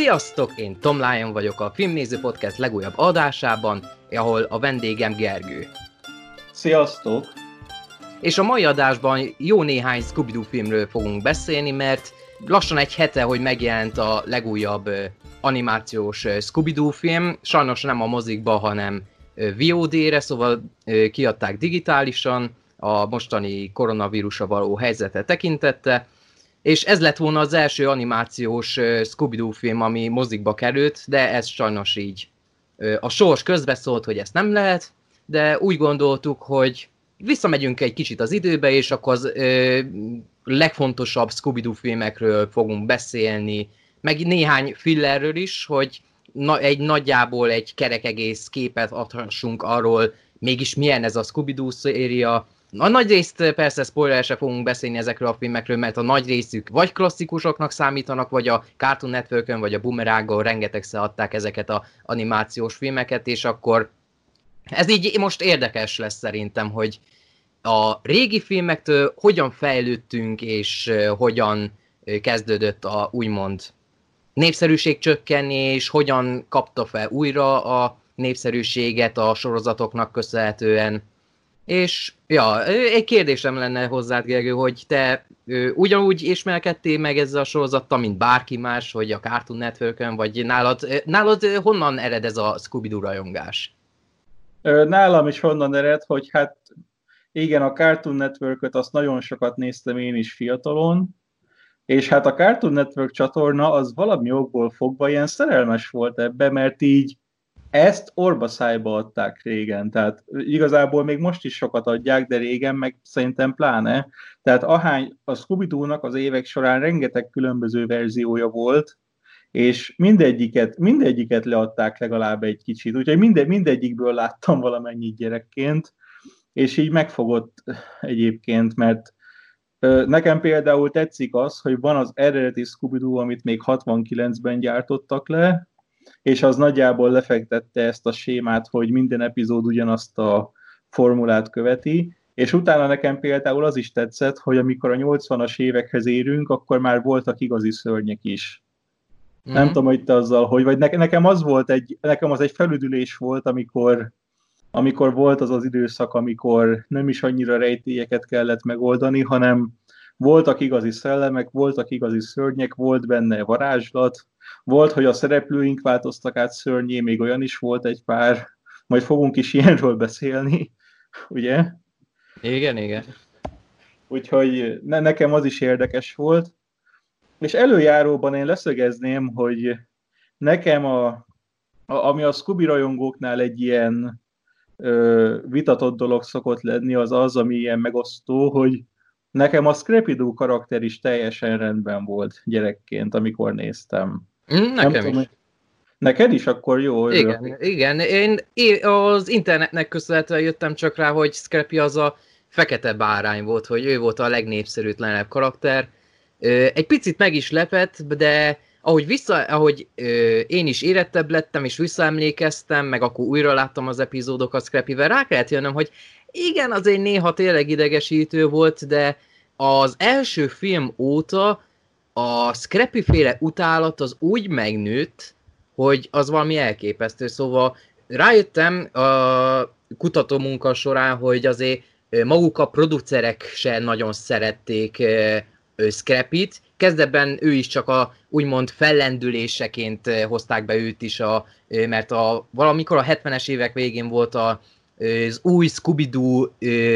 Sziasztok! Én Tom Lyon vagyok a Filmnéző Podcast legújabb adásában, ahol a vendégem Gergő. Sziasztok! És a mai adásban jó néhány Scooby-Doo filmről fogunk beszélni, mert lassan egy hete, hogy megjelent a legújabb animációs Scooby-Doo film, sajnos nem a mozikba, hanem VOD-re, szóval kiadták digitálisan a mostani koronavírusra való helyzetet tekintette, és ez lett volna az első animációs Scooby-Doo film, ami mozikba került, de ez sajnos így a sors közbeszólt, hogy ezt nem lehet, de úgy gondoltuk, hogy visszamegyünk egy kicsit az időbe, és akkor az ö, legfontosabb Scooby-Doo filmekről fogunk beszélni, meg néhány fillerről is, hogy na, egy nagyjából egy kerek egész képet adhassunk arról, mégis milyen ez a Scooby-Doo széria, a nagy részt persze spoiler se fogunk beszélni ezekről a filmekről, mert a nagy részük vagy klasszikusoknak számítanak, vagy a Cartoon network vagy a Boomeranggal rengetegszer adták ezeket a animációs filmeket, és akkor ez így most érdekes lesz szerintem, hogy a régi filmektől hogyan fejlődtünk, és hogyan kezdődött a úgymond népszerűség csökkenés, hogyan kapta fel újra a népszerűséget a sorozatoknak köszönhetően. És ja, egy kérdésem lenne hozzád, Gergő, hogy te ö, ugyanúgy ismerkedtél meg ezzel a sorozattal, mint bárki más, hogy a Cartoon network vagy nálad, nálad honnan ered ez a Scooby-Doo rajongás? Nálam is honnan ered, hogy hát igen, a Cartoon network azt nagyon sokat néztem én is fiatalon, és hát a Cartoon Network csatorna az valami okból fogva ilyen szerelmes volt ebbe, mert így ezt orba szájba adták régen, tehát igazából még most is sokat adják, de régen meg szerintem pláne. Tehát ahány a scooby az évek során rengeteg különböző verziója volt, és mindegyiket, mindegyiket leadták legalább egy kicsit, úgyhogy minde, mindegyikből láttam valamennyit gyerekként, és így megfogott egyébként, mert nekem például tetszik az, hogy van az eredeti scooby amit még 69-ben gyártottak le, és az nagyjából lefektette ezt a sémát, hogy minden epizód ugyanazt a formulát követi, és utána nekem például az is tetszett, hogy amikor a 80-as évekhez érünk, akkor már voltak igazi szörnyek is. Mm-hmm. Nem tudom, hogy te azzal, hogy vagy ne, nekem az volt egy, nekem az egy felüdülés volt, amikor amikor volt az az időszak, amikor nem is annyira rejtélyeket kellett megoldani, hanem voltak igazi szellemek, voltak igazi szörnyek, volt benne varázslat, volt, hogy a szereplőink változtak át szörnyé, még olyan is volt egy pár, majd fogunk is ilyenről beszélni, ugye? Igen, igen. Úgyhogy ne, nekem az is érdekes volt. És előjáróban én leszögezném, hogy nekem a, a ami a Scooby rajongóknál egy ilyen ö, vitatott dolog szokott lenni, az az, ami ilyen megosztó, hogy nekem a Scrappy Doo karakter is teljesen rendben volt gyerekként, amikor néztem. Mm, nekem Nem is. Tudom, Neked is akkor jó? Igen, igen. Én, én az internetnek köszönhetően jöttem csak rá, hogy Scrappy az a fekete bárány volt, hogy ő volt a legnépszerűtlenebb karakter. Egy picit meg is lepett, de ahogy, vissza, ahogy ö, én is érettebb lettem, és visszaemlékeztem, meg akkor újra láttam az epizódokat Scrappy-vel, rá kellett jönnöm, hogy igen, azért néha tényleg idegesítő volt, de az első film óta a Scrappy féle utálat az úgy megnőtt, hogy az valami elképesztő. Szóval rájöttem a kutató munka során, hogy azért maguk a producerek se nagyon szerették Scrappy-t. Kezdetben ő is csak a úgymond fellendüléseként hozták be őt is, a, mert a, valamikor a 70-es évek végén volt a, az új Scooby-Doo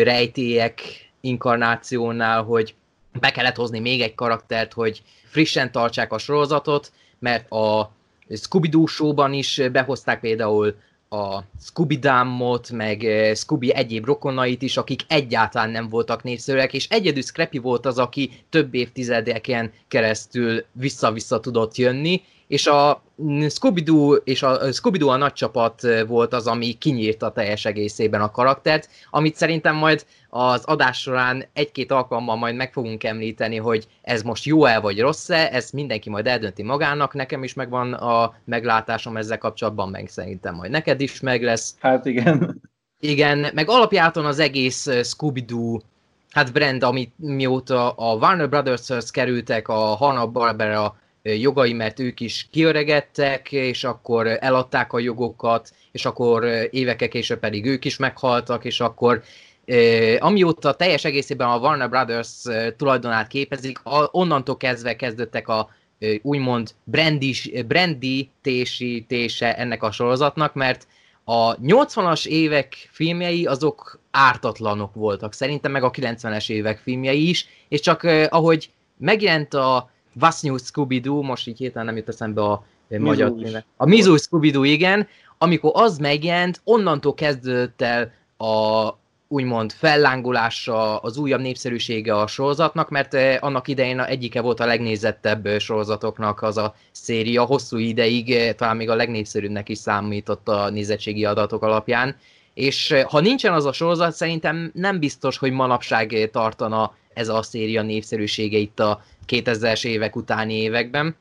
rejtélyek inkarnációnál, hogy be kellett hozni még egy karaktert, hogy frissen tartsák a sorozatot, mert a Scooby-Doo showban is behozták például a Scooby Dámot, meg Scooby egyéb rokonait is, akik egyáltalán nem voltak népszerűek, és egyedül Scrappy volt az, aki több évtizedeken keresztül vissza-vissza tudott jönni, és a Scooby-Doo és a Scooby-Doo a nagy csapat volt az, ami kinyírta teljes egészében a karaktert, amit szerintem majd az adás során egy-két alkalommal majd meg fogunk említeni, hogy ez most jó-e vagy rossz-e, ez mindenki majd eldönti magának, nekem is megvan a meglátásom ezzel kapcsolatban, meg szerintem majd neked is meg lesz. Hát igen. Igen, meg alapjáton az egész Scooby-Doo hát brand, amit mióta a Warner Brothers-höz kerültek a Hanna-Barbera jogai, mert ők is kiöregedtek, és akkor eladták a jogokat, és akkor évekkel később pedig ők is meghaltak, és akkor amióta teljes egészében a Warner Brothers tulajdonát képezik, onnantól kezdve kezdődtek a úgymond brandis, brandítésítése ennek a sorozatnak, mert a 80-as évek filmjei azok ártatlanok voltak, szerintem meg a 90-es évek filmjei is, és csak ahogy megjelent a Was New Scooby-Doo, most így héten nem jut eszembe a magyar filmnek. A Mizu Scooby-Doo, igen, amikor az megjelent, onnantól kezdődött el a úgymond fellángulása, az újabb népszerűsége a sorozatnak, mert annak idején egyike volt a legnézettebb sorozatoknak az a széria, hosszú ideig talán még a legnépszerűbbnek is számított a nézettségi adatok alapján, és ha nincsen az a sorozat, szerintem nem biztos, hogy manapság tartana ez a széria népszerűsége itt a 2000-es évek utáni években.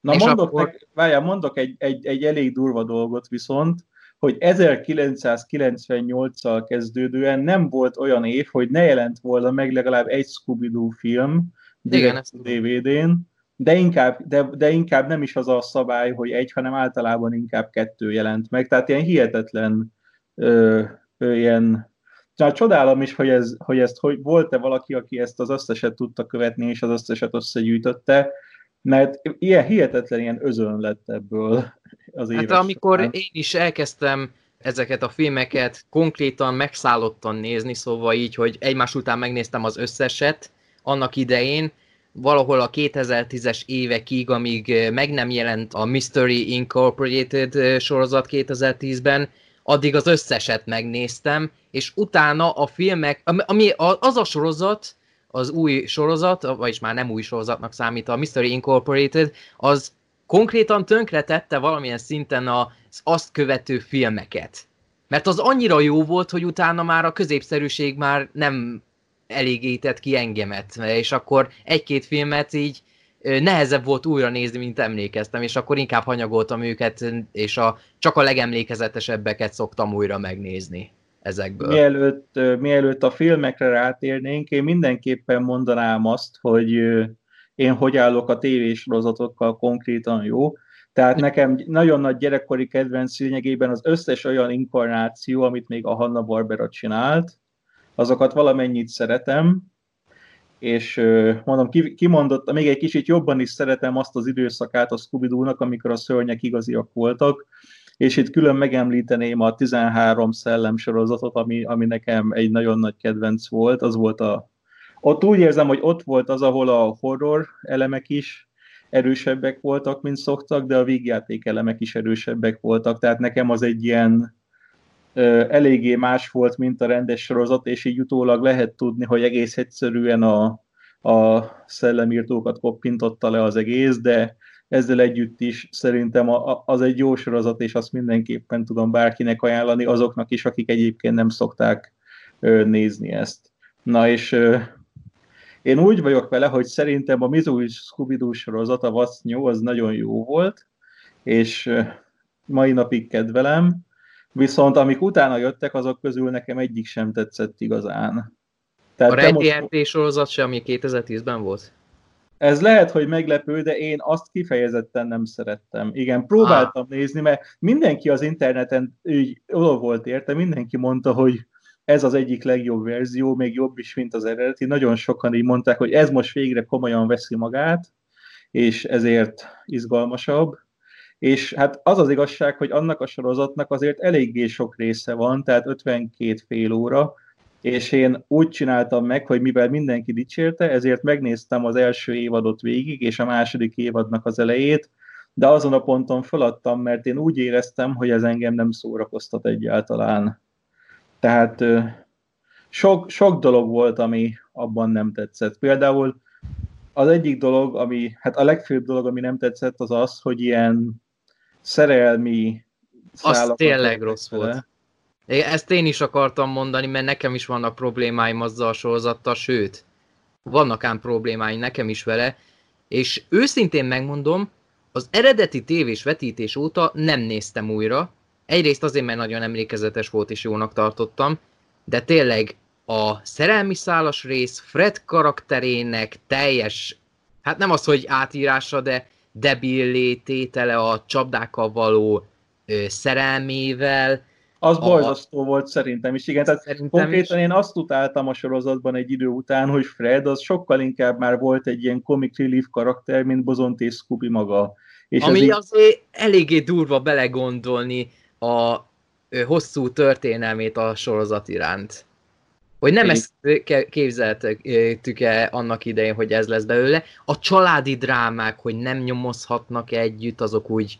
Na és mondok, akkor... nek, várjál, mondok egy, egy, egy elég durva dolgot viszont, hogy 1998-szal kezdődően nem volt olyan év, hogy ne jelent volna meg legalább egy Scooby-Doo film DVD-n, de inkább, de, de inkább nem is az a szabály, hogy egy, hanem általában inkább kettő jelent meg. Tehát ilyen hihetetlen ö, ö, ilyen Na, csodálom is, hogy, ez, hogy ezt, hogy volt-e valaki, aki ezt az összeset tudta követni, és az összeset összegyűjtötte, mert ilyen hihetetlen ilyen özön lett ebből az éves Hát amikor során. én is elkezdtem ezeket a filmeket konkrétan megszállottan nézni, szóval így, hogy egymás után megnéztem az összeset annak idején, valahol a 2010-es évekig, amíg meg nem jelent a Mystery Incorporated sorozat 2010-ben, addig az összeset megnéztem, és utána a filmek, ami az a sorozat, az új sorozat, vagyis már nem új sorozatnak számít, a Mystery Incorporated, az konkrétan tönkretette valamilyen szinten az azt követő filmeket. Mert az annyira jó volt, hogy utána már a középszerűség már nem elégített ki engemet, és akkor egy-két filmet így nehezebb volt újra nézni, mint emlékeztem, és akkor inkább hanyagoltam őket, és a, csak a legemlékezetesebbeket szoktam újra megnézni ezekből. Mielőtt, mielőtt a filmekre rátérnénk, én mindenképpen mondanám azt, hogy én hogy állok a tévésorozatokkal konkrétan jó. Tehát nekem nagyon nagy gyerekkori kedvenc lényegében az összes olyan inkarnáció, amit még a Hanna-Barbera csinált, azokat valamennyit szeretem, és mondom, kimondott, még egy kicsit jobban is szeretem azt az időszakát a scooby amikor a szörnyek igaziak voltak, és itt külön megemlíteném a 13 szellem sorozatot, ami, ami nekem egy nagyon nagy kedvenc volt, az volt a ott úgy érzem, hogy ott volt az, ahol a horror elemek is erősebbek voltak, mint szoktak, de a vígjáték elemek is erősebbek voltak, tehát nekem az egy ilyen eléggé más volt, mint a rendes sorozat, és így utólag lehet tudni, hogy egész egyszerűen a, a szellemírtókat koppintotta le az egész, de ezzel együtt is szerintem az egy jó sorozat, és azt mindenképpen tudom bárkinek ajánlani, azoknak is, akik egyébként nem szokták nézni ezt. Na és én úgy vagyok vele, hogy szerintem a Mizui Scooby-Doo sorozat, a New, az nagyon jó volt, és mai napig kedvelem, viszont amik utána jöttek, azok közül nekem egyik sem tetszett igazán. Tehát a Ready most... sorozat sem, ami 2010-ben volt? Ez lehet, hogy meglepő, de én azt kifejezetten nem szerettem. Igen, próbáltam ah. nézni, mert mindenki az interneten úgy oda volt érte, mindenki mondta, hogy ez az egyik legjobb verzió, még jobb is, mint az eredeti. Nagyon sokan így mondták, hogy ez most végre komolyan veszi magát, és ezért izgalmasabb. És hát az az igazság, hogy annak a sorozatnak azért eléggé sok része van, tehát 52 fél óra, és én úgy csináltam meg, hogy mivel mindenki dicsérte, ezért megnéztem az első évadot végig, és a második évadnak az elejét, de azon a ponton feladtam, mert én úgy éreztem, hogy ez engem nem szórakoztat egyáltalán. Tehát sok, sok dolog volt, ami abban nem tetszett. Például az egyik dolog, ami, hát a legfőbb dolog, ami nem tetszett, az az, hogy ilyen szerelmi Az tényleg rossz vele. volt. Ezt én is akartam mondani, mert nekem is vannak problémáim azzal a sorozattal, sőt, vannak ám problémáim nekem is vele, és őszintén megmondom, az eredeti tévés vetítés óta nem néztem újra, Egyrészt azért, mert nagyon emlékezetes volt és jónak tartottam, de tényleg a szerelmi szálas rész Fred karakterének teljes, hát nem az, hogy átírása, de debillé tétele, a csapdákkal való ö, szerelmével. Az a... borzasztó volt szerintem is, igen. Tehát szerintem konkrétan is. én azt utáltam a sorozatban egy idő után, hogy Fred az sokkal inkább már volt egy ilyen comic relief karakter, mint Bozont és Scooby maga. És Ami azért... azért eléggé durva belegondolni a hosszú történelmét a sorozat iránt. Hogy nem Én... ezt képzeltük-e annak idején, hogy ez lesz belőle. A családi drámák, hogy nem nyomozhatnak együtt, azok úgy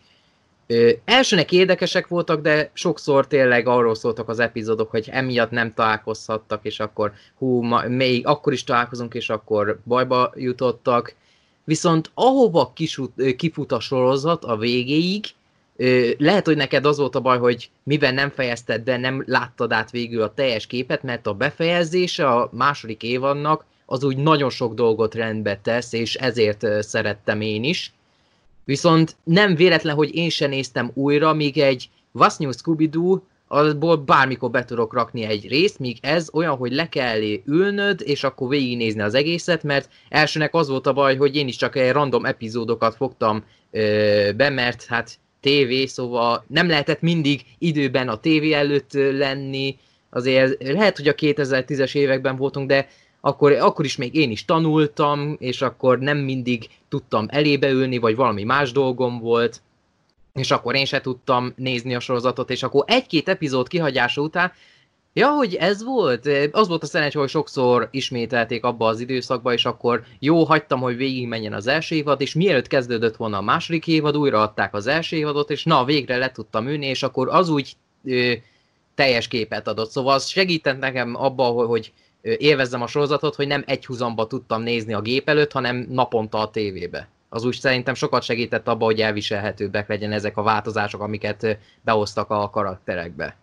ö, elsőnek érdekesek voltak, de sokszor tényleg arról szóltak az epizódok, hogy emiatt nem találkozhattak, és akkor hú, ma, még akkor is találkozunk, és akkor bajba jutottak. Viszont ahova kisut, kifut a sorozat a végéig, lehet, hogy neked az volt a baj, hogy mivel nem fejezted be, nem láttad át végül a teljes képet, mert a befejezése a második évadnak az úgy nagyon sok dolgot rendbe tesz, és ezért szerettem én is. Viszont nem véletlen, hogy én se néztem újra, míg egy New Scooby-Doo, abból bármikor be tudok rakni egy részt, míg ez olyan, hogy le kell ülnöd, és akkor végignézni az egészet, mert elsőnek az volt a baj, hogy én is csak egy random epizódokat fogtam ö, be, mert hát tévé, szóval nem lehetett mindig időben a tévé előtt lenni, azért lehet, hogy a 2010-es években voltunk, de akkor, akkor is még én is tanultam, és akkor nem mindig tudtam elébe ülni, vagy valami más dolgom volt, és akkor én se tudtam nézni a sorozatot, és akkor egy-két epizód kihagyása után Ja, hogy ez volt? Az volt a szerencsé, hogy sokszor ismételték abba az időszakba, és akkor jó, hagytam, hogy végigmenjen az első évad, és mielőtt kezdődött volna a második évad, újra adták az első évadot, és na, végre le tudtam ülni, és akkor az úgy ö, teljes képet adott. Szóval az segített nekem abba, hogy élvezzem a sorozatot, hogy nem egy húzamba tudtam nézni a gép előtt, hanem naponta a tévébe. Az úgy szerintem sokat segített abba, hogy elviselhetőbbek legyen ezek a változások, amiket behoztak a karakterekbe.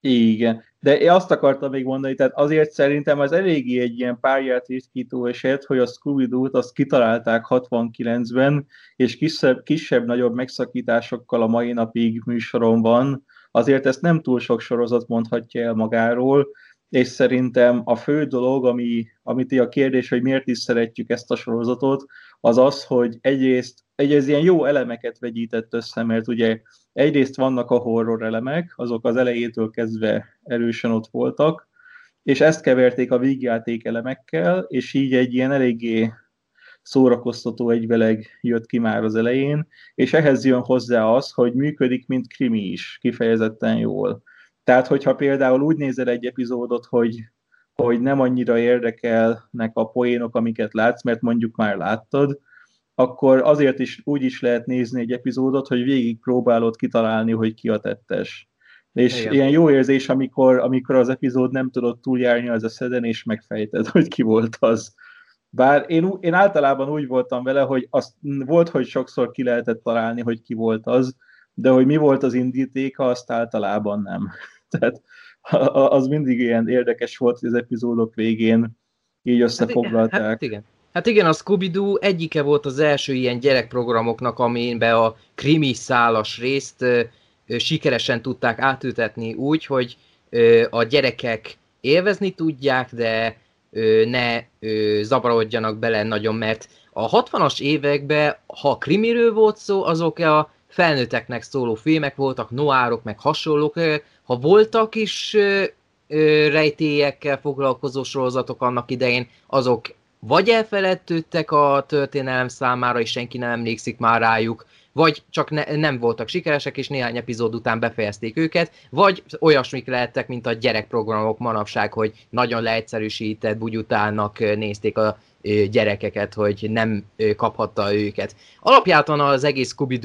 Igen, de én azt akartam még mondani, tehát azért szerintem ez eléggé egy ilyen párját ritkító eset, hogy a Scooby-Doo-t azt kitalálták 69-ben, és kisebb, kisebb-nagyobb megszakításokkal a mai napig műsoron van, azért ezt nem túl sok sorozat mondhatja el magáról, és szerintem a fő dolog, ami, amit a kérdés, hogy miért is szeretjük ezt a sorozatot, az az, hogy egyrészt, egyrészt ilyen jó elemeket vegyített össze, mert ugye egyrészt vannak a horror elemek, azok az elejétől kezdve erősen ott voltak, és ezt keverték a vígjáték elemekkel, és így egy ilyen eléggé szórakoztató egyveleg jött ki már az elején, és ehhez jön hozzá az, hogy működik, mint krimi is, kifejezetten jól. Tehát, hogyha például úgy nézel egy epizódot, hogy, hogy nem annyira érdekelnek a poénok, amiket látsz, mert mondjuk már láttad, akkor azért is úgy is lehet nézni egy epizódot, hogy végig próbálod kitalálni, hogy ki a tettes. És Igen. ilyen jó érzés, amikor, amikor az epizód nem tudott túljárni az eszeden, és megfejted, hogy ki volt az. Bár én, én általában úgy voltam vele, hogy azt volt, hogy sokszor ki lehetett találni, hogy ki volt az, de hogy mi volt az indítéka, azt általában nem. Tehát az mindig ilyen érdekes volt, hogy az epizódok végén így összefoglalták. Hát igen, hát igen. Hát igen, a Scooby-Doo egyike volt az első ilyen gyerekprogramoknak, amiben a krimi szálas részt ö, ö, sikeresen tudták átültetni úgy, hogy ö, a gyerekek élvezni tudják, de ö, ne ö, zavarodjanak bele nagyon, mert a 60-as években, ha krimiről volt szó, azok a felnőtteknek szóló filmek voltak, noárok, meg hasonlók, ha voltak is ö, rejtélyekkel foglalkozó sorozatok annak idején, azok vagy elfeledtődtek a történelem számára, és senki nem emlékszik már rájuk, vagy csak ne, nem voltak sikeresek, és néhány epizód után befejezték őket, vagy olyasmik lehettek, mint a gyerekprogramok manapság, hogy nagyon leegyszerűsített bugyutának nézték a gyerekeket, hogy nem kaphatta őket. Alapjáton az egész scooby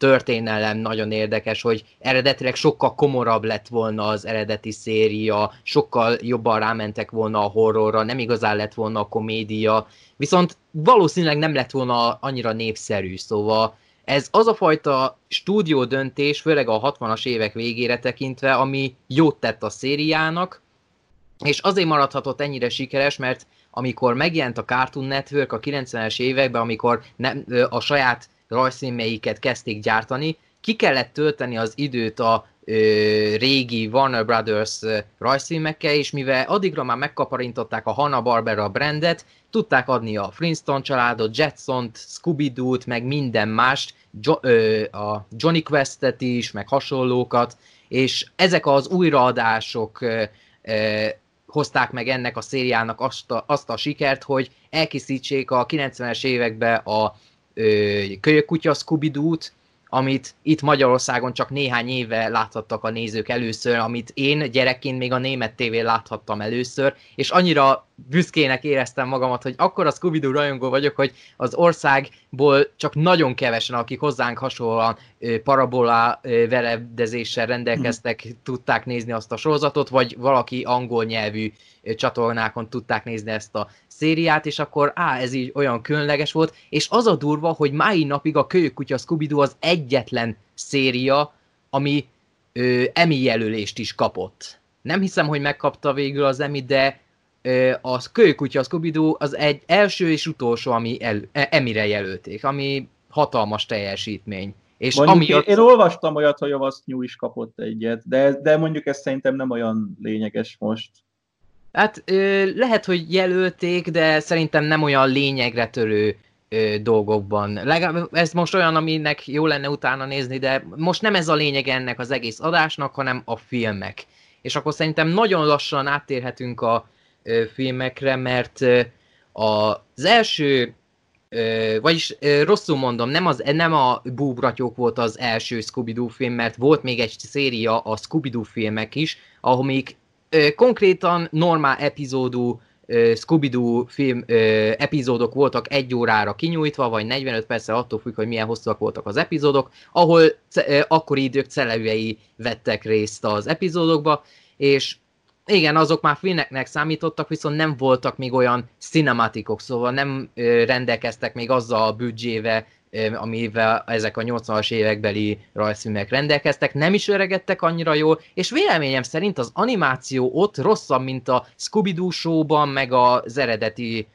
történelem nagyon érdekes, hogy eredetileg sokkal komorabb lett volna az eredeti széria, sokkal jobban rámentek volna a horrorra, nem igazán lett volna a komédia, viszont valószínűleg nem lett volna annyira népszerű, szóval ez az a fajta stúdió döntés, főleg a 60-as évek végére tekintve, ami jót tett a szériának, és azért maradhatott ennyire sikeres, mert amikor megjelent a Cartoon Network a 90-es években, amikor nem, a saját rajzfilmeiket kezdték gyártani, ki kellett tölteni az időt a régi Warner Brothers rajzfilmekkel, és mivel addigra már megkaparintották a Hanna-Barbera brandet, tudták adni a Flintstone családot, Jetsont, Scooby-Doo-t, meg minden mást, jo- ö, a Johnny Quest-et is, meg hasonlókat, és ezek az újraadások ö, ö, hozták meg ennek a szériának azt a, azt a sikert, hogy elkészítsék a 90-es években a Kölyök Kutya Scooby-Doo-t, amit itt Magyarországon csak néhány éve láthattak a nézők először, amit én gyerekként még a német tévén láthattam először, és annyira büszkének éreztem magamat, hogy akkor a scooby rajongó vagyok, hogy az országból csak nagyon kevesen, akik hozzánk hasonlóan parabola veredezéssel rendelkeztek, mm. tudták nézni azt a sorozatot, vagy valaki angol nyelvű csatornákon tudták nézni ezt a szériát, és akkor á, ez így olyan különleges volt, és az a durva, hogy mai napig a Kölyök Kutya scooby az egyetlen széria, ami ö, Emmy jelölést is kapott. Nem hiszem, hogy megkapta végül az Emmy, de ö, a Kölyök Kutya scooby az egy első és utolsó, ami el, e, Emmy-re jelölték, ami hatalmas teljesítmény. És mondjuk amiatt... én, én olvastam olyat, hogy a Vasznyú is kapott egyet, de, de mondjuk ez szerintem nem olyan lényeges most. Hát lehet, hogy jelölték, de szerintem nem olyan lényegre törő ö, dolgokban. Legalább ez most olyan, aminek jó lenne utána nézni, de most nem ez a lényeg ennek az egész adásnak, hanem a filmek. És akkor szerintem nagyon lassan áttérhetünk a filmekre, mert ö, az első vagyis rosszul mondom, nem, az, nem a búbratyók volt az első Scooby-Doo film, mert volt még egy széria a Scooby-Doo filmek is, ahol még konkrétan normál epizódú Scooby-Doo film epizódok voltak egy órára kinyújtva, vagy 45 perccel attól függ, hogy milyen hosszúak voltak az epizódok, ahol akkori idők celevjei vettek részt az epizódokba, és igen, azok már filmeknek számítottak, viszont nem voltak még olyan cinematikok, szóval nem rendelkeztek még azzal a büdzsével, amivel ezek a 80-as évekbeli rajzfilmek rendelkeztek, nem is öregedtek annyira jól, és véleményem szerint az animáció ott rosszabb, mint a Scooby-Doo showban, meg az eredeti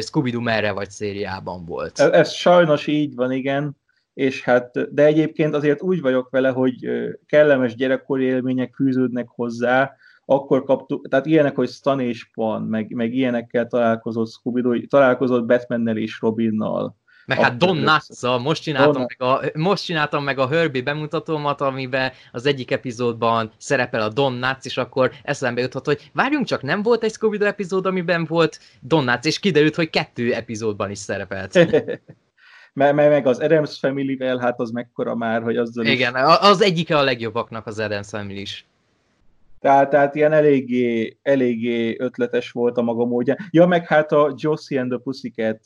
Scooby-Doo merre vagy szériában volt. Ez, sajnos így van, igen, és hát, de egyébként azért úgy vagyok vele, hogy kellemes gyerekkori élmények fűződnek hozzá, akkor kaptuk, tehát ilyenek, hogy Stan és Pan, meg, meg ilyenekkel találkozott scooby találkozott Batmannel és Robinnal, meg hát Don nuts most csináltam, meg a, most csináltam meg a Herbie bemutatómat, amiben az egyik epizódban szerepel a Don Nuts, és akkor eszembe jutott, hogy várjunk csak, nem volt egy scooby epizód, amiben volt Don Nuts, és kiderült, hogy kettő epizódban is szerepelt. meg, meg az Adams Family-vel, hát az mekkora már, hogy azzal Igen, is... az egyike a legjobbaknak az Adams Family is. Tehát, tehát ilyen eléggé, eléggé ötletes volt a maga módja. Ja, meg hát a Josie and the Pussycat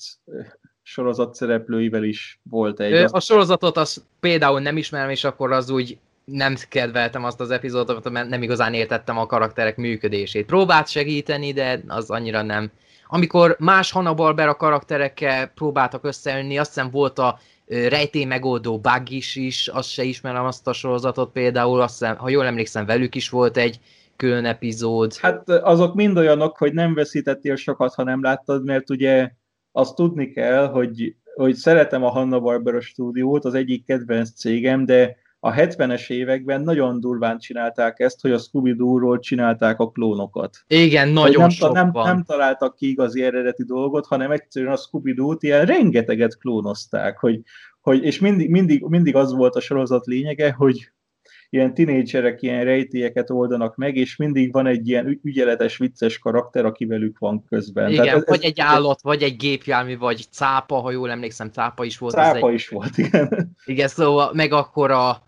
sorozat szereplőivel is volt egy. A sorozatot az például nem ismerem, és akkor az úgy nem kedveltem azt az epizódot, mert nem igazán értettem a karakterek működését. Próbált segíteni, de az annyira nem. Amikor más Hanna-Barbera karakterekkel próbáltak összeönni, azt hiszem volt a rejtély megoldó bug is, is, azt se ismerem azt a sorozatot például, azt hiszem, ha jól emlékszem, velük is volt egy külön epizód. Hát azok mind olyanok, hogy nem veszítettél sokat, ha nem láttad, mert ugye azt tudni kell, hogy, hogy szeretem a Hanna-Barbera stúdiót, az egyik kedvenc cégem, de a 70-es években nagyon durván csinálták ezt, hogy a scooby ról csinálták a klónokat. Igen, nagyon nem, sok nem, nem találtak ki igazi eredeti dolgot, hanem egyszerűen a scooby t ilyen rengeteget klónozták, hogy, hogy, és mindig, mindig, mindig az volt a sorozat lényege, hogy ilyen tinédzserek ilyen rejtélyeket oldanak meg, és mindig van egy ilyen ügyeletes, vicces karakter, aki velük van közben. Igen, Tehát ez, vagy egy állat, vagy egy gépjármű, vagy cápa, ha jól emlékszem, cápa is volt. Cápa egy... is volt, igen. Igen, szóval meg akkor a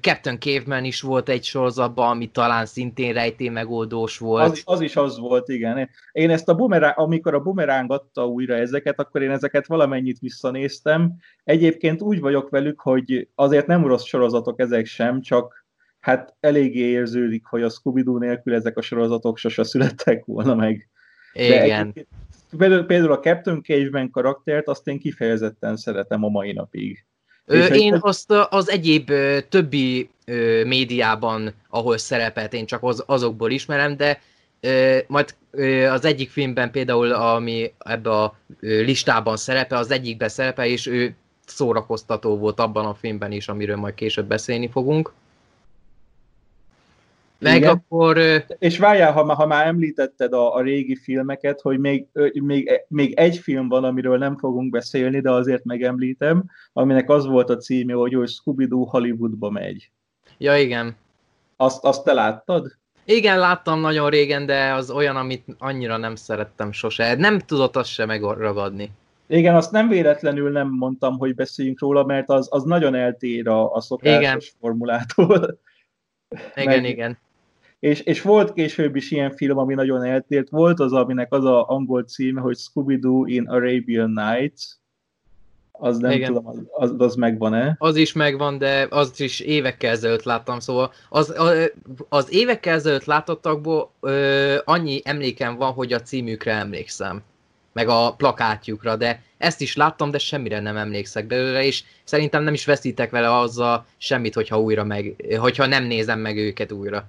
Captain Caveman is volt egy sorozatban, ami talán szintén rejtély megoldós volt. Az, az is az volt, igen. Én ezt a bumeráng, amikor a bumeráng adta újra ezeket, akkor én ezeket valamennyit visszanéztem. Egyébként úgy vagyok velük, hogy azért nem rossz sorozatok ezek sem, csak hát eléggé érződik, hogy a scooby nélkül ezek a sorozatok sose születtek volna meg. Igen. De például, a Captain Cage-ben karaktert, azt én kifejezetten szeretem a mai napig. Ö, én hogy... azt az egyéb többi ö, médiában, ahol szerepelt, én csak az, azokból ismerem, de ö, majd ö, az egyik filmben például, ami ebbe a ö, listában szerepel, az egyikben szerepel, és ő szórakoztató volt abban a filmben is, amiről majd később beszélni fogunk. Meg Igen. akkor... És várjál, ha, ha már említetted a, a régi filmeket, hogy még, még, még egy film van, amiről nem fogunk beszélni, de azért megemlítem, aminek az volt a címe, hogy, hogy Scooby-Doo Hollywoodba megy. Ja, igen. Azt, azt te láttad? Igen, láttam nagyon régen, de az olyan, amit annyira nem szerettem sose. Nem tudott azt sem megragadni. Igen, azt nem véletlenül nem mondtam, hogy beszéljünk róla, mert az, az nagyon eltér a, a szokásos igen. formulától. Igen, Meg, igen. És, és volt később is ilyen film, ami nagyon eltért. Volt az, aminek az a angol címe, hogy Scooby-Doo in Arabian Nights. Az nem Igen. tudom, az, az megvan-e? Az is megvan, de az is évekkel ezelőtt láttam, szóval az, az, az évekkel ezelőtt látottakból ö, annyi emlékem van, hogy a címükre emlékszem meg a plakátjukra, de ezt is láttam, de semmire nem emlékszek belőle, és szerintem nem is veszítek vele azzal semmit, hogyha újra meg, hogyha nem nézem meg őket újra.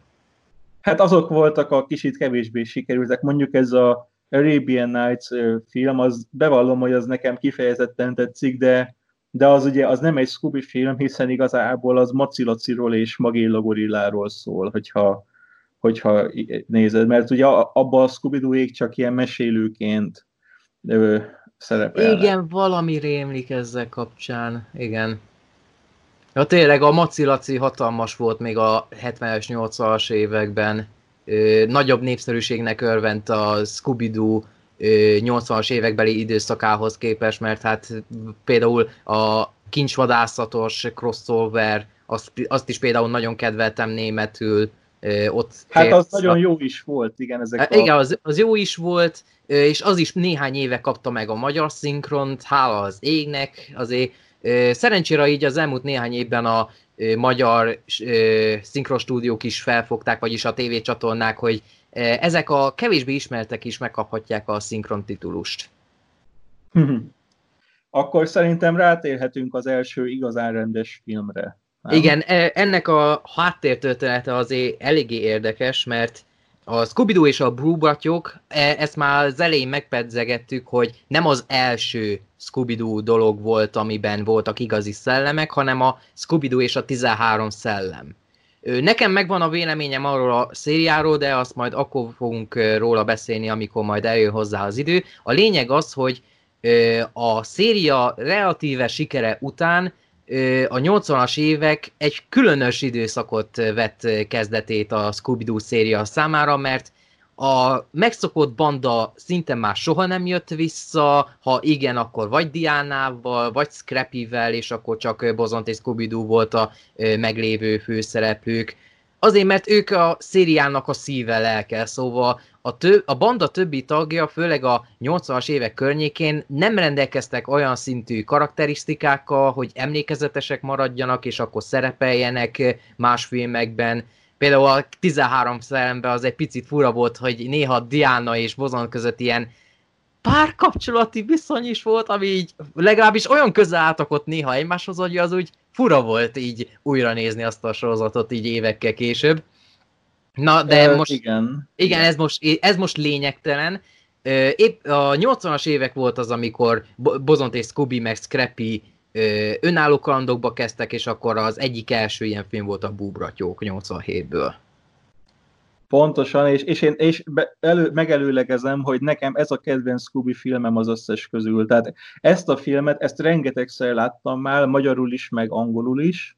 Hát azok voltak a kicsit kevésbé sikerültek. Mondjuk ez a Arabian Nights film, az bevallom, hogy az nekem kifejezetten tetszik, de, de az ugye az nem egy Scooby film, hiszen igazából az Macilaciról és Magélla Gorilláról szól, hogyha, hogyha nézed, mert ugye abban a scooby csak ilyen mesélőként szerepel. Igen, valami rémlik ezzel kapcsán, igen. Ja tényleg a Macilaci hatalmas volt még a 70-es, 80-as években. Ö, nagyobb népszerűségnek örvent a Scooby-Doo 80-as évekbeli időszakához képest, mert hát például a kincsvadászatos crossover, azt, azt is például nagyon kedveltem németül. Ott hát az nagyon jó is volt, igen. Ezek hát, a... Igen, az, az jó is volt, és az is néhány éve kapta meg a magyar szinkront, hála az égnek, azért szerencsére így az elmúlt néhány évben a magyar szinkrostúdiók is felfogták, vagyis a tévécsatornák, hogy ezek a kevésbé ismertek is megkaphatják a szinkron titulust. Akkor szerintem rátérhetünk az első igazán rendes filmre. Nem? Igen, e, ennek a háttértörténete azért eléggé érdekes, mert a scooby és a e, ezt már az elején megpedzegettük, hogy nem az első scooby dolog volt, amiben voltak igazi szellemek, hanem a scooby és a 13 szellem. Nekem megvan a véleményem arról a szériáról, de azt majd akkor fogunk róla beszélni, amikor majd eljön hozzá az idő. A lényeg az, hogy a széria relatíve sikere után a 80-as évek egy különös időszakot vett kezdetét a Scooby-Doo széria számára, mert a megszokott banda szinte már soha nem jött vissza, ha igen, akkor vagy Diánával, vagy Scrappy-vel, és akkor csak Bozont és scooby volt a meglévő főszereplők. Azért, mert ők a szériának a szíve lelke, szóval a, tö- a banda többi tagja, főleg a 80-as évek környékén nem rendelkeztek olyan szintű karakterisztikákkal, hogy emlékezetesek maradjanak, és akkor szerepeljenek más filmekben. Például a 13 szellemben az egy picit fura volt, hogy néha Diana és Bozon között ilyen párkapcsolati viszony is volt, ami így legalábbis olyan közel álltak ott néha egymáshoz, hogy az úgy fura volt így újra nézni azt a sorozatot így évekkel később. Na, de uh, most... Igen. Igen, ez most, ez most lényegtelen. Épp a 80-as évek volt az, amikor Bozont és Scooby meg Scrappy önálló kalandokba kezdtek, és akkor az egyik első ilyen film volt a Búbratyók 87-ből. Pontosan, és, és én és be, elő, megelőlegezem, hogy nekem ez a kedvenc Scooby filmem az összes közül. Tehát ezt a filmet, ezt rengetegszer láttam már, magyarul is, meg angolul is,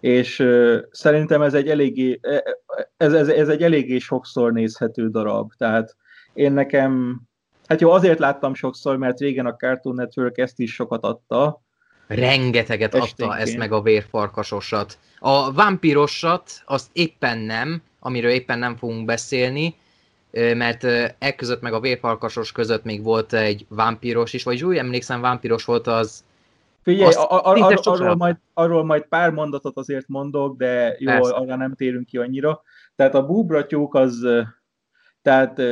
és uh, szerintem ez egy eléggé, e, e, ez, ez, ez egy eléggé sokszor nézhető darab. Tehát én nekem, hát jó, azért láttam sokszor, mert régen a Cartoon Network ezt is sokat adta, Rengeteget Esténként. adta ezt meg a vérfarkasosat. A vámpírosat azt éppen nem, amiről éppen nem fogunk beszélni, mert e között meg a vérfarkasos között még volt egy vámpíros is, vagy úgy emlékszem, vámpíros volt az... Figyelj, ar- ar- ar- arról, majd, arról majd pár mondatot azért mondok, de jó, Persze. arra nem térünk ki annyira. Tehát a búbratyók az, tehát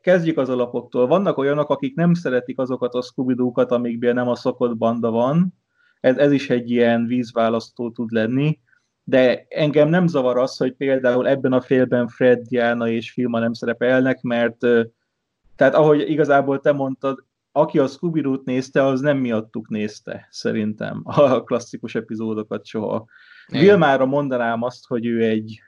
kezdjük az alapoktól. Vannak olyanok, akik nem szeretik azokat a scooby amikben nem a szokott banda van. Ez, ez is egy ilyen vízválasztó tud lenni de engem nem zavar az, hogy például ebben a félben Fred, Diana és Filma nem szerepelnek, mert tehát ahogy igazából te mondtad, aki a scooby nézte, az nem miattuk nézte, szerintem, a klasszikus epizódokat soha. Vilmára mondanám azt, hogy ő egy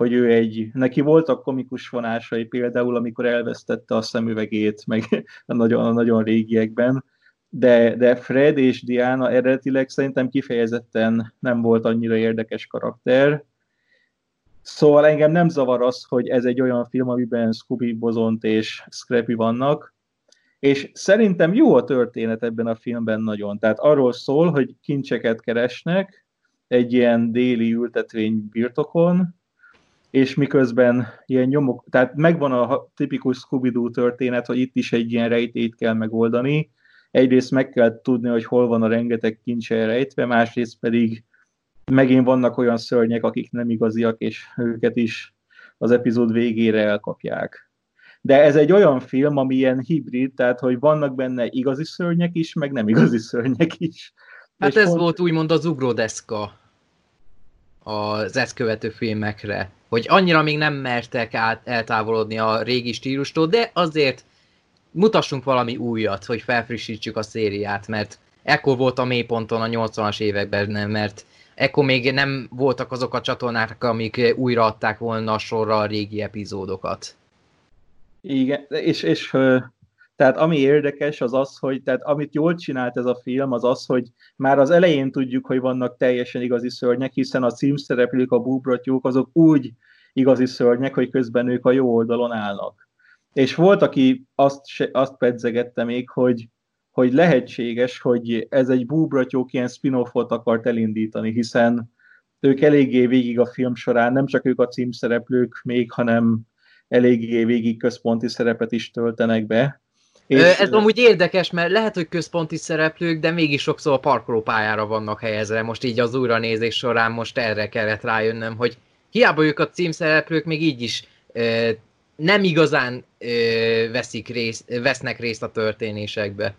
hogy ő egy, neki voltak komikus vonásai például, amikor elvesztette a szemüvegét, meg a nagyon, a nagyon régiekben, de, de Fred és Diana eredetileg szerintem kifejezetten nem volt annyira érdekes karakter, Szóval engem nem zavar az, hogy ez egy olyan film, amiben Scooby, Bozont és Scrappy vannak, és szerintem jó a történet ebben a filmben nagyon. Tehát arról szól, hogy kincseket keresnek egy ilyen déli ültetvény birtokon, és miközben ilyen nyomok, tehát megvan a tipikus Scooby-Doo történet, hogy itt is egy ilyen rejtét kell megoldani. Egyrészt meg kell tudni, hogy hol van a rengeteg kincs rejtve, másrészt pedig megint vannak olyan szörnyek, akik nem igaziak, és őket is az epizód végére elkapják. De ez egy olyan film, ami ilyen hibrid, tehát hogy vannak benne igazi szörnyek is, meg nem igazi szörnyek is. Hát és ez pont... volt úgymond az ugródeszka az ezt követő filmekre, hogy annyira még nem mertek át, eltávolodni a régi stílustól, de azért mutassunk valami újat, hogy felfrissítsük a szériát, mert ekkor volt a mélyponton a 80-as években, mert ekkor még nem voltak azok a csatornák, amik újra adták volna sorra a régi epizódokat. Igen, és, és tehát ami érdekes az az, hogy tehát amit jól csinált ez a film, az az, hogy már az elején tudjuk, hogy vannak teljesen igazi szörnyek, hiszen a címszereplők, a búbratyók, azok úgy igazi szörnyek, hogy közben ők a jó oldalon állnak. És volt, aki azt, azt pedzegette még, hogy hogy lehetséges, hogy ez egy búbratyók ilyen spin-offot akart elindítani, hiszen ők eléggé végig a film során, nem csak ők a címszereplők még, hanem eléggé végig központi szerepet is töltenek be. És... Ez amúgy érdekes, mert lehet, hogy központi szereplők, de mégis sokszor a parkolópályára vannak helyezve. Most így az újranézés során most erre kellett rájönnöm, hogy hiába ők a címszereplők még így is ö, nem igazán ö, veszik részt, vesznek részt a történésekbe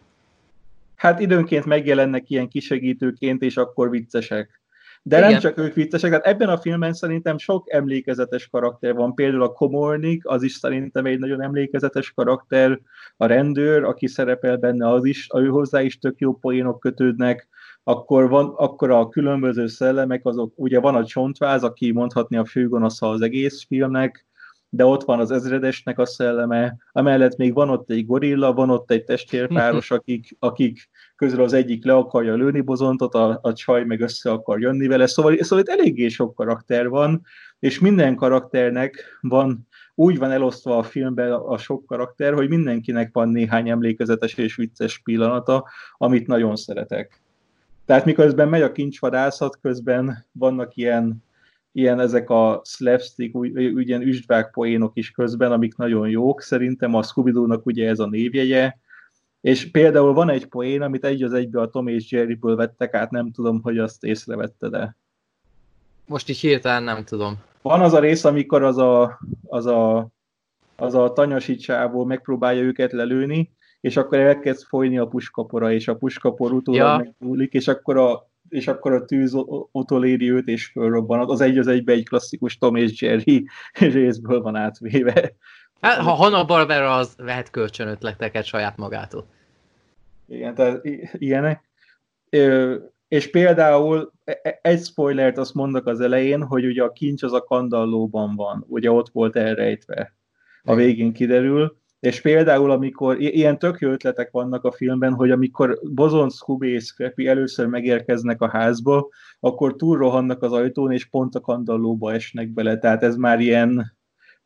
hát időnként megjelennek ilyen kisegítőként, és akkor viccesek. De Igen. nem csak ők viccesek, tehát ebben a filmben szerintem sok emlékezetes karakter van. Például a Komornik, az is szerintem egy nagyon emlékezetes karakter. A rendőr, aki szerepel benne, az is, ő hozzá is tök jó poénok kötődnek. Akkor, van, akkor a különböző szellemek, azok, ugye van a csontváz, aki mondhatni a főgonosza az egész filmnek, de ott van az ezredesnek a szelleme, amellett még van ott egy gorilla, van ott egy testvérpáros, akik, akik közül az egyik le akarja lőni bozontot, a, a csaj meg össze akar jönni vele, szóval, szóval itt eléggé sok karakter van, és minden karakternek van, úgy van elosztva a filmben a sok karakter, hogy mindenkinek van néhány emlékezetes és vicces pillanata, amit nagyon szeretek. Tehát miközben megy a kincsvadászat, közben vannak ilyen ilyen ezek a slapstick, ilyen üstvák poénok is közben, amik nagyon jók. Szerintem a scooby ugye ez a névjegye. És például van egy poén, amit egy az egybe a Tom és Jerryből vettek át, nem tudom, hogy azt észrevette, de... Most is hirtelen nem tudom. Van az a rész, amikor az a, az a, az a tanyasi csávó megpróbálja őket lelőni, és akkor elkezd folyni a puskapora, és a puskapor utólag ja. megmúlik, és akkor a és akkor a tűz utoléri őt, és fölrobban. Az egy az egybe egy klasszikus Tom és Jerry részből van átvéve. Hát, ha Hanna Barbera az vehet kölcsönötleteket saját magától. Igen, tehát ilyenek. És például e, e, egy spoilert azt mondok az elején, hogy ugye a kincs az a kandallóban van, ugye ott volt elrejtve. A végén kiderül, és például, amikor ilyen tök jó ötletek vannak a filmben, hogy amikor Bozon, Scooby és Scrappy először megérkeznek a házba, akkor túlrohannak az ajtón, és pont a kandallóba esnek bele. Tehát ez már ilyen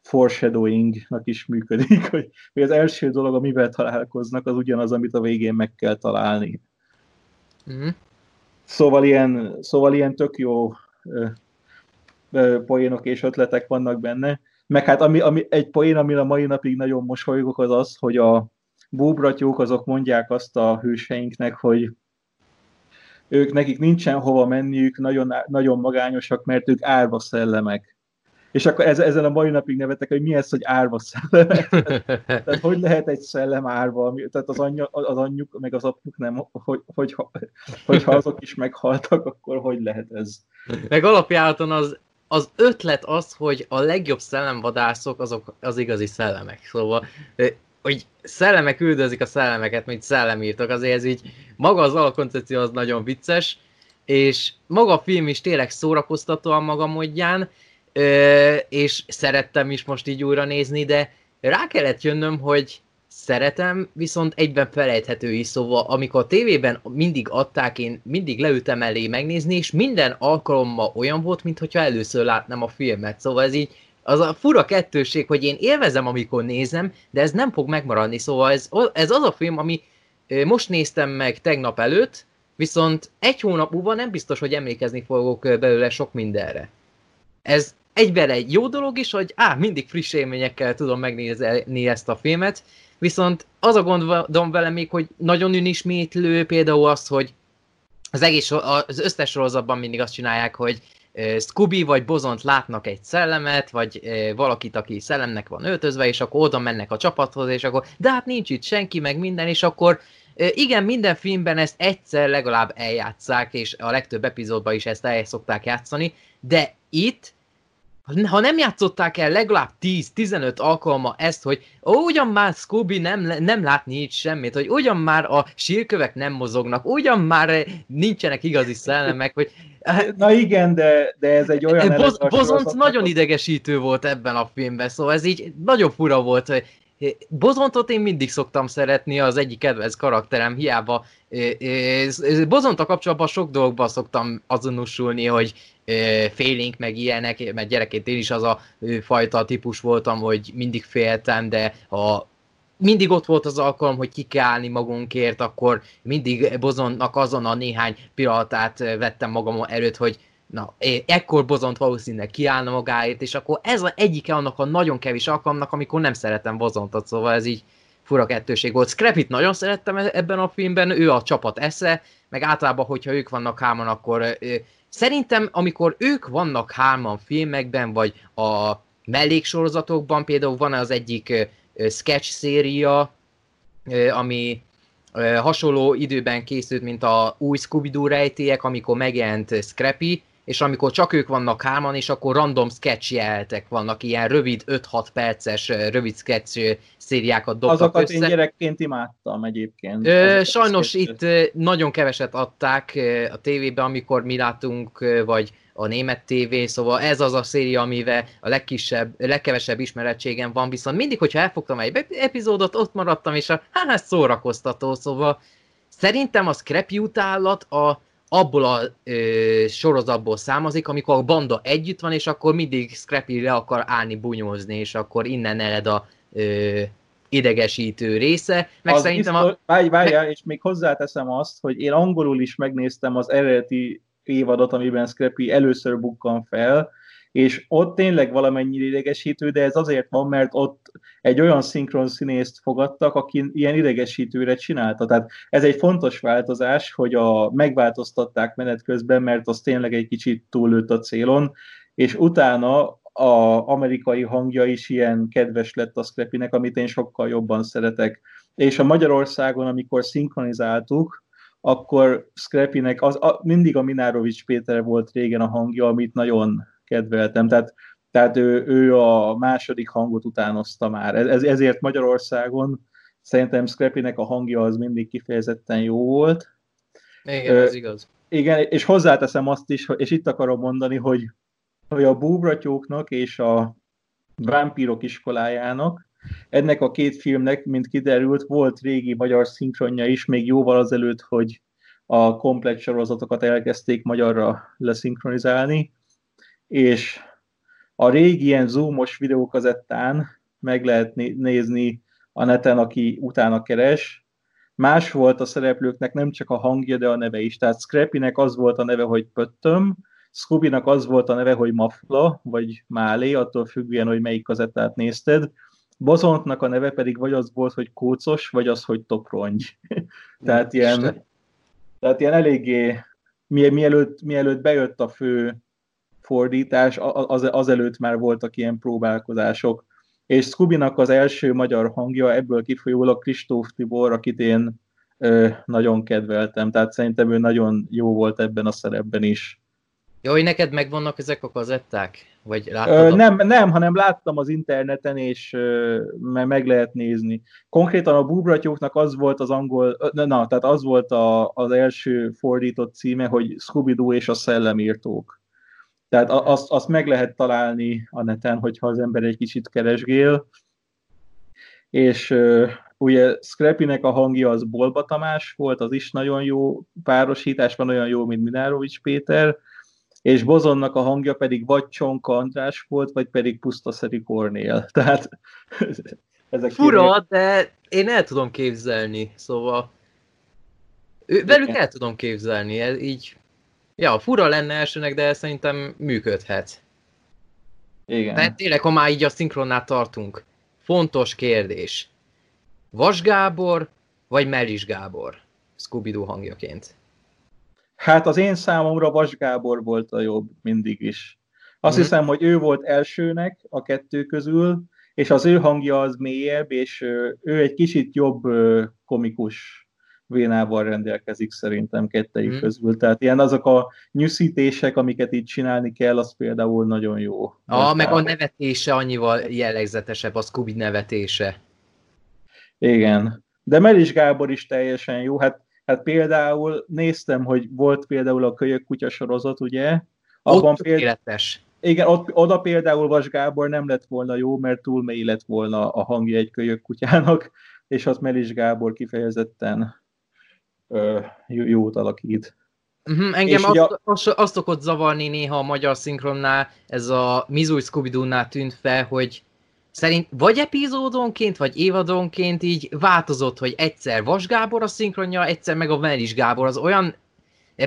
foreshadowingnak is működik, hogy, hogy az első dolog, amivel találkoznak, az ugyanaz, amit a végén meg kell találni. Mm. Szóval, ilyen, szóval ilyen tök jó ö, ö, poénok és ötletek vannak benne. Meg hát ami, ami, egy poén, ami a mai napig nagyon mosolygok, az az, hogy a búbratyók azok mondják azt a hőseinknek, hogy ők nekik nincsen hova menniük, nagyon, nagyon magányosak, mert ők árva szellemek. És akkor ez, ezen a mai napig nevetek, hogy mi ez, hogy árva szellemek. tehát hogy lehet egy szellem árva, tehát az, anyja, az anyjuk, meg az apjuk nem, hogy, hogy, hogy, ha azok is meghaltak, akkor hogy lehet ez? Meg alapjáraton az az ötlet az, hogy a legjobb szellemvadászok azok az igazi szellemek. Szóval, hogy szellemek üldözik a szellemeket, mint szellemírtak, azért ez így maga az alkoncepció az nagyon vicces, és maga a film is tényleg szórakoztató a maga módján, és szerettem is most így újra nézni, de rá kellett jönnöm, hogy szeretem, viszont egyben felejthető is, szóval amikor a tévében mindig adták, én mindig leültem elé megnézni, és minden alkalommal olyan volt, mintha először látnám a filmet, szóval ez így az a fura kettőség, hogy én élvezem, amikor nézem, de ez nem fog megmaradni, szóval ez, ez az a film, ami most néztem meg tegnap előtt, viszont egy hónap múlva nem biztos, hogy emlékezni fogok belőle sok mindenre. Ez egyben egy jó dolog is, hogy á, mindig friss élményekkel tudom megnézni ezt a filmet, viszont az a gondom vele még, hogy nagyon önismétlő például az, hogy az egész, az összes sorozatban mindig azt csinálják, hogy Scooby vagy Bozont látnak egy szellemet, vagy valakit, aki szellemnek van öltözve, és akkor oda mennek a csapathoz, és akkor, de hát nincs itt senki, meg minden, és akkor igen, minden filmben ezt egyszer legalább eljátszák, és a legtöbb epizódban is ezt el szokták játszani, de itt ha nem játszották el legalább 10-15 alkalma ezt, hogy ó, ugyan már Scooby nem, nem látni itt semmit, hogy ugyan már a sírkövek nem mozognak, ugyan már nincsenek igazi szellemek, hogy... Na igen, de, de ez egy olyan... Boz, Bozonc nagyon idegesítő volt ebben a filmben, szóval ez így nagyon fura volt, hogy Bozontot én mindig szoktam szeretni, az egyik kedvenc karakterem, hiába Bozonta kapcsolatban sok dolgban szoktam azonosulni, hogy félénk meg ilyenek, mert gyerekként én is az a fajta típus voltam, hogy mindig féltem, de ha mindig ott volt az alkalom, hogy ki kell állni magunkért, akkor mindig Bozonnak azon a néhány pillanatát vettem magam előtt, hogy na, ekkor Bozont valószínűleg kiállna magáért, és akkor ez az egyike annak a nagyon kevés alkalomnak, amikor nem szeretem Bozontot, szóval ez így fura kettőség volt. Scrapit nagyon szerettem e- ebben a filmben, ő a csapat esze, meg általában, hogyha ők vannak hárman, akkor szerintem, amikor ők vannak hárman filmekben, vagy a melléksorozatokban, például van az egyik sketch széria, ami hasonló időben készült, mint a új Scooby-Doo rejtélyek, amikor megjelent Scrappy, és amikor csak ők vannak hárman, és akkor random sketch jeltek vannak, ilyen rövid 5-6 perces rövid sketch szériákat dobtak Azokat össze. én gyerekként imádtam egyébként. Ö, sajnos itt nagyon keveset adták a tévébe, amikor mi látunk, vagy a német tévé, szóval ez az a széria, amivel a legkisebb, legkevesebb ismerettségem van, viszont mindig, hogyha elfogtam egy epizódot, ott maradtam, és a, hát szórakoztató, szóval szerintem a Scrappy utálat a abból a ö, sorozatból származik, amikor a banda együtt van, és akkor mindig Scrappy le akar állni bunyózni, és akkor innen ered a ö, idegesítő része. Meg az szerintem biztos, a... Várj, várjál, meg... és még hozzáteszem azt, hogy én angolul is megnéztem az eredeti évadot, amiben Scrappy először bukkan fel, és ott tényleg valamennyi idegesítő, de ez azért van, mert ott egy olyan szinkron színészt fogadtak, aki ilyen idegesítőre csinálta. Tehát ez egy fontos változás, hogy a, megváltoztatták menet közben, mert az tényleg egy kicsit túlőtt a célon, és utána a amerikai hangja is ilyen kedves lett a Scrappynek, amit én sokkal jobban szeretek. És a Magyarországon, amikor szinkronizáltuk, akkor Scrappynek az, a, mindig a Minárovics Péter volt régen a hangja, amit nagyon kedveltem. Tehát, tehát ő, ő a második hangot utánozta már. Ez, ezért Magyarországon szerintem Scrappynek a hangja az mindig kifejezetten jó volt. Igen, ez igaz. Igen, és hozzáteszem azt is, és itt akarom mondani, hogy, hogy a búbratyóknak és a vámpírok iskolájának ennek a két filmnek, mint kiderült, volt régi magyar szinkronja is, még jóval azelőtt, hogy a komplet sorozatokat elkezdték magyarra leszinkronizálni, és a régi ilyen zoomos videókazettán meg lehet nézni a neten, aki utána keres. Más volt a szereplőknek nem csak a hangja, de a neve is. Tehát Scrappynek az volt a neve, hogy Pöttöm, Scooby-nak az volt a neve, hogy Mafla, vagy Málé, attól függően, hogy melyik kazettát nézted. Bozontnak a neve pedig vagy az volt, hogy Kócos, vagy az, hogy Toprongy. tehát, ilyen, tehát ilyen eléggé, mielőtt, mielőtt bejött a fő fordítás, az, azelőtt már voltak ilyen próbálkozások. És scooby az első magyar hangja, ebből kifolyólag Kristóf Tibor, akit én ö, nagyon kedveltem, tehát szerintem ő nagyon jó volt ebben a szerepben is. Jó, hogy neked megvannak ezek a kazetták? Vagy Ö, nem, nem, hanem láttam az interneten, és ö, meg lehet nézni. Konkrétan a Búbratyóknak az volt az angol, na, tehát az volt a, az első fordított címe, hogy Scooby-Doo és a szellemírtók. Tehát azt, azt meg lehet találni a neten, hogyha az ember egy kicsit keresgél. És uh, ugye Scrappynek a hangja az Bolba Tamás volt, az is nagyon jó párosítás, van olyan jó, mint Minárovics Péter, és Bozonnak a hangja pedig vagy Csonka András volt, vagy pedig Pusztaszeri Kornél. Tehát ezek Fura, de én el tudom képzelni, szóval ő, velük el tudom képzelni, ez így, ja, fura lenne elsőnek, de szerintem működhet. Igen. Tehát tényleg, ha már így a szinkronnál tartunk, fontos kérdés. Vas Gábor, vagy Melis Gábor scooby hangjaként? Hát az én számomra Vas Gábor volt a jobb mindig is. Azt mm. hiszem, hogy ő volt elsőnek a kettő közül, és az ő hangja az mélyebb, és ő egy kicsit jobb komikus vénával rendelkezik szerintem kettejük mm. közül. Tehát ilyen azok a nyűszítések, amiket itt csinálni kell, az például nagyon jó. Ah, meg a nevetése annyival jellegzetesebb, a Scooby nevetése. Igen. De Melis Gábor is teljesen jó. Hát, hát például néztem, hogy volt például a Kölyök kutya sorozat, ugye? Abban Ott például, igen, ott, oda például Vas Gábor nem lett volna jó, mert túl mély lett volna a hangja egy kölyök kutyának, és az Melis Gábor kifejezetten jót alakít. Uh-huh, engem azt, a... azt, azt szokott zavarni néha a magyar szinkronnál, ez a Mizúj scooby tűnt fel, hogy szerint vagy epizódonként, vagy évadonként így változott, hogy egyszer Vas Gábor a szinkronja, egyszer meg a Melis Gábor. Az olyan,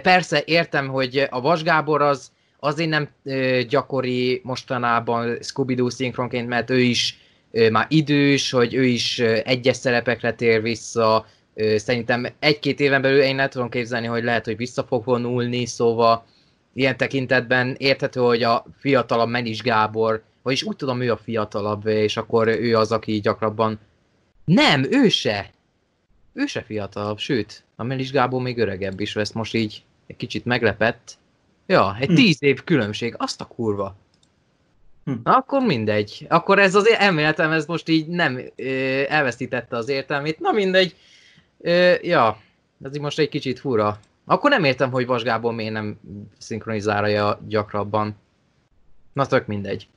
persze értem, hogy a Vas Gábor az azért nem ö, gyakori mostanában Scooby-Doo szinkronként, mert ő is ö, már idős, hogy ő is ö, egyes szerepekre tér vissza, szerintem egy-két éven belül én nem tudom képzelni, hogy lehet, hogy vissza fog vonulni, szóval ilyen tekintetben érthető, hogy a fiatalabb Menis Gábor, vagyis úgy tudom, ő a fiatalabb, és akkor ő az, aki gyakrabban... Nem, ő se! Ő se fiatalabb, sőt, a Melis Gábor még öregebb is, ezt most így egy kicsit meglepett. Ja, egy hm. tíz év különbség, azt a kurva. Hm. Na, akkor mindegy. Akkor ez az elméletem, ez most így nem ö, elvesztítette az értelmét. Na mindegy. Ö, ja, ez így most egy kicsit fura. Akkor nem értem, hogy Vas Gábor miért nem szinkronizálja gyakrabban. Na, tök mindegy.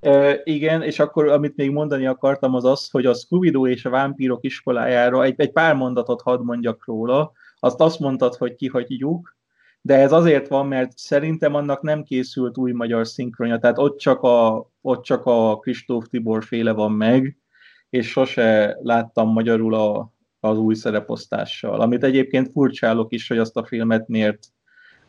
Uh, igen, és akkor amit még mondani akartam az az, hogy a scooby és a vámpírok iskolájára egy, egy pár mondatot hadd mondjak róla. Azt azt mondtad, hogy kihagyjuk, de ez azért van, mert szerintem annak nem készült új magyar szinkronja, tehát ott csak a, ott csak a Kristóf Tibor féle van meg, és sose láttam magyarul a, az új szereposztással, amit egyébként furcsálok is, hogy azt a filmet miért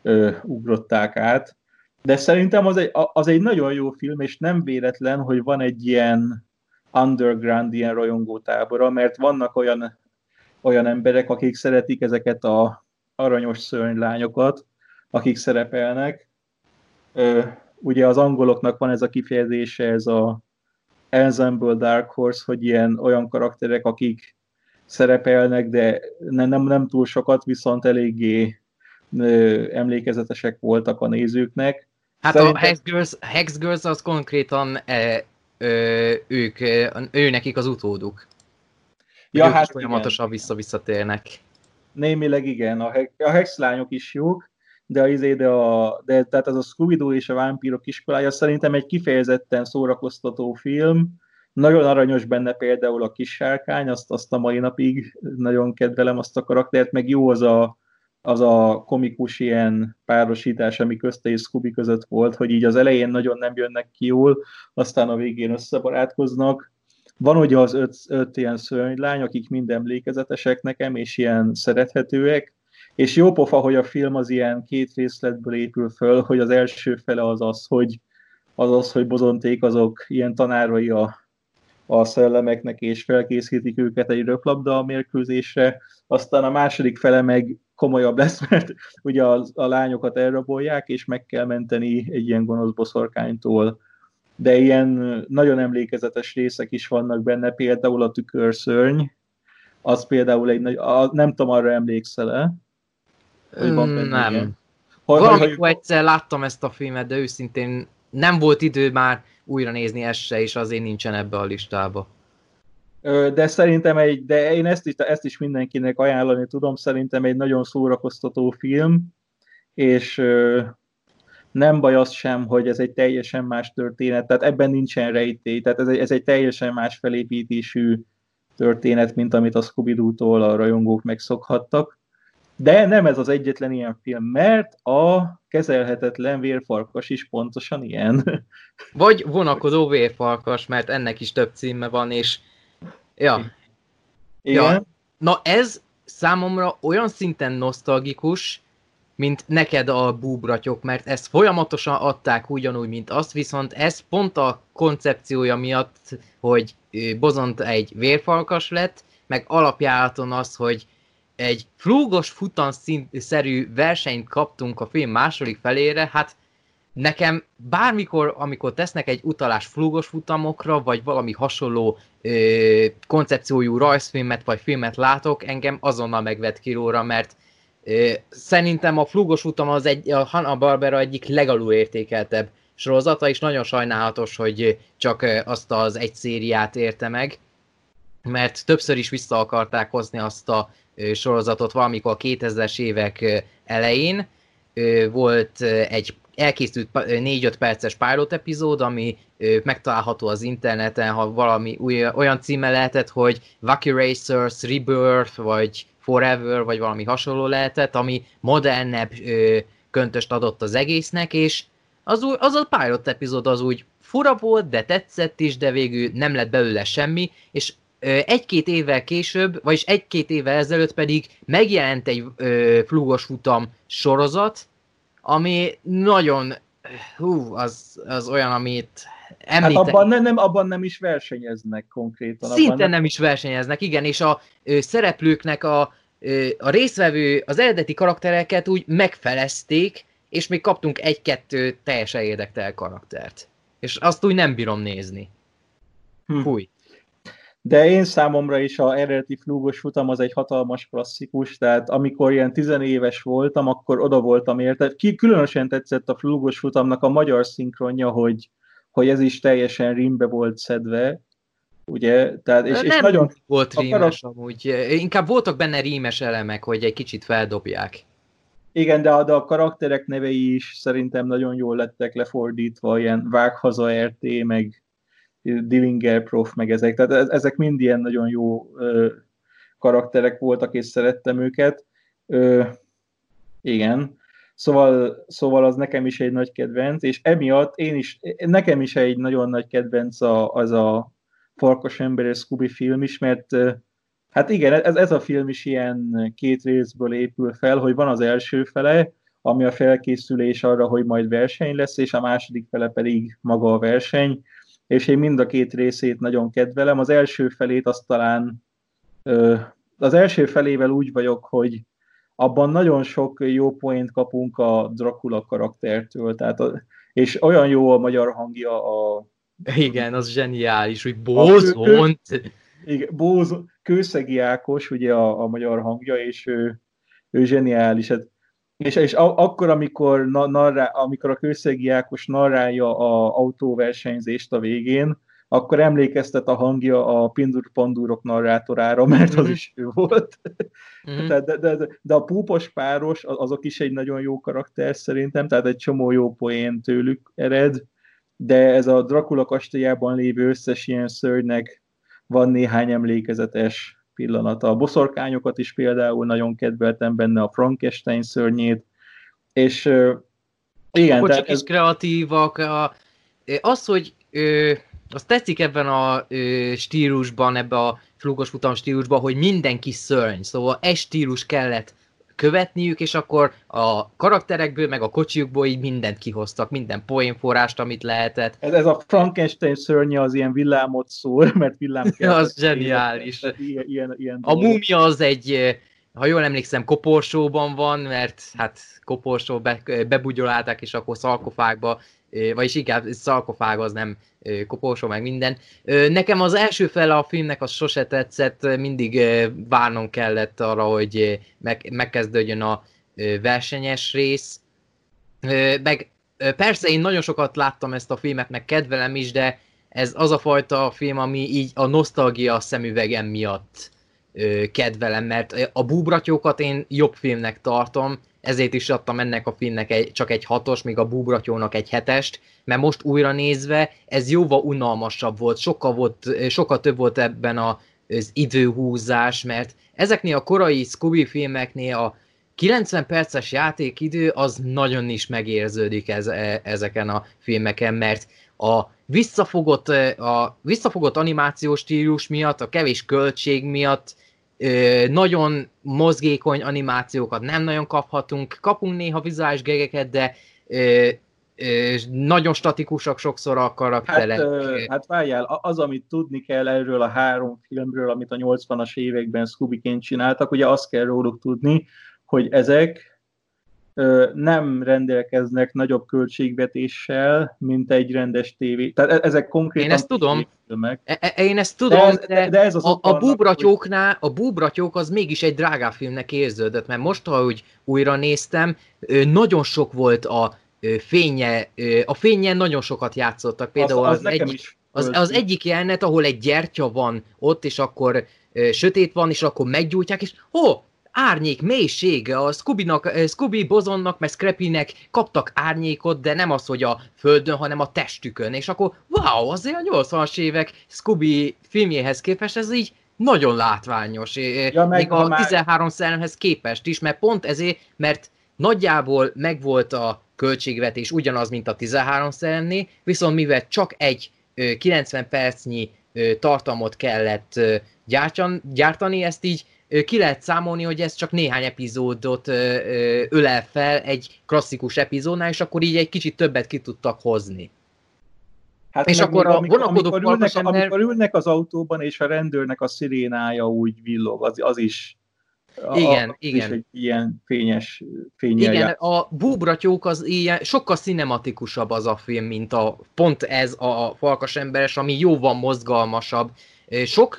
ö, ugrották át, de szerintem az egy, az egy nagyon jó film, és nem véletlen, hogy van egy ilyen underground, ilyen rajongótábora, mert vannak olyan, olyan emberek, akik szeretik ezeket a aranyos szörnylányokat, akik szerepelnek. Ugye az angoloknak van ez a kifejezése, ez a Ensemble Dark Horse, hogy ilyen olyan karakterek, akik szerepelnek, de nem, nem, nem túl sokat, viszont eléggé emlékezetesek voltak a nézőknek. Hát Szerintem... a Hex Girls, Hex Girls az konkrétan e, ö, ők, ő nekik az utóduk. Ja, ők hát folyamatosan vissza-visszatérnek. Némileg igen, a, a Hex lányok is jók, de, az, izé, de, a, de tehát az a scooby és a vámpírok iskolája szerintem egy kifejezetten szórakoztató film, nagyon aranyos benne például a kis sárkány, azt, azt a mai napig nagyon kedvelem azt a karaktert, meg jó az a, az a komikus ilyen párosítás, ami közte és Scooby között volt, hogy így az elején nagyon nem jönnek ki jól, aztán a végén összebarátkoznak. Van ugye az öt, öt ilyen szörnylány, akik mind emlékezetesek nekem, és ilyen szerethetőek, és jó pofa, hogy a film az ilyen két részletből épül föl, hogy az első fele az az, hogy az az, hogy bozonték azok ilyen tanárai a, a szellemeknek, és felkészítik őket egy röplabda mérkőzésre, aztán a második fele meg komolyabb lesz, mert ugye a, a lányokat elrabolják, és meg kell menteni egy ilyen gonosz boszorkánytól. De ilyen nagyon emlékezetes részek is vannak benne, például a tükörszörny, az például egy nagy, a, nem tudom, arra emlékszel-e? Hogy van benne nem. Ilyen. Valamikor egyszer láttam ezt a filmet, de őszintén nem volt idő már újra nézni ezt se, és azért nincsen ebbe a listába. De szerintem egy, de én ezt is, ezt is mindenkinek ajánlani tudom, szerintem egy nagyon szórakoztató film, és nem baj az sem, hogy ez egy teljesen más történet, tehát ebben nincsen rejtély, tehát ez egy, ez egy teljesen más felépítésű történet, mint amit a scooby tól a rajongók megszokhattak. De nem ez az egyetlen ilyen film, mert a kezelhetetlen vérfarkas is pontosan ilyen. Vagy vonakodó vérfarkas, mert ennek is több címe van, és ja. Igen. Ja. Na ez számomra olyan szinten nosztalgikus, mint neked a búbratyok, mert ezt folyamatosan adták ugyanúgy, mint azt, viszont ez pont a koncepciója miatt, hogy Bozont egy vérfalkas lett, meg alapjáraton az, hogy egy flúgos futanszerű versenyt kaptunk a film második felére, hát nekem bármikor, amikor tesznek egy utalás flúgos futamokra, vagy valami hasonló ö, koncepciójú rajzfilmet, vagy filmet látok, engem azonnal megvet kilóra, mert ö, szerintem a flúgos futam az egy, a Hanna-Barbera egyik legalul értékeltebb sorozata, és nagyon sajnálatos, hogy csak azt az egy szériát érte meg, mert többször is vissza akarták hozni azt a sorozatot valamikor a 2000-es évek elején. Volt egy elkészült 4-5 perces pilot epizód, ami megtalálható az interneten, ha valami olyan címe lehetett, hogy Wacky Racers, Rebirth, vagy Forever, vagy valami hasonló lehetett, ami modernebb köntöst adott az egésznek, és az, új, az a pilot epizód az úgy fura volt, de tetszett is, de végül nem lett belőle semmi, és egy-két évvel később, vagyis egy-két évvel ezelőtt pedig megjelent egy ö, flugos futam sorozat, ami nagyon, hú, az, az olyan, amit említem. Hát abban nem, nem, abban nem is versenyeznek konkrétan. Szinte nem... nem is versenyeznek, igen, és a ö, szereplőknek a, ö, a részvevő, az eredeti karaktereket úgy megfelezték, és még kaptunk egy-kettő teljesen érdektelen karaktert. És azt úgy nem bírom nézni. Hm. Fúj. De én számomra is a eredeti flúgos futam az egy hatalmas klasszikus, tehát amikor ilyen tizenéves voltam, akkor oda voltam érte. Ki, különösen tetszett a flúgos futamnak a magyar szinkronja, hogy, hogy ez is teljesen rimbe volt szedve, ugye? Tehát, és, nem és nagyon volt rímes karak... amúgy, inkább voltak benne rímes elemek, hogy egy kicsit feldobják. Igen, de a, de a karakterek nevei is szerintem nagyon jól lettek lefordítva, ilyen Vághaza RT, meg Dillinger Prof, meg ezek. Tehát ezek mind ilyen nagyon jó karakterek voltak, és szerettem őket. Igen. Szóval, szóval az nekem is egy nagy kedvenc, és emiatt én is, nekem is egy nagyon nagy kedvenc a, az a Farkas ember és Scooby film is, mert Hát igen, ez, ez a film is ilyen két részből épül fel, hogy van az első fele, ami a felkészülés arra, hogy majd verseny lesz, és a második fele pedig maga a verseny, és én mind a két részét nagyon kedvelem. Az első felét azt talán, az első felével úgy vagyok, hogy abban nagyon sok jó poént kapunk a Dracula karaktertől, tehát a, és olyan jó a magyar hangja a... Igen, az zseniális, hogy bózont. Igen, Bóz, Kőszegi Ákos, ugye a, a magyar hangja, és ő, ő zseniális. Hát, és, és akkor, amikor, na, narrá, amikor a Kőszegi Ákos narrálja a autóversenyzést a végén, akkor emlékeztet a hangja a Pindur Pandurok narrátorára, mert az mhm. is ő volt. Mm-hmm. de, de, de, de a púpos páros, azok is egy nagyon jó karakter szerintem, tehát egy csomó jó poén tőlük ered, de ez a Dracula kastélyában lévő összes ilyen szörnynek van néhány emlékezetes pillanata. A boszorkányokat is például nagyon kedveltem benne, a Frankenstein szörnyét, és igen. Hogy csak ez... is kreatívak. A, az, hogy ö, az tetszik ebben a ö, stílusban, ebben a flugos futam stílusban, hogy mindenki szörny. Szóval egy stílus kellett követniük, és akkor a karakterekből, meg a kocsiukból így mindent kihoztak, minden poénforrást, amit lehetett. Ez, ez a Frankenstein szörnye az ilyen villámot szól, mert villám kell. az zseniális. Ilyen, ilyen, ilyen a múmia az egy, ha jól emlékszem, koporsóban van, mert hát koporsó be, bebugyolálták, és akkor szalkofágba vagyis inkább szalkofág az nem koporsó, meg minden. Nekem az első fele a filmnek az sose tetszett, mindig várnom kellett arra, hogy meg, megkezdődjön a versenyes rész. Meg persze én nagyon sokat láttam ezt a filmet, meg kedvelem is, de ez az a fajta film, ami így a nosztalgia szemüvegem miatt kedvelem, mert a búbratyókat én jobb filmnek tartom, ezért is adtam ennek a filmnek egy, csak egy hatos, míg a Búbratyónak egy hetest, mert most újra nézve ez jóval unalmasabb volt, sokkal, volt, sokkal több volt ebben a, az időhúzás, mert ezeknél a korai Scooby filmeknél a 90 perces játékidő az nagyon is megérződik ez, e, ezeken a filmeken, mert a visszafogott, a visszafogott animációs stílus miatt, a kevés költség miatt nagyon mozgékony animációkat nem nagyon kaphatunk, kapunk néha vizuális gegeket, de nagyon statikusak sokszor a karakterek. Hát, hát várjál, az, amit tudni kell erről a három filmről, amit a 80-as években Scooby-ként csináltak, ugye azt kell róluk tudni, hogy ezek nem rendelkeznek nagyobb költségvetéssel, mint egy rendes tévé. Tehát e-, ezek konkrétan... Én ezt tudom. E, e én ezt tudom, de, ez, de, de ez az a, a búbratyóknál, a búbratyók az mégis egy drágább filmnek érződött, mert most, ahogy újra néztem, nagyon sok volt a fénye, a fényen nagyon sokat játszottak. Például az, az, az, egyik, az, az egyik jelenet, ahol egy gyertya van ott, és akkor sötét van, és akkor meggyújtják, és ó, árnyék mélysége, a Scooby-nak, eh, Scooby Bozonnak, meg Scrappy-nek kaptak árnyékot, de nem az, hogy a földön, hanem a testükön, és akkor wow, azért a 80-as évek Scooby filmjéhez képest ez így nagyon látványos, ja, még a már... 13 szellemhez képest is, mert pont ezért, mert nagyjából megvolt a költségvetés ugyanaz, mint a 13 szellemnél, viszont mivel csak egy 90 percnyi tartalmot kellett gyártani, ezt így ki lehet számolni, hogy ez csak néhány epizódot ölel fel egy klasszikus epizódnál, és akkor így egy kicsit többet ki tudtak hozni. Hát és akkor a amikor, amikor, ülnek, ember... amikor ülnek az autóban, és a rendőrnek a szirénája úgy villog, az, az is igen, a, igen. Is egy ilyen fényes fényel Igen, a búbratyók az ilyen, sokkal cinematikusabb az a film, mint a pont ez a Falkas emberes, ami jóval mozgalmasabb, sok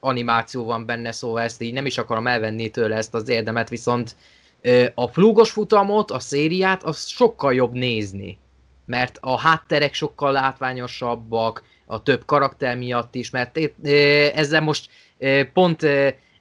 animáció van benne, szóval ezt így nem is akarom elvenni tőle ezt az érdemet, viszont a flúgos futamot, a szériát, az sokkal jobb nézni. Mert a hátterek sokkal látványosabbak, a több karakter miatt is, mert ezzel most pont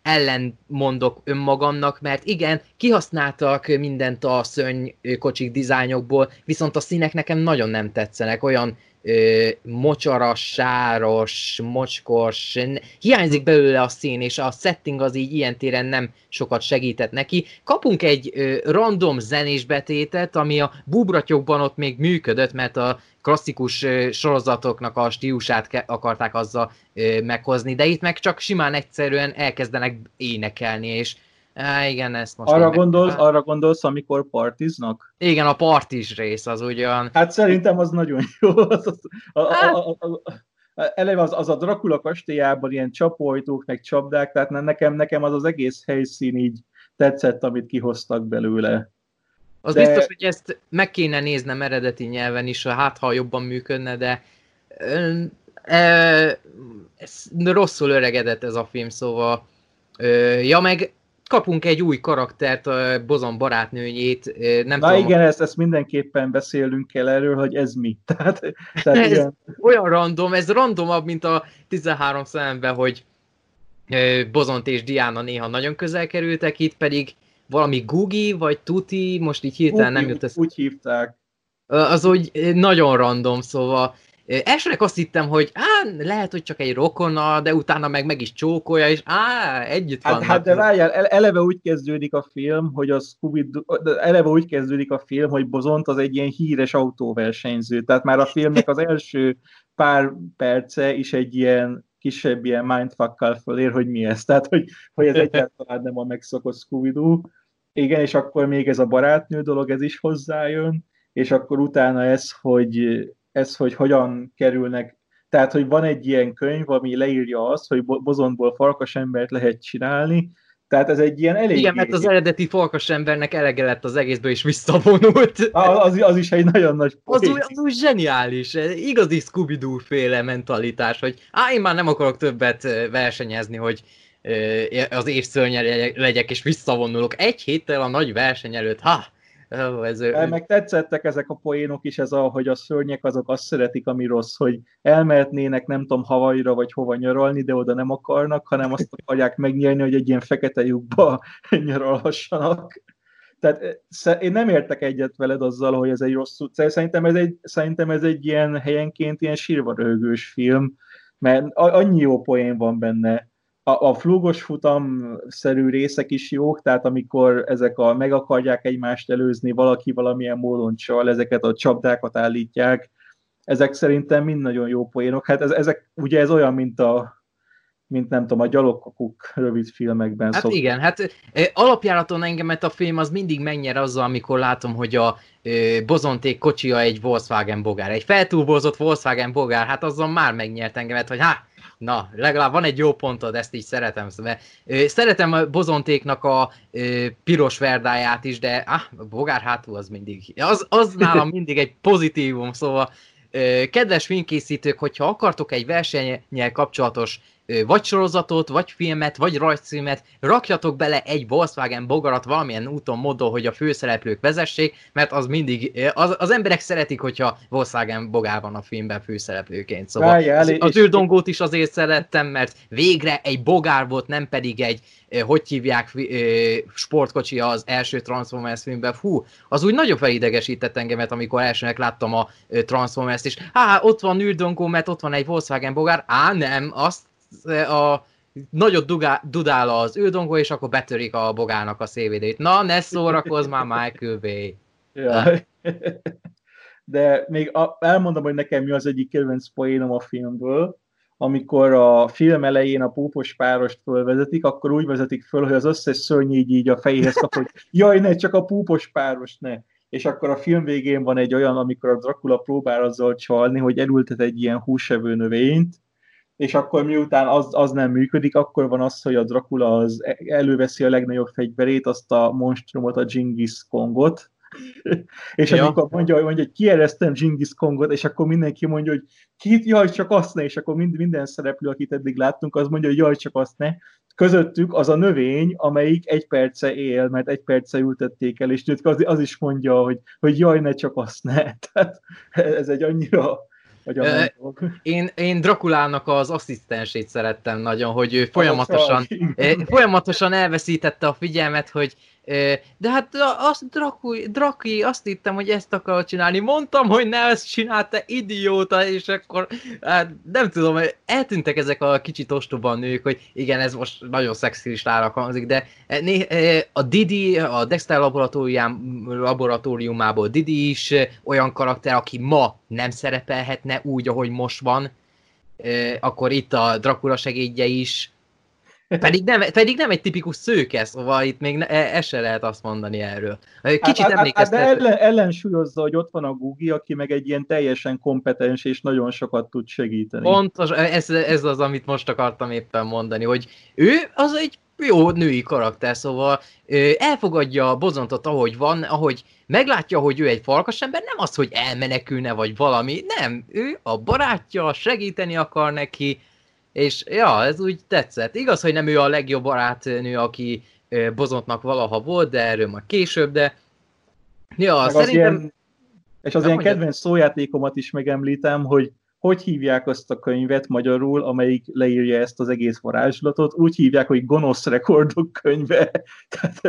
ellen mondok önmagamnak, mert igen, kihasználtak mindent a szörnykocsik dizájnokból, viszont a színek nekem nagyon nem tetszenek, olyan ö, mocsaras, sáros, mocskos, hiányzik belőle a szín, és a setting az így ilyen téren nem sokat segített neki. Kapunk egy ö, random zenés betétet, ami a búbratyokban ott még működött, mert a klasszikus ö, sorozatoknak a stílusát ke- akarták azzal ö, meghozni, de itt meg csak simán egyszerűen elkezdenek énekelni, és Á, igen, ezt most arra gondolsz, arra gondolsz, amikor partiznak? Igen, a partiz rész az ugyan. Hát szerintem az nagyon jó. Az, az, a, a, a, a, a, eleve az, az a Dracula kastélyában ilyen csapóajtók, meg csapdák, tehát nekem, nekem az az egész helyszín így tetszett, amit kihoztak belőle. Az de... biztos, hogy ezt meg kéne néznem eredeti nyelven is, hát ha jobban működne, de e, ez rosszul öregedett ez a film, szóval ja, meg kapunk egy új karaktert, a Bozon barátnőjét. Nem Na tudom, igen, ezt, ezt mindenképpen beszélünk kell erről, hogy ez mi. Tehát, tehát ez ilyen... olyan random, ez randomabb, mint a 13 szemben, hogy Bozont és Diana néha nagyon közel kerültek, itt pedig valami Gugi vagy Tuti, most így hirtelen Gugi, nem jut ezt. Úgy hívták. Az úgy nagyon random, szóval Elsőnek azt hittem, hogy á, lehet, hogy csak egy rokona, de utána meg meg is csókolja, és á, együtt hát, vannak. Hát de várjál, eleve úgy kezdődik a film, hogy a Scooby eleve úgy kezdődik a film, hogy Bozont az egy ilyen híres autóversenyző. Tehát már a filmnek az első pár perce is egy ilyen kisebb ilyen mindfuckkal fölér, hogy mi ez. Tehát, hogy, hogy ez egyáltalán nem a megszokott scooby -Doo. Igen, és akkor még ez a barátnő dolog, ez is hozzájön, és akkor utána ez, hogy ez, hogy hogyan kerülnek, tehát, hogy van egy ilyen könyv, ami leírja azt, hogy bozontból farkas embert lehet csinálni, tehát ez egy ilyen elég... Igen, mert az eredeti farkas embernek elege lett az egészből, és visszavonult. Az, az is egy nagyon nagy az úgy, az úgy zseniális, igazi scooby féle mentalitás, hogy á, én már nem akarok többet versenyezni, hogy az évszörnye legyek, és visszavonulok. Egy héttel a nagy verseny előtt, ha, Oh. Meg tetszettek ezek a poénok is, ez a, hogy a szörnyek azok azt szeretik, ami rossz, hogy elmehetnének nem tudom Havajra vagy hova nyaralni, de oda nem akarnak, hanem azt akarják megnyerni, hogy egy ilyen fekete lyukba nyaralhassanak. Tehát én nem értek egyet veled azzal, hogy ez egy rossz Szerintem ez egy, szerintem ez egy ilyen helyenként ilyen sírva röhögős film, mert annyi jó poén van benne. A, a flugos futam-szerű részek is jók, tehát amikor ezek a meg akarják egymást előzni, valaki valamilyen módon csal, ezeket a csapdákat állítják, ezek szerintem mind nagyon jó poénok. Hát ez, ezek, ugye ez olyan, mint a mint nem tudom, a gyalogkakuk rövid filmekben Hát szoktuk. igen, hát alapjáraton engemet a film az mindig megnyer azzal, amikor látom, hogy a ö, bozonték kocsia egy Volkswagen bogár, egy feltúlbozott Volkswagen bogár, hát azzal már megnyert engemet, hogy hát Na, legalább van egy jó pontod, ezt így szeretem. Szóval, szeretem a bozontéknak a piros verdáját is, de ah, bogár hátul az mindig, az, az nálam mindig egy pozitívum, szóval kedves filmkészítők, hogyha akartok egy versennyel kapcsolatos vagy sorozatot, vagy filmet, vagy rajzcímet, rakjatok bele egy Volkswagen bogarat valamilyen úton, módon, hogy a főszereplők vezessék, mert az mindig, az, az emberek szeretik, hogyha Volkswagen bogár van a filmben főszereplőként. Szóval Rájál, az, az űrdongót is azért szerettem, mert végre egy bogár volt, nem pedig egy, hogy hívják, sportkocsi az első Transformers filmben. Fú, az úgy nagyon felidegesített engemet, amikor elsőnek láttam a Transformers-t, és há, ott van űrdongó, mert ott van egy Volkswagen bogár, á nem, azt a nagyot dugá, dudál az ődongó, és akkor betörik a bogának a szévédét. Na, ne szórakozz már, Michael Bay. De még a, elmondom, hogy nekem mi az egyik kedvenc poénom a filmből, amikor a film elején a púpos párost fölvezetik, akkor úgy vezetik föl, hogy az összes szörny így, így a fejéhez kap, hogy jaj, ne, csak a púpos páros, ne. És akkor a film végén van egy olyan, amikor a Dracula próbál azzal csalni, hogy elültet egy ilyen húsevő növényt, és akkor miután az, az nem működik, akkor van az, hogy a Dracula az előveszi a legnagyobb fegyverét, azt a monstrumot, a Genghis Kongot, és ja. amikor mondja, hogy mondja, hogy kieresztem Genghis Kongot, és akkor mindenki mondja, hogy kit, jaj, csak azt ne, és akkor mind, minden szereplő, akit eddig láttunk, az mondja, hogy jaj, csak azt ne. Közöttük az a növény, amelyik egy perce él, mert egy perce ültették el, és az, az is mondja, hogy, hogy jaj, ne csak azt ne. Tehát ez egy annyira vagy a én, én Drakulának az asszisztensét szerettem nagyon, hogy ő folyamatosan, folyamatosan elveszítette a figyelmet, hogy de hát azt Draki, Draki, azt hittem, hogy ezt akar csinálni. Mondtam, hogy ne ezt csinálta, idióta, és akkor hát nem tudom, eltűntek ezek a kicsit ostoban nők, hogy igen, ez most nagyon szexistára hangzik, de a Didi, a Dexter laboratórium, laboratóriumából Didi is olyan karakter, aki ma nem szerepelhetne úgy, ahogy most van, akkor itt a Dracula segédje is pedig nem, pedig nem egy tipikus szőke, szóval itt még ne, e, ez se lehet azt mondani erről. Kicsit hát, emlékeztet... Hát, de ellen, ellensúlyozza, hogy ott van a Gugi, aki meg egy ilyen teljesen kompetens és nagyon sokat tud segíteni. Pontos, ez, ez az, amit most akartam éppen mondani, hogy ő az egy jó női karakter, szóval ö, elfogadja a bozontot, ahogy van, ahogy meglátja, hogy ő egy farkas ember, nem az, hogy elmenekülne, vagy valami, nem, ő a barátja, segíteni akar neki, és ja, ez úgy tetszett. Igaz, hogy nem ő a legjobb barátnő, aki Bozontnak valaha volt, de erről majd később, de ja, Meg szerintem... Az ilyen, és az ilyen mondjad. kedvenc szójátékomat is megemlítem, hogy hogy hívják azt a könyvet magyarul, amelyik leírja ezt az egész varázslatot? Úgy hívják, hogy gonosz rekordok könyve. Tehát,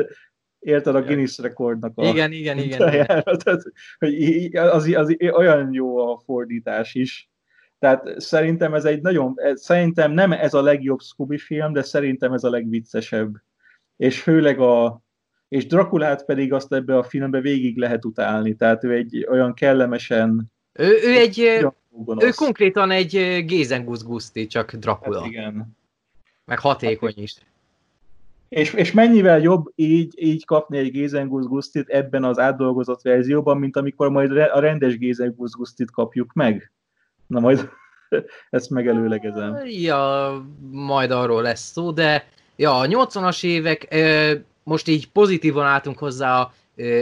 érted a Guinness rekordnak a Igen, igen, igen. igen. Tehát, hogy az, az, az, olyan jó a fordítás is. Tehát szerintem ez egy nagyon, szerintem nem ez a legjobb Scooby film, de szerintem ez a legviccesebb. És főleg a, és Drakulát pedig azt ebbe a filmbe végig lehet utálni, tehát ő egy olyan kellemesen... Ő, ő egy, ő konkrétan egy Gézengusz Guszti, csak Dracula. Hát igen. Meg hatékony is. És, és mennyivel jobb így, így kapni egy Gézengusz Gusztit ebben az átdolgozott verzióban, mint amikor majd a rendes Gézengusz Gusztit kapjuk meg? Na majd ezt megelőlegezem. Ja, majd arról lesz szó, de ja, a 80-as évek, most így pozitívan álltunk hozzá a,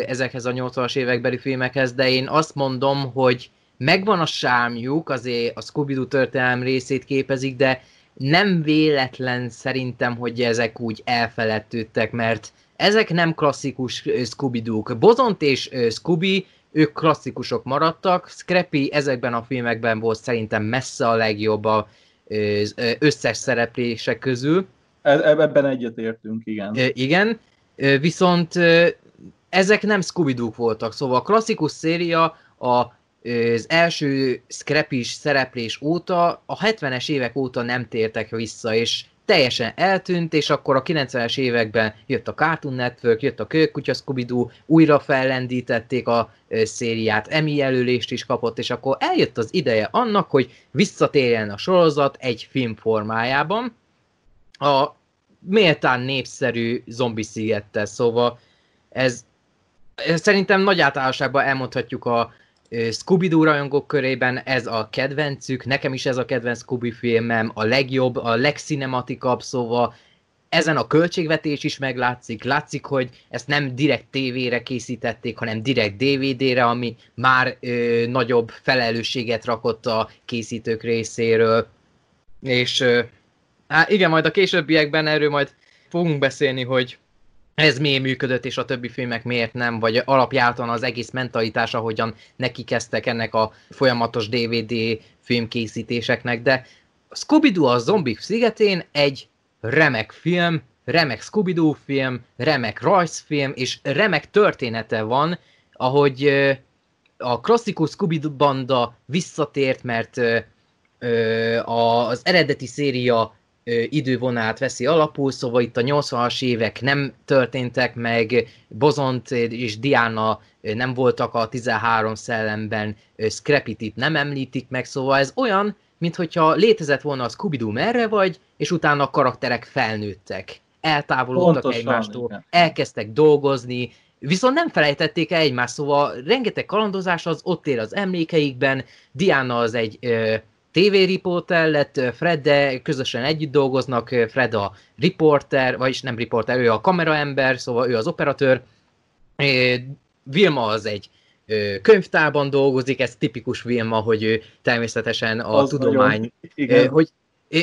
ezekhez a 80-as évekbeli filmekhez, de én azt mondom, hogy megvan a sámjuk, azért a Scooby-Doo történelem részét képezik, de nem véletlen szerintem, hogy ezek úgy elfeledtődtek, mert ezek nem klasszikus Scooby-Doo-k. Bozont és Scooby ők klasszikusok maradtak. Scrappy ezekben a filmekben volt szerintem messze a legjobb az összes szereplések közül. E, ebben egyetértünk, igen. Igen, viszont ezek nem scooby voltak, szóval a klasszikus széria a az első scrapis szereplés óta, a 70-es évek óta nem tértek vissza, és teljesen eltűnt, és akkor a 90-es években jött a Cartoon Network, jött a Kőkutya scooby újra fellendítették a szériát, Emmy jelölést is kapott, és akkor eljött az ideje annak, hogy visszatérjen a sorozat egy film formájában, a méltán népszerű zombi szigettel, szóval ez, ez szerintem nagy általánosságban elmondhatjuk a Scooby-Doo rajongók körében ez a kedvencük, nekem is ez a kedvenc Scooby filmem, a legjobb, a legcinematikabb, szóval ezen a költségvetés is meglátszik, látszik, hogy ezt nem direkt tévére készítették, hanem direkt DVD-re, ami már ö, nagyobb felelősséget rakott a készítők részéről. És ö, hát igen, majd a későbbiekben erről majd fogunk beszélni, hogy ez miért működött, és a többi filmek miért nem, vagy alapjáltan az egész mentalitás, ahogyan neki kezdtek ennek a folyamatos DVD filmkészítéseknek, de Scooby-Doo a zombik szigetén egy remek film, remek Scooby-Doo film, remek rajzfilm, és remek története van, ahogy a klasszikus Scooby-Doo banda visszatért, mert az eredeti széria idővonát veszi alapul, szóval itt a 80-as évek nem történtek meg, Bozont és Diana nem voltak a 13 szellemben, Scrappy itt nem említik meg, szóval ez olyan, mintha létezett volna a Scooby-Doo merre vagy, és utána a karakterek felnőttek. Eltávolodtak Pontosan, egymástól, igen. elkezdtek dolgozni, viszont nem felejtették el egymást, szóval rengeteg kalandozás az ott él az emlékeikben, Diana az egy TV-riporter lett Fred, de közösen együtt dolgoznak, Fred a riporter, vagyis nem riporter, ő a kameraember, szóval ő az operatőr, Vilma az egy könyvtárban dolgozik, ez tipikus Vilma, hogy ő természetesen a az tudomány, nagyon, hogy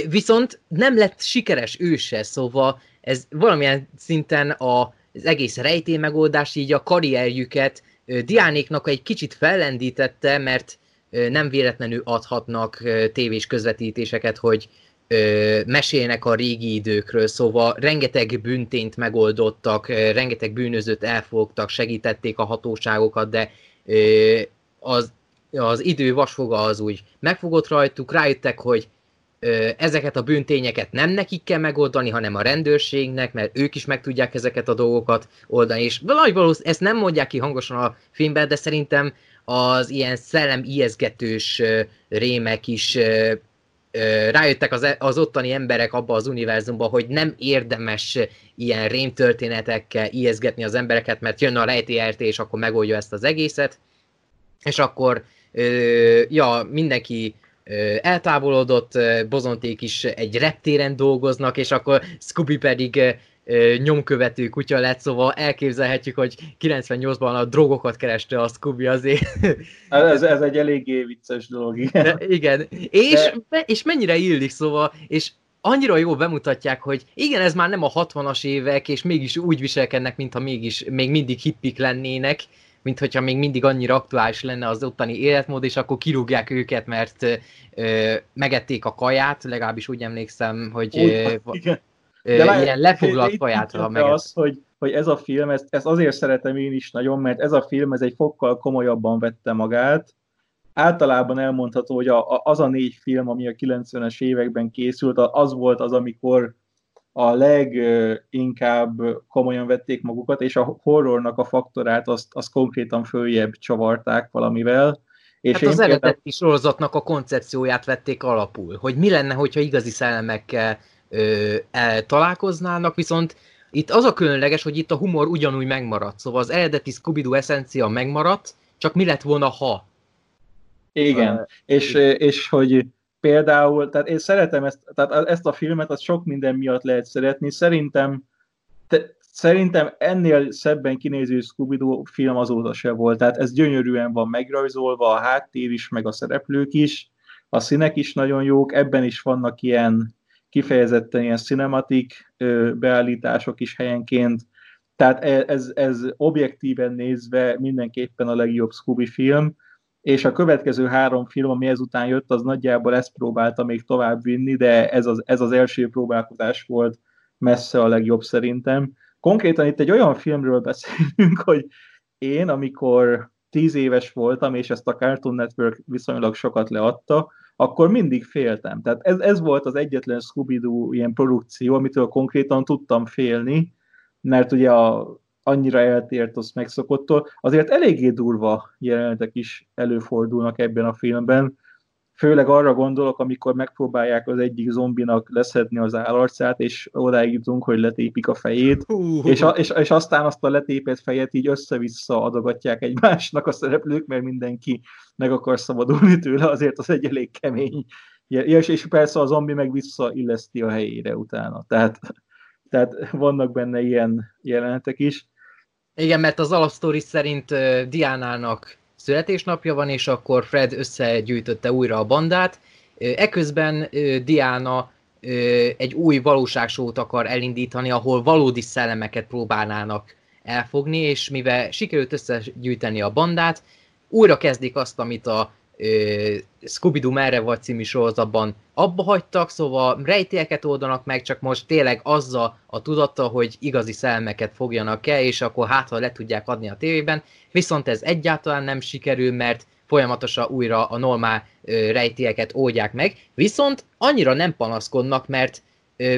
viszont nem lett sikeres ő se, szóval ez valamilyen szinten a, az egész rejtély megoldás így a karrierjüket Diánéknak egy kicsit fellendítette, mert nem véletlenül adhatnak tévés közvetítéseket, hogy mesélnek a régi időkről, szóval rengeteg büntényt megoldottak, rengeteg bűnözőt elfogtak, segítették a hatóságokat, de az, az idő vasfoga az úgy megfogott rajtuk, rájöttek, hogy ezeket a bűntényeket nem nekik kell megoldani, hanem a rendőrségnek, mert ők is meg tudják ezeket a dolgokat oldani, és nagy valószínűleg ezt nem mondják ki hangosan a filmben, de szerintem az ilyen szellem ijeszgetős rémek is rájöttek az, az ottani emberek abba az univerzumba, hogy nem érdemes ilyen rémtörténetekkel ijeszgetni az embereket, mert jön a rejtélyert, és akkor megoldja ezt az egészet, és akkor ja, mindenki eltávolodott, bozonték is egy reptéren dolgoznak, és akkor Scooby pedig nyomkövető kutya lett, szóval elképzelhetjük, hogy 98-ban a drogokat kereste a Scooby azért. Ez, ez egy eléggé vicces dolog, igen. De, igen. És, De... és mennyire illik, szóval, és annyira jól bemutatják, hogy igen, ez már nem a 60-as évek, és mégis úgy viselkednek, mintha mégis még mindig hippik lennének, mint hogyha még mindig annyira aktuális lenne az ottani életmód, és akkor kirúgják őket, mert ö, megették a kaját, legalábbis úgy emlékszem, hogy ö, igen. De lá, ilyen lefoglalt kaját meg. Az, hogy, hogy ez a film, ezt, ezt azért szeretem én is nagyon, mert ez a film, ez egy fokkal komolyabban vette magát. Általában elmondható, hogy a, a, az a négy film, ami a 90-es években készült, az volt az, amikor a leginkább komolyan vették magukat, és a horrornak a faktorát azt, azt konkrétan följebb csavarták valamivel. És hát az például... eredeti sorozatnak a koncepcióját vették alapul, hogy mi lenne, hogyha igazi szellemekkel ö, találkoznának, viszont itt az a különleges, hogy itt a humor ugyanúgy megmaradt, szóval az eredeti Scooby-Doo eszencia megmaradt, csak mi lett volna, ha? Igen, uh, és, és hogy például, tehát én szeretem ezt, tehát ezt a filmet, az sok minden miatt lehet szeretni, szerintem te, szerintem ennél szebben kinéző Scooby-Doo film azóta se volt, tehát ez gyönyörűen van megrajzolva, a háttér is, meg a szereplők is, a színek is nagyon jók, ebben is vannak ilyen kifejezetten ilyen cinematik beállítások is helyenként, tehát e, ez, ez objektíven nézve mindenképpen a legjobb Scooby film, és a következő három film, ami ezután jött, az nagyjából ezt próbálta még tovább vinni, de ez az, ez az első próbálkozás volt messze a legjobb szerintem. konkrétan itt egy olyan filmről beszélünk, hogy én, amikor tíz éves voltam, és ezt a Cartoon Network viszonylag sokat leadta, akkor mindig féltem. Tehát ez, ez volt az egyetlen Scooby-Doo ilyen produkció, amitől konkrétan tudtam félni, mert ugye a, annyira eltért az megszokottól. Azért eléggé durva jelenetek is előfordulnak ebben a filmben, főleg arra gondolok, amikor megpróbálják az egyik zombinak leszedni az állarcát, és odáig jutunk, hogy letépik a fejét, uh. és, a, és, és aztán azt a letépett fejet így össze-vissza adogatják egymásnak a szereplők, mert mindenki meg akar szabadulni tőle, azért az egy elég kemény. És, és persze a zombi meg visszailleszti a helyére utána. Tehát, tehát vannak benne ilyen jelenetek is. Igen, mert az alapsztori szerint Diánának születésnapja van, és akkor Fred összegyűjtötte újra a bandát. Eközben Diana egy új valóságsót akar elindítani, ahol valódi szellemeket próbálnának elfogni, és mivel sikerült összegyűjteni a bandát, újra kezdik azt, amit a Scooby-Doo Merre vagy című sorozatban abba hagytak, szóval rejtélyeket oldanak meg, csak most tényleg azzal a tudatta, hogy igazi szelmeket fogjanak el, és akkor hát, ha le tudják adni a tévében, viszont ez egyáltalán nem sikerül, mert folyamatosan újra a normál rejtélyeket oldják meg, viszont annyira nem panaszkodnak, mert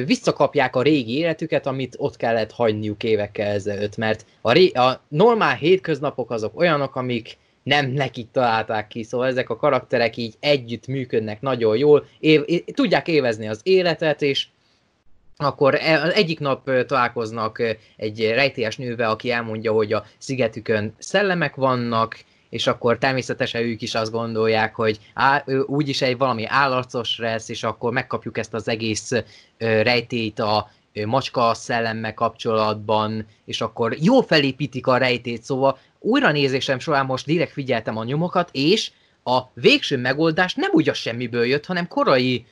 visszakapják a régi életüket, amit ott kellett hagyniuk évekkel ezelőtt, mert a, ré- a normál hétköznapok azok olyanok, amik nem nekik találták ki, szóval ezek a karakterek így együtt működnek nagyon jól, év, tudják évezni az életet, és akkor e, egyik nap találkoznak egy rejtélyes nővel, aki elmondja, hogy a szigetükön szellemek vannak, és akkor természetesen ők is azt gondolják, hogy á, úgyis egy valami állarcos lesz, és akkor megkapjuk ezt az egész rejtélyt a macska szellemmel kapcsolatban, és akkor jól felépítik a rejtét, szóval újra nézésem során most direkt figyeltem a nyomokat, és a végső megoldás nem úgy a semmiből jött, hanem korai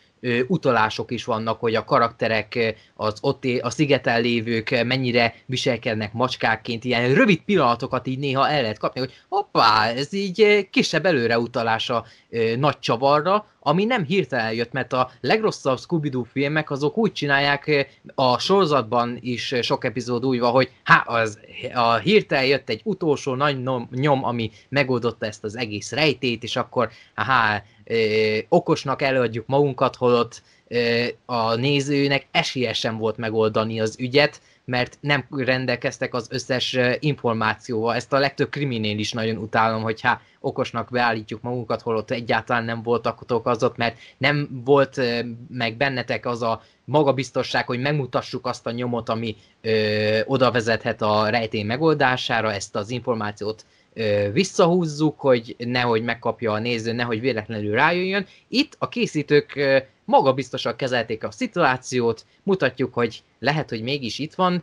utalások is vannak, hogy a karakterek, az ott a szigeten lévők mennyire viselkednek macskákként, ilyen rövid pillanatokat így néha el lehet kapni, hogy hoppá, ez így kisebb előreutalása nagy csavarra, ami nem hirtelen jött, mert a legrosszabb Scooby-Doo filmek azok úgy csinálják a sorozatban is sok epizód úgy van, hogy hát az, a hirtelen jött egy utolsó nagy nyom, ami megoldotta ezt az egész rejtét, és akkor hát okosnak előadjuk magunkat, holott a nézőnek esélye sem volt megoldani az ügyet, mert nem rendelkeztek az összes információval. Ezt a legtöbb kriminél is nagyon utálom, hogy hát okosnak beállítjuk magunkat, holott egyáltalán nem voltak azot, mert nem volt meg bennetek az a magabiztosság, hogy megmutassuk azt a nyomot, ami ö, oda vezethet a rejtély megoldására, ezt az információt visszahúzzuk, hogy nehogy megkapja a néző, nehogy véletlenül rájöjjön. Itt a készítők magabiztosan kezelték a szituációt, mutatjuk, hogy lehet, hogy mégis itt van,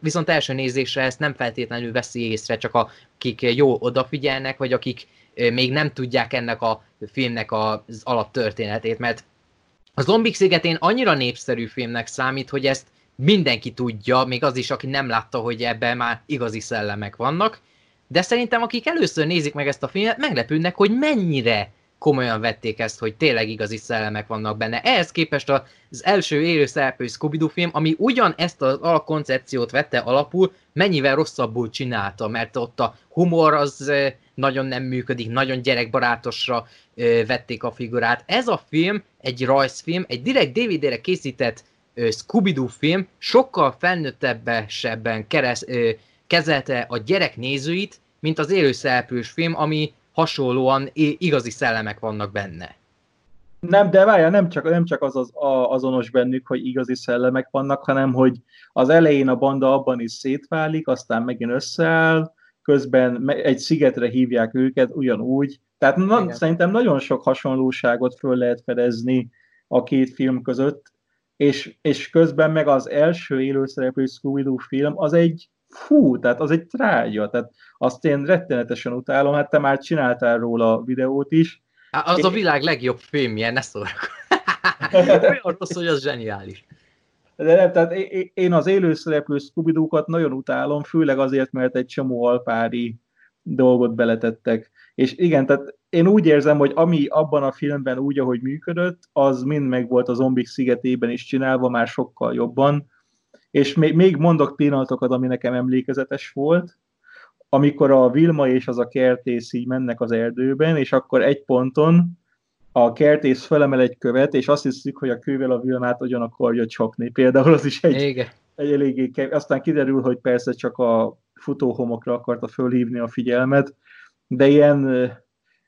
viszont első nézésre ezt nem feltétlenül veszi észre, csak akik jó odafigyelnek, vagy akik még nem tudják ennek a filmnek az alaptörténetét, mert a Zombik szigetén annyira népszerű filmnek számít, hogy ezt mindenki tudja, még az is, aki nem látta, hogy ebben már igazi szellemek vannak, de szerintem akik először nézik meg ezt a filmet, meglepődnek, hogy mennyire komolyan vették ezt, hogy tényleg igazi szellemek vannak benne. Ehhez képest az első élő szereplő scooby film, ami ugyan ezt az alapkoncepciót vette alapul, mennyivel rosszabbul csinálta, mert ott a humor az nagyon nem működik, nagyon gyerekbarátosra vették a figurát. Ez a film egy rajzfilm, egy direkt DVD-re készített Scooby-Doo film, sokkal felnőttebbesebben keres, kezelte a gyerek nézőit, mint az élőszereplős film, ami hasonlóan igazi szellemek vannak benne. Nem, de várjál, nem csak, nem csak az, az a, azonos bennük, hogy igazi szellemek vannak, hanem hogy az elején a banda abban is szétválik, aztán megint összeáll, közben egy szigetre hívják őket ugyanúgy. Tehát na, szerintem nagyon sok hasonlóságot föl lehet fedezni a két film között, és, és közben meg az első élőszereplő Scooby-Doo film az egy fú, tehát az egy trágya, tehát azt én rettenetesen utálom, hát te már csináltál róla videót is. Az a világ legjobb filmje, ne szórak. Olyan rossz, hogy az zseniális. De nem, tehát én az élőszereplő scooby nagyon utálom, főleg azért, mert egy csomó alpári dolgot beletettek. És igen, tehát én úgy érzem, hogy ami abban a filmben úgy, ahogy működött, az mind meg volt a zombik szigetében is csinálva, már sokkal jobban, És még, még mondok pillanatokat, ami nekem emlékezetes volt, amikor a Vilma és az a kertész így mennek az erdőben, és akkor egy ponton a kertész felemel egy követ, és azt hiszik, hogy a kővel a Vilmát ugyan akarja csapni. Például az is egy, Igen. egy eléggé kev... Aztán kiderül, hogy persze csak a futóhomokra akarta fölhívni a figyelmet, de ilyen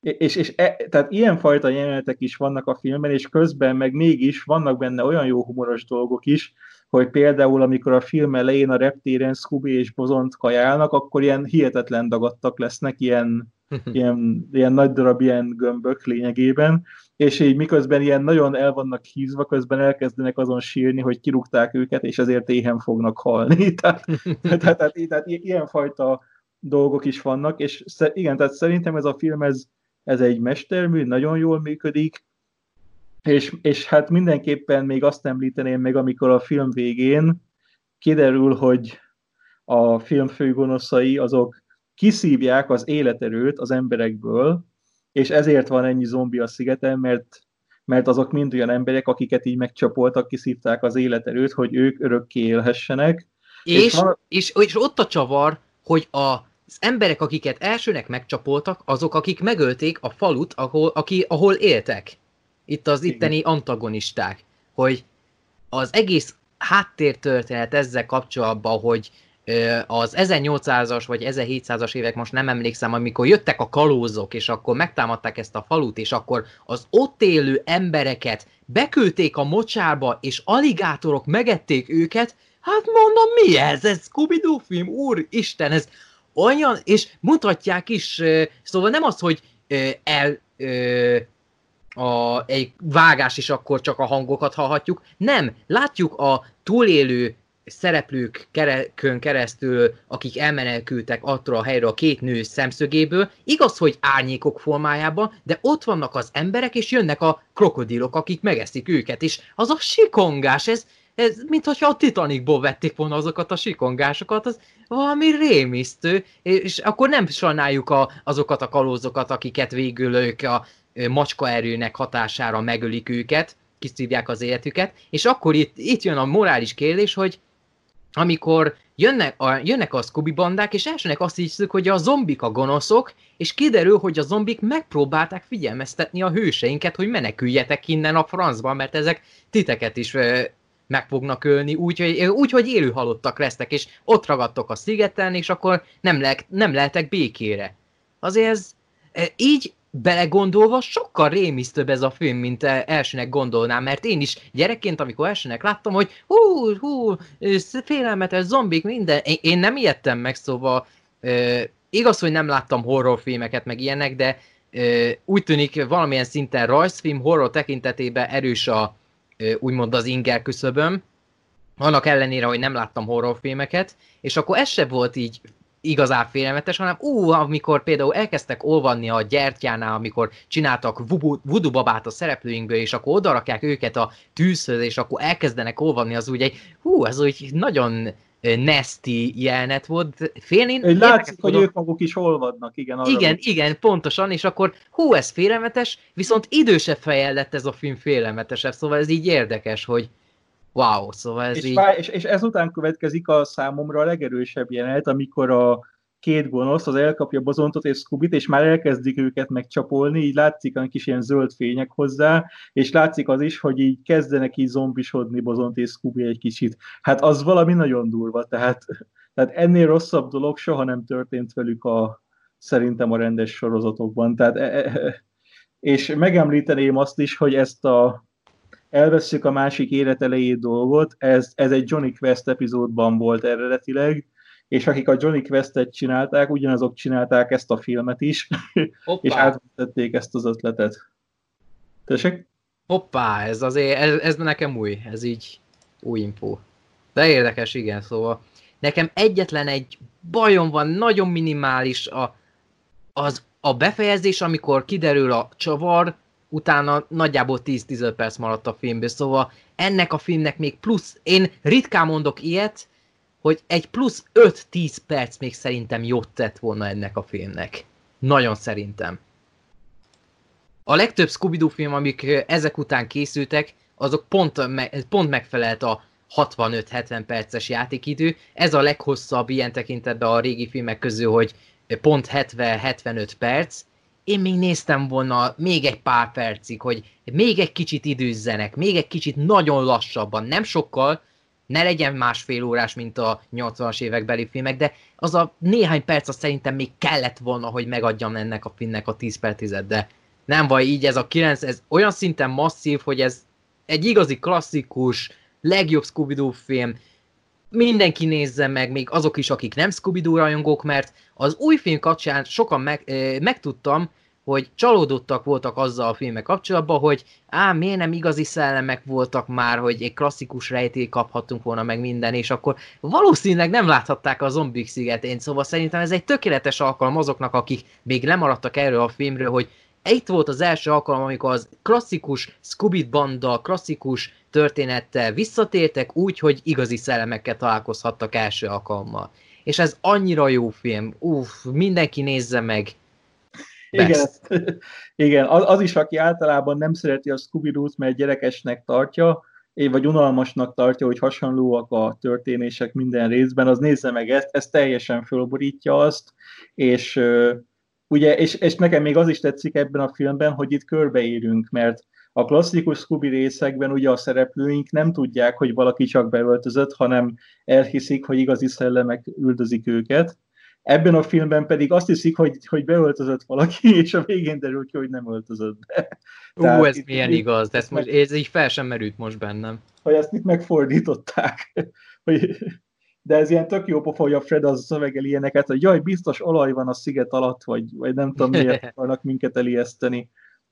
és, és e, tehát ilyenfajta jelenetek is vannak a filmben, és közben meg mégis vannak benne olyan jó humoros dolgok is, hogy például amikor a film elején a reptéren Scooby és Bozont kajálnak, akkor ilyen hihetetlen dagadtak lesznek, ilyen, ilyen, ilyen nagy darab ilyen gömbök lényegében, és így miközben ilyen nagyon el vannak hízva, közben elkezdenek azon sírni, hogy kirúgták őket, és ezért éhen fognak halni. tehát, tehát, tehát, tehát, ilyenfajta dolgok is vannak, és igen, tehát szerintem ez a film, ez, ez egy mestermű, nagyon jól működik, és, és hát mindenképpen még azt említeném meg, amikor a film végén kiderül, hogy a film főgonoszai azok kiszívják az életerőt az emberekből, és ezért van ennyi zombi a szigeten, mert, mert azok mind olyan emberek, akiket így megcsapoltak, kiszívták az életerőt, hogy ők örökké élhessenek. És, és, van... és, és ott a csavar, hogy a az emberek, akiket elsőnek megcsapoltak, azok, akik megölték a falut, ahol, aki, ahol éltek. Itt az itteni antagonisták. Hogy az egész háttértörténet ezzel kapcsolatban, hogy az 1800-as vagy 1700-as évek, most nem emlékszem, amikor jöttek a kalózok, és akkor megtámadták ezt a falut, és akkor az ott élő embereket beküldték a mocsárba, és aligátorok megették őket, hát mondom, mi ez? Ez Scooby-Doo film? Úr Isten, ez olyan, és mutatják is, szóval nem az, hogy el a, egy vágás is akkor csak a hangokat hallhatjuk, nem, látjuk a túlélő szereplőkön keresztül, akik elmenekültek attól a helyről a két nő szemszögéből, igaz, hogy árnyékok formájában, de ott vannak az emberek, és jönnek a krokodilok, akik megeszik őket, és az a sikongás, ez, ez mintha a Titanicból vették volna azokat a sikongásokat, az valami rémisztő, és akkor nem sajnáljuk a, azokat a kalózokat, akiket végül ők a macska erőnek hatására megölik őket, kiszívják az életüket, és akkor itt, itt jön a morális kérdés, hogy amikor jönnek a, jönnek a Scooby bandák, és elsőnek azt hiszik, hogy a zombik a gonoszok, és kiderül, hogy a zombik megpróbálták figyelmeztetni a hőseinket, hogy meneküljetek innen a francba, mert ezek titeket is meg fognak ölni, úgyhogy úgy, hogy élő halottak lesznek, és ott ragadtok a szigeten, és akkor nem, le, nem lehetek békére. Azért ez így belegondolva sokkal rémisztőbb ez a film, mint elsőnek gondolnám, mert én is gyerekként, amikor elsőnek láttam, hogy hú, hú, félelmetes zombik, minden, én nem ijedtem meg, szóval igaz, hogy nem láttam horrorfilmeket, meg ilyenek, de úgy tűnik valamilyen szinten rajzfilm, horror tekintetében erős a, úgymond az inger küszöböm, annak ellenére, hogy nem láttam horrorfilmeket, és akkor ez se volt így igazán félelmetes, hanem ú, amikor például elkezdtek olvanni a gyertyánál, amikor csináltak voodoo babát a szereplőinkből, és akkor odarakják őket a tűzhöz, és akkor elkezdenek olvanni, az úgy egy, hú, ez úgy nagyon nasty jelenet volt. Félni, Egy látszik, hogy ők maguk is olvadnak, igen. Igen, van. igen, pontosan, és akkor hú, ez félelmetes, viszont idősebb fejjel lett ez a film félelmetesebb, szóval ez így érdekes, hogy wow, szóval ez és, így... Fáj, és, és ezután következik a számomra a legerősebb jelenet, amikor a két gonosz az elkapja Bozontot és Scubit, és már elkezdik őket megcsapolni, így látszik a kis ilyen zöld fények hozzá, és látszik az is, hogy így kezdenek így zombisodni Bozont és Scooby egy kicsit. Hát az valami nagyon durva, tehát, tehát ennél rosszabb dolog soha nem történt velük a, szerintem a rendes sorozatokban. Tehát, e, e, e és megemlíteném azt is, hogy ezt a elveszük a másik élet elejét dolgot, ez, ez egy Johnny Quest epizódban volt eredetileg, és akik a Johnny Quest-et csinálták, ugyanazok csinálták ezt a filmet is, Hoppá. és átvették ezt az ötletet. Tessék? Hoppá, ez azért, ez, ez nekem új, ez így új info. De érdekes, igen, szóval nekem egyetlen egy bajom van, nagyon minimális a, az, a befejezés, amikor kiderül a csavar, utána nagyjából 10-15 perc maradt a filmből, szóval ennek a filmnek még plusz, én ritkán mondok ilyet, hogy egy plusz 5-10 perc még szerintem jót tett volna ennek a filmnek. Nagyon szerintem. A legtöbb scooby film, amik ezek után készültek, azok pont, pont megfelelt a, 65-70 perces játékidő. Ez a leghosszabb ilyen tekintetben a régi filmek közül, hogy pont 70-75 perc. Én még néztem volna még egy pár percig, hogy még egy kicsit időzzenek, még egy kicsit nagyon lassabban, nem sokkal, ne legyen másfél órás, mint a 80-as évekbeli filmek, de az a néhány perc az szerintem még kellett volna, hogy megadjam ennek a filmnek a 10 per 10 de nem vagy így ez a 9, ez olyan szinten masszív, hogy ez egy igazi klasszikus, legjobb scooby film, mindenki nézze meg, még azok is, akik nem scooby rajongók, mert az új film kapcsán sokan meg, eh, megtudtam, hogy csalódottak voltak azzal a filmek kapcsolatban, hogy á, miért nem igazi szellemek voltak már, hogy egy klasszikus rejtély kaphattunk volna meg minden, és akkor valószínűleg nem láthatták a zombik szigetén, szóval szerintem ez egy tökéletes alkalom azoknak, akik még lemaradtak erről a filmről, hogy itt volt az első alkalom, amikor az klasszikus Scooby banda, klasszikus történettel visszatértek úgy, hogy igazi szellemekkel találkozhattak első alkalommal. És ez annyira jó film. Uff, mindenki nézze meg. Igen, igen, az is, aki általában nem szereti a scooby doo mert gyerekesnek tartja, vagy unalmasnak tartja, hogy hasonlóak a történések minden részben, az nézze meg ezt, ez teljesen fölborítja azt, és ugye, és, és nekem még az is tetszik ebben a filmben, hogy itt körbeérünk, mert a klasszikus Scooby részekben ugye a szereplőink nem tudják, hogy valaki csak beöltözött, hanem elhiszik, hogy igazi szellemek üldözik őket. Ebben a filmben pedig azt hiszik, hogy, hogy beöltözött valaki, és a végén derül ki, hogy nem öltözött be. Ú, Tehát ez itt, milyen itt, igaz, de ez, most, ez így fel sem merült most bennem. Hogy ezt itt megfordították. Hogy, de ez ilyen tök jó pofa, hogy a Fred az szövegel ilyeneket, hogy jaj, biztos olaj van a sziget alatt, vagy, vagy nem tudom miért akarnak minket elijeszteni.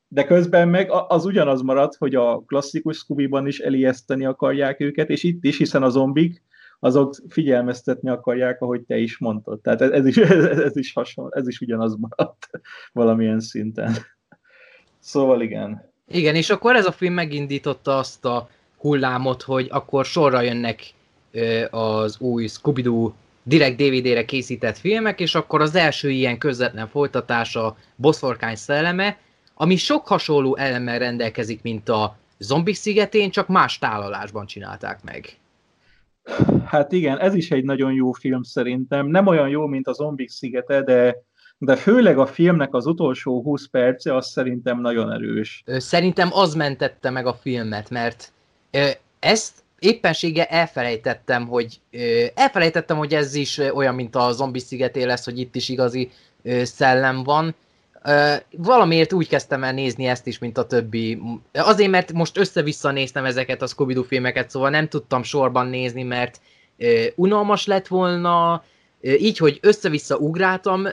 De közben meg az ugyanaz marad, hogy a klasszikus Scooby-ban is elijeszteni akarják őket, és itt is, hiszen a zombik, azok figyelmeztetni akarják, ahogy te is mondtad. Tehát ez, ez is, ez is hasonló, ez is ugyanaz maradt valamilyen szinten. Szóval igen. Igen, és akkor ez a film megindította azt a hullámot, hogy akkor sorra jönnek az új Scooby-Doo direkt DVD-re készített filmek, és akkor az első ilyen közvetlen folytatása Boszorkány szelleme, ami sok hasonló elemmel rendelkezik, mint a Zombik szigetén, csak más tálalásban csinálták meg. Hát igen, ez is egy nagyon jó film szerintem. Nem olyan jó, mint a Zombik szigete, de, de főleg a filmnek az utolsó 20 perce, az szerintem nagyon erős. Szerintem az mentette meg a filmet, mert ezt éppensége elfelejtettem, hogy elfelejtettem, hogy ez is olyan, mint a zombi szigeté lesz, hogy itt is igazi szellem van. Valamiért úgy kezdtem el nézni ezt is, mint a többi. Azért, mert most össze-vissza néztem ezeket a scooby filmeket, szóval nem tudtam sorban nézni, mert unalmas lett volna, így, hogy össze-vissza ugráltam,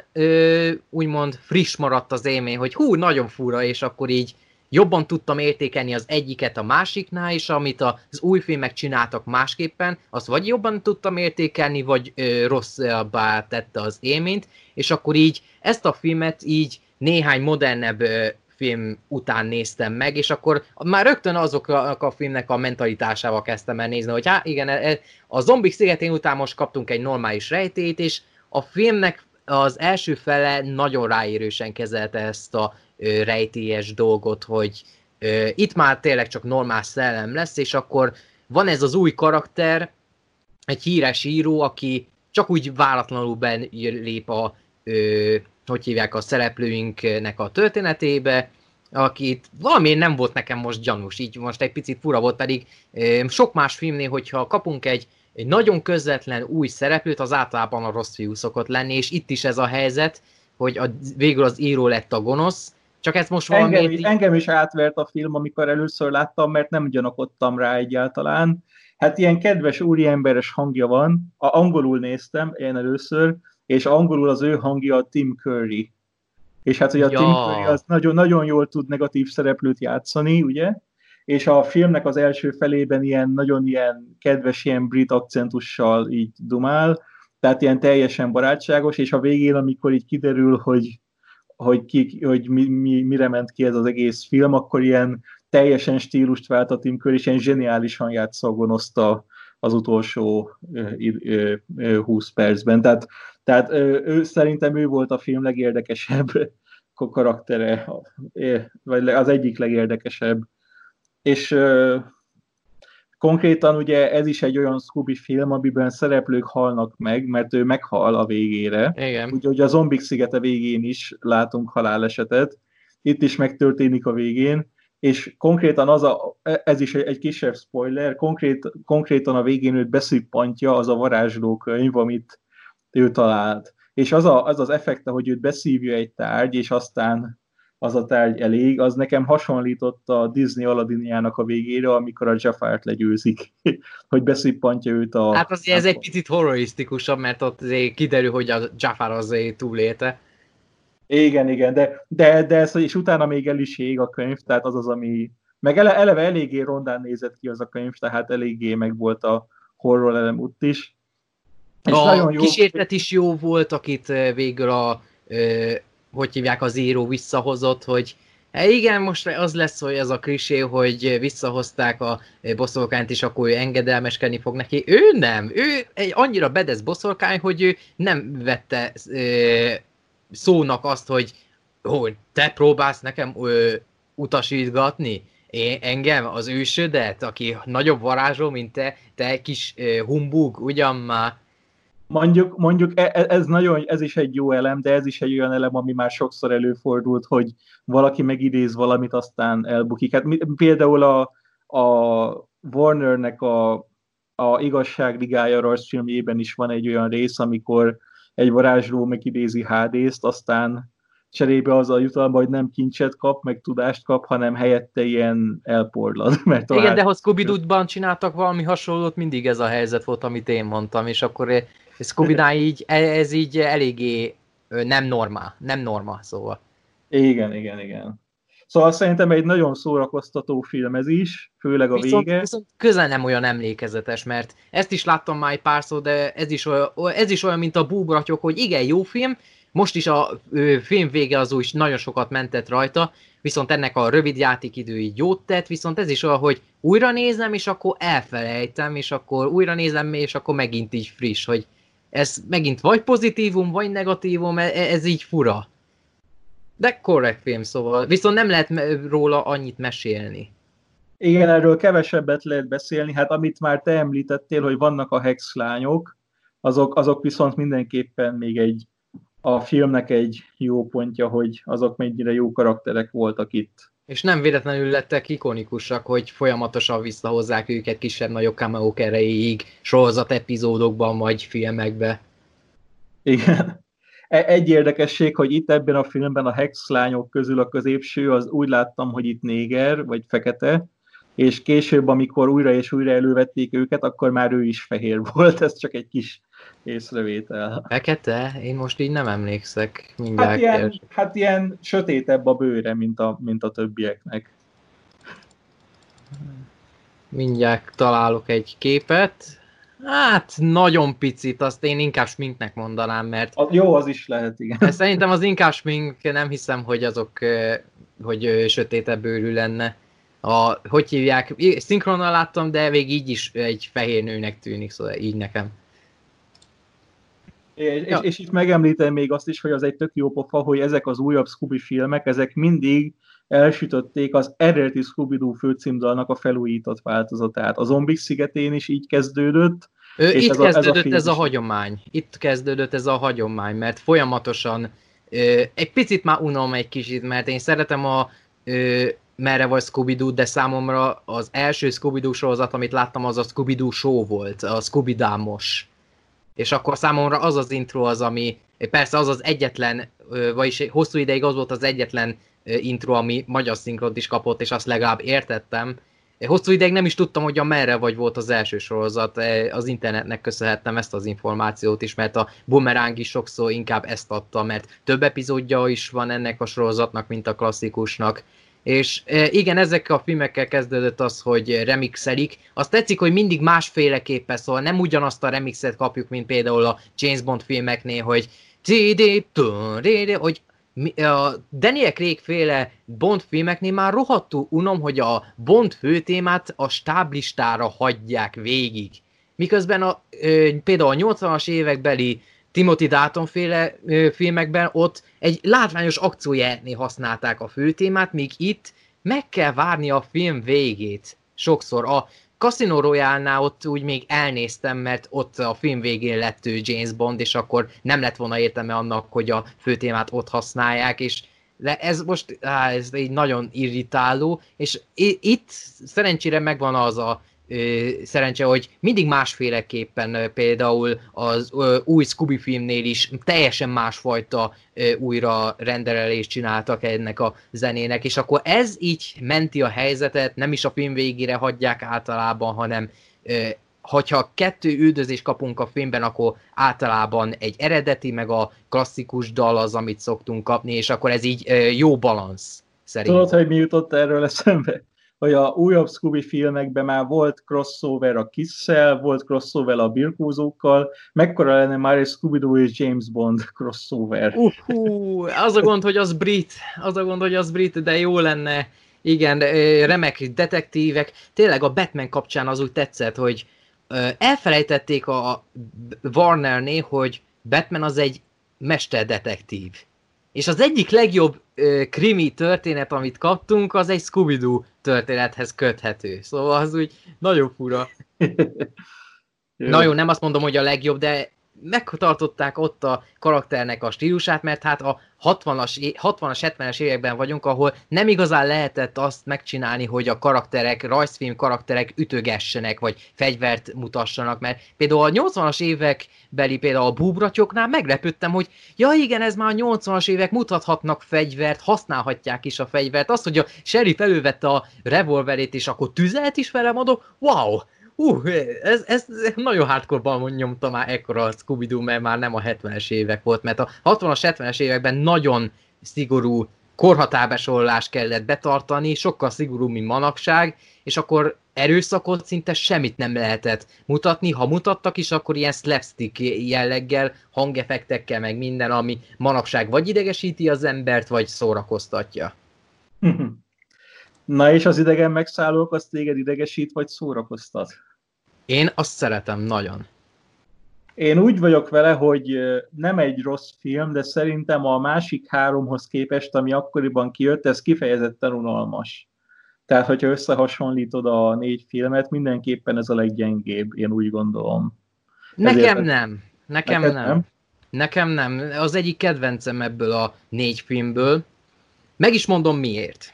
úgymond friss maradt az élmény, hogy hú, nagyon fura, és akkor így jobban tudtam értékelni az egyiket a másiknál, és amit az új filmek csináltak másképpen, azt vagy jobban tudtam értékelni, vagy ö, rosszabbá tette az élményt, és akkor így ezt a filmet így néhány modernebb film után néztem meg, és akkor már rögtön azok a, filmnek a mentalitásával kezdtem el nézni, hogy hát igen, e, a zombik szigetén után most kaptunk egy normális rejtét, és a filmnek az első fele nagyon ráérősen kezelte ezt a rejtélyes dolgot, hogy itt már tényleg csak normál szellem lesz, és akkor van ez az új karakter, egy híres író, aki csak úgy váratlanul lép a, hogy hívják, a szereplőinknek a történetébe, akit valamiért nem volt nekem most gyanús, így most egy picit fura volt, pedig sok más filmnél, hogyha kapunk egy, egy nagyon közvetlen új szereplőt, az általában a rossz fiú szokott lenni, és itt is ez a helyzet, hogy a, végül az író lett a gonosz, csak ez most valami... Engem, engem is átvert a film, amikor először láttam, mert nem gyanakodtam rá egyáltalán. Hát ilyen kedves úriemberes hangja van, a angolul néztem én először, és angolul az ő hangja a Tim Curry. És hát ugye a ja. Tim Curry az nagyon, nagyon jól tud negatív szereplőt játszani, ugye? És a filmnek az első felében ilyen nagyon ilyen kedves, ilyen brit akcentussal így dumál, tehát ilyen teljesen barátságos, és a végén, amikor így kiderül, hogy hogy, ki, hogy mi, mi, mire ment ki ez az egész film, akkor ilyen teljesen stílust vált a Tim Curry, és ilyen zseniálisan játsza a az utolsó 20 percben. Tehát, tehát ő, szerintem ő volt a film legérdekesebb karaktere, vagy az egyik legérdekesebb. És konkrétan ugye ez is egy olyan Scooby film, amiben szereplők halnak meg, mert ő meghal a végére. Igen. Úgyhogy a Zombik szigete végén is látunk halálesetet. Itt is megtörténik a végén, és konkrétan az a, ez is egy, egy kisebb spoiler, konkrét, konkrétan a végén őt beszippantja az a varázslókönyv, amit ő talált. És az, a, az az effekte, hogy őt beszívja egy tárgy, és aztán az a tárgy elég, az nekem hasonlított a Disney Aladdinjának a végére, amikor a Jafar-t legyőzik, hogy beszippantja őt a... Hát azért ez egy picit horrorisztikusabb, mert ott azért kiderül, hogy a Jafar azért túlélte. Igen, igen, de, de, de ez, és utána még el is ég a könyv, tehát az az, ami... Meg ele, eleve eléggé rondán nézett ki az a könyv, tehát eléggé meg volt a horror elem ott is. És a nagyon jó... kísértet is jó volt, akit végül a hogy hívják, az író visszahozott, hogy hát igen, most az lesz, hogy ez a krisé, hogy visszahozták a boszorkányt, és akkor ő engedelmeskedni fog neki. Ő nem, ő egy annyira bedesz boszorkány, hogy ő nem vette ö, szónak azt, hogy, hogy te próbálsz nekem ö, utasítgatni? Én, engem, az ősödet, aki nagyobb varázsló, mint te, te kis ö, humbug, ugyan már Mondjuk, mondjuk e, e, ez, nagyon, ez is egy jó elem, de ez is egy olyan elem, ami már sokszor előfordult, hogy valaki megidéz valamit, aztán elbukik. Hát például a, a Warnernek a, a igazságligája rajzfilmjében is van egy olyan rész, amikor egy varázsló megidézi HD-t, aztán cserébe az a jutalma, hogy nem kincset kap, meg tudást kap, hanem helyette ilyen elporlad. Mert Igen, de ha scooby csináltak valami hasonlót, mindig ez a helyzet volt, amit én mondtam, és akkor scooby így, e, ez így eléggé nem normál, nem norma, szóval. Igen, igen, igen. Szóval szerintem egy nagyon szórakoztató film ez is, főleg a viszont, vége. Viszont közel nem olyan emlékezetes, mert ezt is láttam már egy párszor, de ez is olyan, ez is olyan mint a búbratyok, hogy igen, jó film, most is a ö, film vége az úgy nagyon sokat mentett rajta, viszont ennek a rövid játékidő így jót tett, viszont ez is olyan, hogy újra nézem, és akkor elfelejtem, és akkor újra nézem, és akkor megint így friss, hogy ez megint vagy pozitívum, vagy negatívum, e, e, ez így fura. De korrekt film, szóval. Viszont nem lehet róla annyit mesélni. Igen, erről kevesebbet lehet beszélni. Hát amit már te említettél, hogy vannak a hex lányok, azok, azok viszont mindenképpen még egy a filmnek egy jó pontja, hogy azok mennyire jó karakterek voltak itt. És nem véletlenül lettek ikonikusak, hogy folyamatosan visszahozzák őket kisebb-nagyobb cameo erejéig, sorozat epizódokban vagy filmekbe. Igen. E, egy érdekesség, hogy itt ebben a filmben a Hex lányok közül a középső, az úgy láttam, hogy itt néger, vagy fekete, és később, amikor újra és újra elővették őket, akkor már ő is fehér volt, ez csak egy kis észrevétel. Fekete? Én most így nem emlékszek. Mindjárt hát, ilyen, hát ilyen sötétebb a bőre, mint a, mint a többieknek. Mindjárt találok egy képet. Hát, nagyon picit, azt én inkább sminknek mondanám, mert... A, jó, az is lehet, igen. Szerintem az inkább smink, nem hiszem, hogy azok, hogy sötétebb bőrű lenne. A, hogy hívják, szinkronnal láttam, de még így is egy fehér nőnek tűnik, szóval így nekem. És, ja. és, és itt megemlítem még azt is, hogy az egy tök jó pofa, hogy ezek az újabb Scooby filmek, ezek mindig elsütötték az eredeti Scooby-Doo főcímdalnak a felújított változatát. A Zombik szigetén is így kezdődött. Ö, és itt ez kezdődött a, ez a, ez a hagyomány. Itt kezdődött ez a hagyomány, mert folyamatosan ö, egy picit már unom egy kicsit, mert én szeretem a ö, merre vagy scooby de számomra az első Scooby-Doo sorozat, amit láttam, az a Scooby-Doo show volt, a scooby -Dámos. És akkor számomra az az intro az, ami, persze az az egyetlen, vagyis hosszú ideig az volt az egyetlen intro, ami magyar szinkront is kapott, és azt legalább értettem. Hosszú ideig nem is tudtam, hogy a merre vagy volt az első sorozat, az internetnek köszönhettem ezt az információt is, mert a Boomerang is sokszor inkább ezt adta, mert több epizódja is van ennek a sorozatnak, mint a klasszikusnak, és e, igen, ezekkel a filmekkel kezdődött az, hogy remixelik. Azt tetszik, hogy mindig másféleképpen, szóval nem ugyanazt a remixet kapjuk, mint például a James Bond filmeknél, hogy hogy a Daniel Craig féle Bond filmeknél már rohadtul unom, hogy a Bond főtémát a stáblistára hagyják végig. Miközben a, például a 80-as évekbeli Timothy Dalton féle filmekben ott egy látványos akciójátnél használták a főtémát, míg itt meg kell várni a film végét. Sokszor a Casino Royale-nál ott úgy még elnéztem, mert ott a film végén lett ő James Bond, és akkor nem lett volna értelme annak, hogy a főtémát ott használják, és de ez most á, ez egy nagyon irritáló, és itt szerencsére megvan az a szerencse, hogy mindig másféleképpen például az új Scooby filmnél is teljesen másfajta újra renderelést csináltak ennek a zenének, és akkor ez így menti a helyzetet, nem is a film végére hagyják általában, hanem hogyha kettő üldözés kapunk a filmben, akkor általában egy eredeti, meg a klasszikus dal az, amit szoktunk kapni, és akkor ez így jó balansz. Szerintem. Tudod, hogy mi jutott erről eszembe? Hogy a újabb Scooby filmekben már volt crossover a kiss volt crossover a birkózókkal, mekkora lenne már egy Scooby-Doo és James Bond crossover? Uh, uh, az a gond, hogy az brit, az a gond, hogy az brit, de jó lenne, igen, remek detektívek. Tényleg a Batman kapcsán az úgy tetszett, hogy elfelejtették a Warnernél, hogy Batman az egy mesterdetektív. És az egyik legjobb ö, krimi történet, amit kaptunk, az egy Scooby-Doo történethez köthető. Szóval az úgy nagyon fura. nagyon nem azt mondom, hogy a legjobb, de megtartották ott a karakternek a stílusát, mert hát a 60-as, 60-as 70-es években vagyunk, ahol nem igazán lehetett azt megcsinálni, hogy a karakterek, rajzfilm karakterek ütögessenek, vagy fegyvert mutassanak, mert például a 80-as évek beli például a búbratyoknál meglepődtem, hogy ja igen, ez már a 80-as évek mutathatnak fegyvert, használhatják is a fegyvert. Az, hogy a sheriff elővette a revolverét, és akkor tüzelt is velem adok, wow, uh, ez, ez nagyon hardcore nyomta már ekkora a scooby mert már nem a 70-es évek volt, mert a 60-as, 70-es években nagyon szigorú korhatárbesorolás kellett betartani, sokkal szigorú, mint manapság, és akkor erőszakot szinte semmit nem lehetett mutatni, ha mutattak is, akkor ilyen slapstick jelleggel, hangefektekkel, meg minden, ami manapság vagy idegesíti az embert, vagy szórakoztatja. Na és az idegen megszállók, azt téged idegesít, vagy szórakoztat? Én azt szeretem nagyon. Én úgy vagyok vele, hogy nem egy rossz film, de szerintem a másik háromhoz képest, ami akkoriban kijött, ez kifejezetten unalmas. Tehát, hogyha összehasonlítod a négy filmet, mindenképpen ez a leggyengébb, én úgy gondolom. Nekem Ezért, nem. Nekem nem. nem. Nekem nem. Az egyik kedvencem ebből a négy filmből. Meg is mondom miért.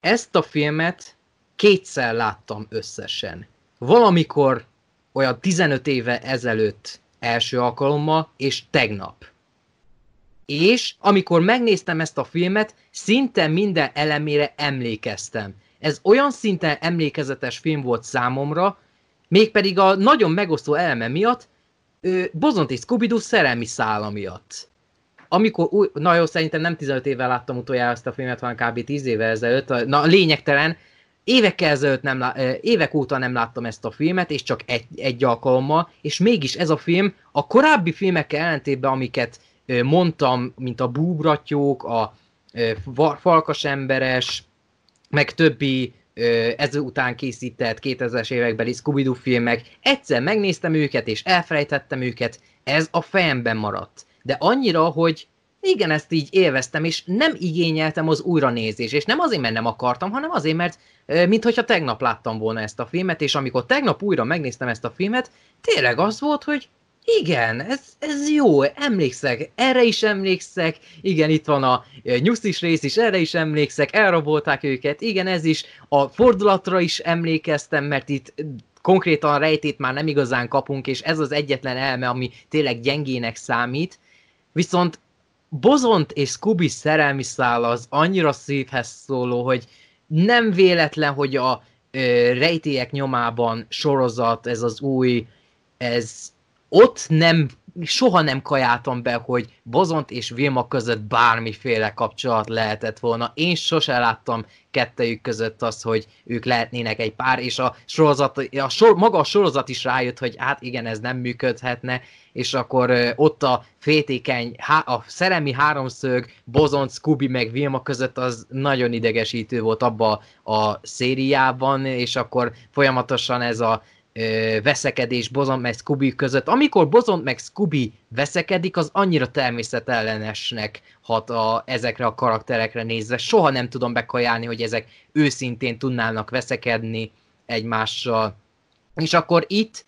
Ezt a filmet kétszer láttam összesen. Valamikor olyan 15 éve ezelőtt első alkalommal, és tegnap. És amikor megnéztem ezt a filmet, szinte minden elemére emlékeztem. Ez olyan szinten emlékezetes film volt számomra, mégpedig a nagyon megosztó eleme miatt, Bozont és scooby szerelmi szála miatt amikor új, na jó, szerintem nem 15 évvel láttam utoljára ezt a filmet, hanem kb. 10 éve ezelőtt, na lényegtelen, évekkel ezelőtt nem, évek óta nem láttam ezt a filmet, és csak egy, egy alkalommal, és mégis ez a film a korábbi filmekkel ellentétben, amiket mondtam, mint a búbratyók, a falkas emberes, meg többi ezután készített 2000-es évekbeli Scooby-Doo filmek, egyszer megnéztem őket, és elfelejtettem őket, ez a fejemben maradt de annyira, hogy igen, ezt így élveztem, és nem igényeltem az újranézés, és nem azért, mert nem akartam, hanem azért, mert mintha tegnap láttam volna ezt a filmet, és amikor tegnap újra megnéztem ezt a filmet, tényleg az volt, hogy igen, ez, ez jó, emlékszek, erre is emlékszek, igen, itt van a nyuszis rész is, erre is emlékszek, elrabolták őket, igen, ez is, a fordulatra is emlékeztem, mert itt konkrétan rejtét már nem igazán kapunk, és ez az egyetlen elme, ami tényleg gyengének számít, Viszont Bozont és Scooby szerelmi szál az annyira szívhez szóló, hogy nem véletlen, hogy a ö, rejtélyek nyomában sorozat, ez az új, ez ott nem, soha nem kajáltam be, hogy Bozont és Vilma között bármiféle kapcsolat lehetett volna. Én sose láttam kettejük között azt, hogy ők lehetnének egy pár, és a sorozat, a sor, maga a sorozat is rájött, hogy hát igen, ez nem működhetne, és akkor ott a fétékeny, a szerelmi háromszög, Bozont, Scooby meg Vilma között az nagyon idegesítő volt abba a szériában, és akkor folyamatosan ez a veszekedés Bozont meg Scooby között. Amikor Bozont meg Scooby veszekedik, az annyira természetellenesnek hat a, ezekre a karakterekre nézve. Soha nem tudom bekajálni, hogy ezek őszintén tudnának veszekedni egymással. és akkor itt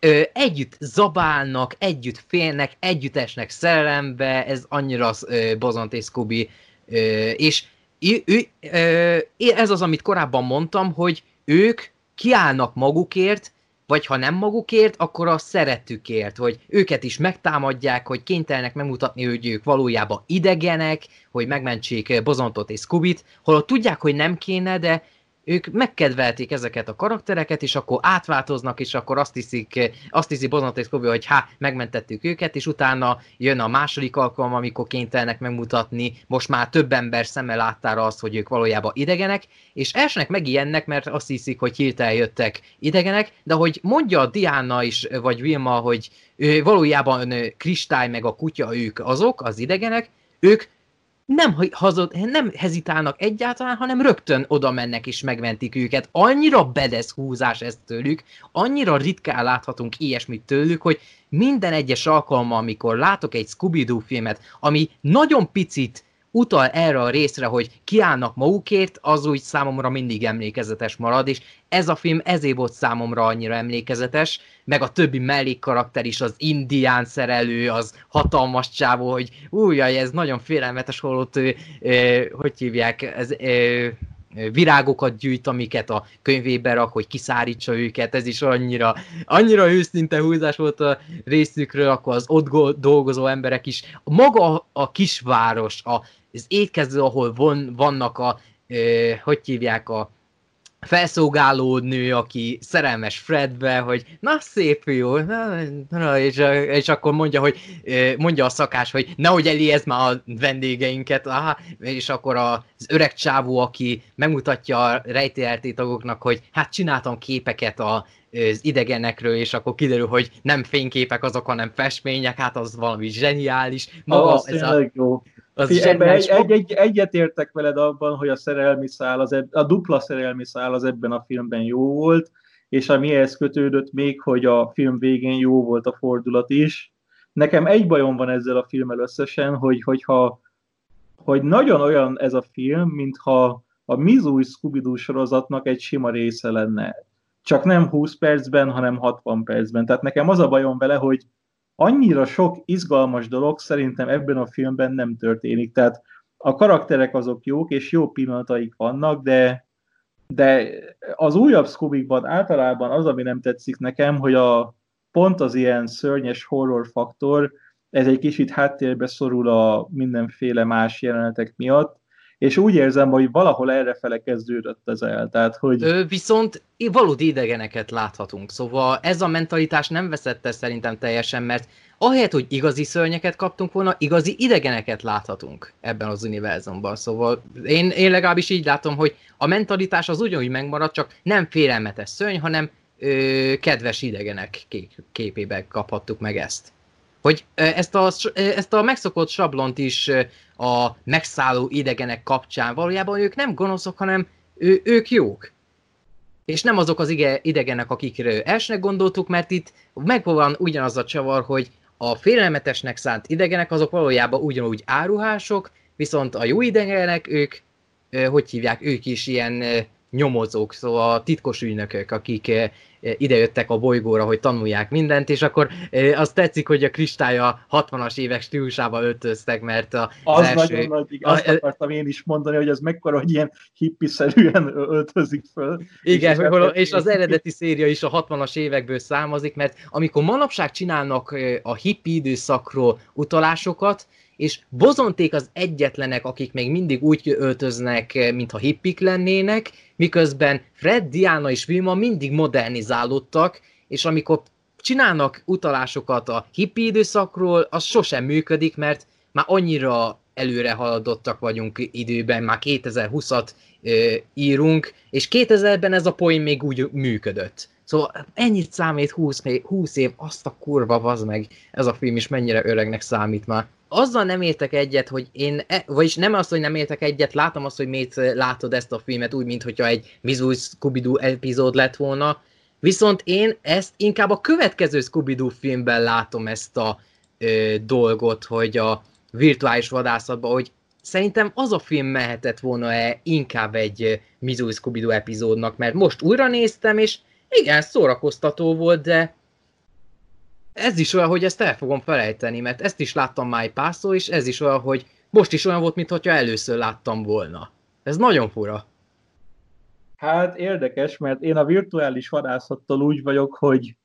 ö, együtt zabálnak, együtt félnek, együtt esnek szerelembe, ez annyira ö, Bozont és Scooby, ö, és ő, ő, ö, ez az, amit korábban mondtam, hogy ők kiállnak magukért, vagy ha nem magukért, akkor a szeretükért, hogy őket is megtámadják, hogy kénytelenek megmutatni, hogy ők valójában idegenek, hogy megmentsék Bozontot és Scubit, holott tudják, hogy nem kéne, de ők megkedvelték ezeket a karaktereket, és akkor átváltoznak, és akkor azt hiszik, azt hiszi Bozonat és Scooby, hogy hát megmentettük őket, és utána jön a második alkalom, amikor kénytelenek megmutatni, most már több ember szemmel láttára azt, hogy ők valójában idegenek, és elsőnek megijednek, mert azt hiszik, hogy hirtelen jöttek idegenek, de hogy mondja a Diana is, vagy Vilma, hogy ő, valójában Kristály meg a kutya ők azok, az idegenek, ők nem, hazud, nem hezitálnak egyáltalán, hanem rögtön oda mennek és megmentik őket. Annyira bedesz húzás ez tőlük, annyira ritkán láthatunk ilyesmit tőlük, hogy minden egyes alkalommal, amikor látok egy Scooby-Doo filmet, ami nagyon picit utal erre a részre, hogy kiállnak magukért, az úgy számomra mindig emlékezetes marad, és ez a film ezért volt számomra annyira emlékezetes, meg a többi mellékkarakter is, az indián szerelő, az hatalmas csávó, hogy újjaj, ez nagyon félelmetes, holott, ő, ő, hogy hívják, ez, ő, virágokat gyűjt, amiket a könyvébe rak, hogy kiszárítsa őket, ez is annyira, annyira őszinte húzás volt a részükről, akkor az ott dolgozó emberek is. Maga a kisváros, a, az étkező, ahol von, vannak a, hogy hívják, a felszolgáló nő, aki szerelmes Fredbe, hogy na szép jó, na, na, és, és akkor mondja, hogy mondja a szakás, hogy nehogy elijez már a vendégeinket, aha, és akkor az öreg csávó, aki megmutatja a rejtélyelté tagoknak, hogy hát csináltam képeket a, az idegenekről, és akkor kiderül, hogy nem fényképek azok, hanem festmények, hát az valami zseniális. Maga az ez a, jó. Az ebben egy, egy, egy, egyetértek veled abban, hogy a szerelmi szál, az eb, a dupla szerelmi szál az ebben a filmben jó volt, és ami ehhez kötődött még, hogy a film végén jó volt a fordulat is. Nekem egy bajom van ezzel a filmmel összesen, hogy, hogyha, hogy nagyon olyan ez a film, mintha a Mizui scooby sorozatnak egy sima része lenne. Csak nem 20 percben, hanem 60 percben. Tehát nekem az a bajom vele, hogy annyira sok izgalmas dolog szerintem ebben a filmben nem történik. Tehát a karakterek azok jók, és jó pillanataik vannak, de, de az újabb scooby általában az, ami nem tetszik nekem, hogy a pont az ilyen szörnyes horror faktor, ez egy kicsit háttérbe szorul a mindenféle más jelenetek miatt, és úgy érzem, hogy valahol errefele kezdődött ez el. Tehát, hogy... Ö, viszont valódi idegeneket láthatunk, szóval ez a mentalitás nem veszette szerintem teljesen, mert ahelyett, hogy igazi szörnyeket kaptunk volna, igazi idegeneket láthatunk ebben az univerzumban. Szóval én, én legalábbis így látom, hogy a mentalitás az ugyanúgy megmarad, csak nem félelmetes szörny, hanem ö, kedves idegenek kép, képében kaphattuk meg ezt hogy ezt a, ezt a megszokott sablont is a megszálló idegenek kapcsán valójában ők nem gonoszok, hanem ő, ők jók. És nem azok az idegenek, akikre elsőnek gondoltuk, mert itt megvan ugyanaz a csavar, hogy a félelmetesnek szánt idegenek azok valójában ugyanúgy áruhások, viszont a jó idegenek, ők, hogy hívják, ők is ilyen nyomozók, szóval a titkos ügynökök, akik idejöttek a bolygóra, hogy tanulják mindent, és akkor az tetszik, hogy a kristálya 60-as évek stílusába öltöztek, mert a, az, az első... nagyon nagy, azt a, akartam én is mondani, hogy ez mekkora, hogy ilyen hippiszerűen öltözik föl. Igen, és, és az eredeti széria is a 60-as évekből származik, mert amikor manapság csinálnak a hippi időszakról utalásokat, és bozonték az egyetlenek, akik még mindig úgy öltöznek, mintha hippik lennének, miközben Fred, Diana és Vilma mindig modernizálódtak, és amikor csinálnak utalásokat a hippi időszakról, az sosem működik, mert már annyira előre haladottak vagyunk időben, már 2020-at ö, írunk, és 2000-ben ez a poén még úgy működött. Szóval ennyit számít 20, 20 év, azt a kurva, vaz meg, ez a film is mennyire öregnek számít már azzal nem értek egyet, hogy én, e, vagyis nem azt, hogy nem értek egyet, látom azt, hogy miért látod ezt a filmet úgy, mintha egy Mizui scooby epizód lett volna, viszont én ezt inkább a következő scooby filmben látom ezt a ö, dolgot, hogy a virtuális vadászatban, hogy szerintem az a film mehetett volna-e inkább egy Mizui scooby epizódnak, mert most újra néztem, és Igen, szórakoztató volt, de ez is olyan, hogy ezt el fogom felejteni, mert ezt is láttam egy párszor, és ez is olyan, hogy most is olyan volt, mintha először láttam volna. Ez nagyon fura. Hát érdekes, mert én a virtuális vadászattal úgy vagyok, hogy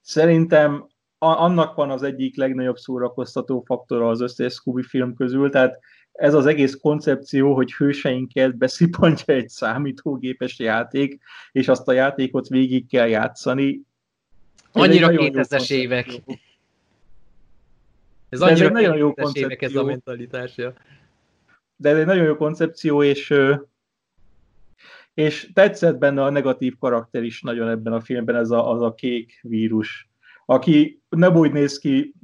szerintem annak van az egyik legnagyobb szórakoztató faktora az összes Scooby film közül, tehát ez az egész koncepció, hogy hőseinket beszipontja egy számítógépes játék, és azt a játékot végig kell játszani. Annyira 2000-es évek. Ez annyira ez nagyon jó. Évek ez a mentalitásja. De ez egy nagyon jó koncepció, és és tetszett benne a negatív karakter is nagyon ebben a filmben, ez a, az a kék vírus, aki nem úgy néz ki,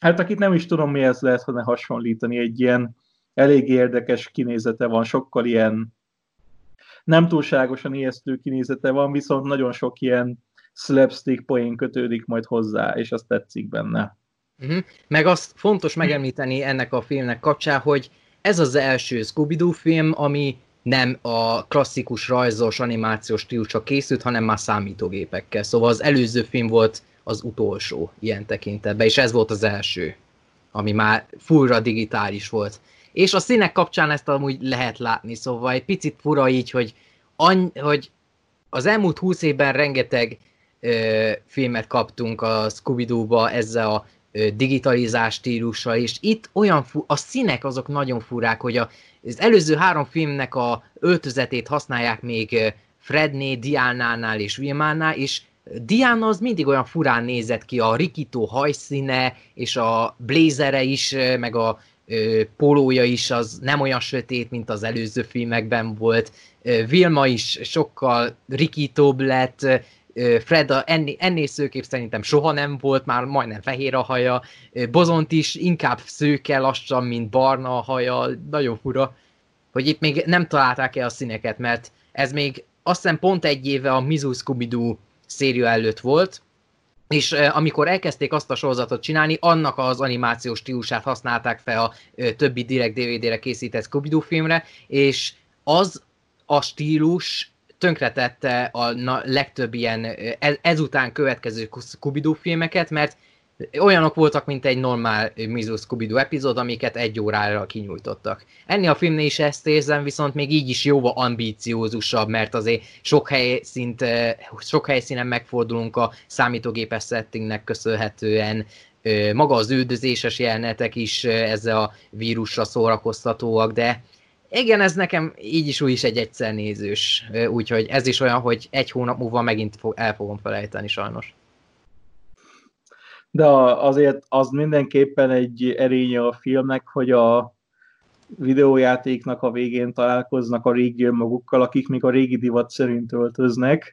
hát akit nem is tudom mihez lehet ne hasonlítani, egy ilyen elég érdekes kinézete van, sokkal ilyen nem túlságosan ijesztő kinézete van, viszont nagyon sok ilyen slapstick poén kötődik majd hozzá, és azt tetszik benne. Uh-huh. Meg azt fontos megemlíteni ennek a filmnek kapcsán, hogy ez az első Scooby-Doo film, ami nem a klasszikus rajzos animációs stílusra készült, hanem már számítógépekkel. Szóval az előző film volt az utolsó ilyen tekintetben, és ez volt az első, ami már fullra digitális volt. És a színek kapcsán ezt amúgy lehet látni, szóval egy picit fura így, hogy, any, hogy az elmúlt húsz évben rengeteg filmet kaptunk a Scooby-Doo-ba ezzel a digitalizás stílussal, és itt olyan fu- a színek azok nagyon furák, hogy a, az előző három filmnek a öltözetét használják még Fredné, Diánánál és Wilmánál, és Diana az mindig olyan furán nézett ki, a rikító hajszíne, és a blazere is, meg a ö, pólója is az nem olyan sötét, mint az előző filmekben volt. Vilma is sokkal rikítóbb lett, Fred a, ennél, ennél szőkép szerintem soha nem volt, már majdnem fehér a haja, Bozont is inkább szőke lassan, mint barna a haja, nagyon fura, hogy itt még nem találták el a színeket, mert ez még azt hiszem pont egy éve a Mizu Scooby-Doo széria előtt volt, és amikor elkezdték azt a sorozatot csinálni, annak az animációs stílusát használták fel a többi direkt DVD-re készített Scooby-Doo filmre, és az a stílus tönkretette a na, legtöbb ilyen ez, ezután következő Scooby-Doo filmeket, mert olyanok voltak, mint egy normál Mizu Scooby-Doo epizód, amiket egy órára kinyújtottak. Ennél a filmnél is ezt érzem, viszont még így is jóval ambíciózusabb, mert azért sok, helyszínt, sok helyszínen megfordulunk a számítógépes settingnek köszönhetően, maga az üldözéses jelenetek is ezzel a vírusra szórakoztatóak, de igen, ez nekem így is úgy is egy egyszer nézős, úgyhogy ez is olyan, hogy egy hónap múlva megint el fogom felejteni sajnos. De azért az mindenképpen egy erénye a filmnek, hogy a videójátéknak a végén találkoznak a régi önmagukkal, akik még a régi divat szerint öltöznek.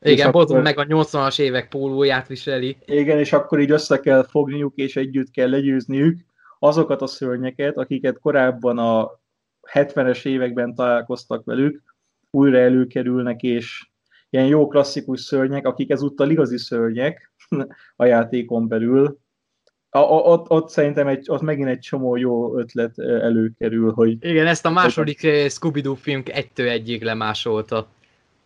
Igen, akkor... meg a 80-as évek pólóját viseli. Igen, és akkor így össze kell fogniuk, és együtt kell legyőzniük azokat a szörnyeket, akiket korábban a 70-es években találkoztak velük, újra előkerülnek, és ilyen jó klasszikus szörnyek, akik ezúttal igazi szörnyek a játékon belül. A, a, ott, ott szerintem egy, ott megint egy csomó jó ötlet előkerül, hogy... Igen, ezt a második Scooby-Doo film egytől egyig lemásolta.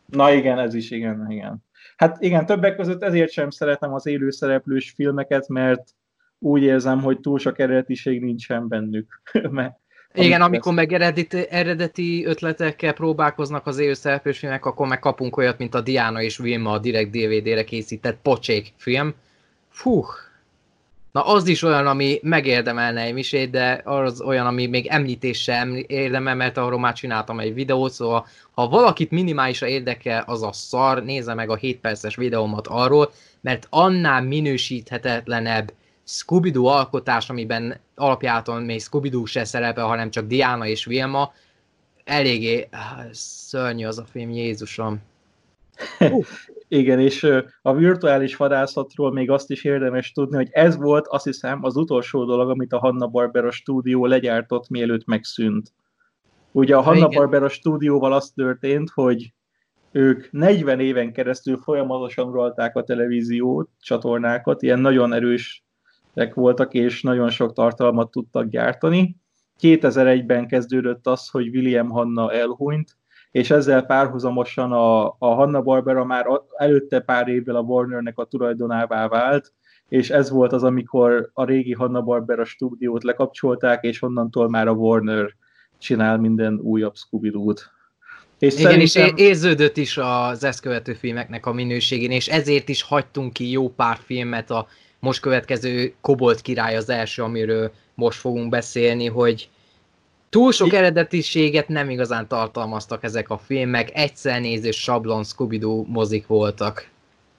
Na igen, ez is igen, igen. Hát igen, többek között ezért sem szeretem az élőszereplős filmeket, mert úgy érzem, hogy túl sok eredetiség nincsen bennük. mert igen, amikor meg eredeti, eredeti ötletekkel próbálkoznak az élőszereplős filmek, akkor meg kapunk olyat, mint a Diana és Vilma a direkt DVD-re készített pocsék film. Fú, Na az is olyan, ami megérdemelne egy misét, de az olyan, ami még említése érdemel, mert arról már csináltam egy videót, szóval ha valakit minimálisra érdekel, az a szar, nézze meg a 7 perces videómat arról, mert annál minősíthetetlenebb Scooby-Doo alkotás, amiben alapjáton még Scooby-Doo se szerepel, hanem csak Diana és Vilma, eléggé szörnyű az a film, Jézusom. Igen, és a virtuális vadászatról még azt is érdemes tudni, hogy ez volt azt hiszem az utolsó dolog, amit a Hanna-Barbera stúdió legyártott, mielőtt megszűnt. Ugye a Hanna-Barbera stúdióval az történt, hogy ők 40 éven keresztül folyamatosan uralták a televíziót, csatornákat, ilyen nagyon erős voltak, és nagyon sok tartalmat tudtak gyártani. 2001-ben kezdődött az, hogy William Hanna elhunyt, és ezzel párhuzamosan a, a Hanna-Barbera már előtte pár évvel a Warnernek a tulajdonává vált, és ez volt az, amikor a régi Hanna-Barbera stúdiót lekapcsolták, és onnantól már a Warner csinál minden újabb scooby. És Igen, szerintem... és érződött is az ezt követő filmeknek a minőségén, és ezért is hagytunk ki jó pár filmet a most következő Kobolt király az első, amiről most fogunk beszélni, hogy túl sok eredetiséget nem igazán tartalmaztak ezek a filmek, egyszer néző sablon scooby mozik voltak.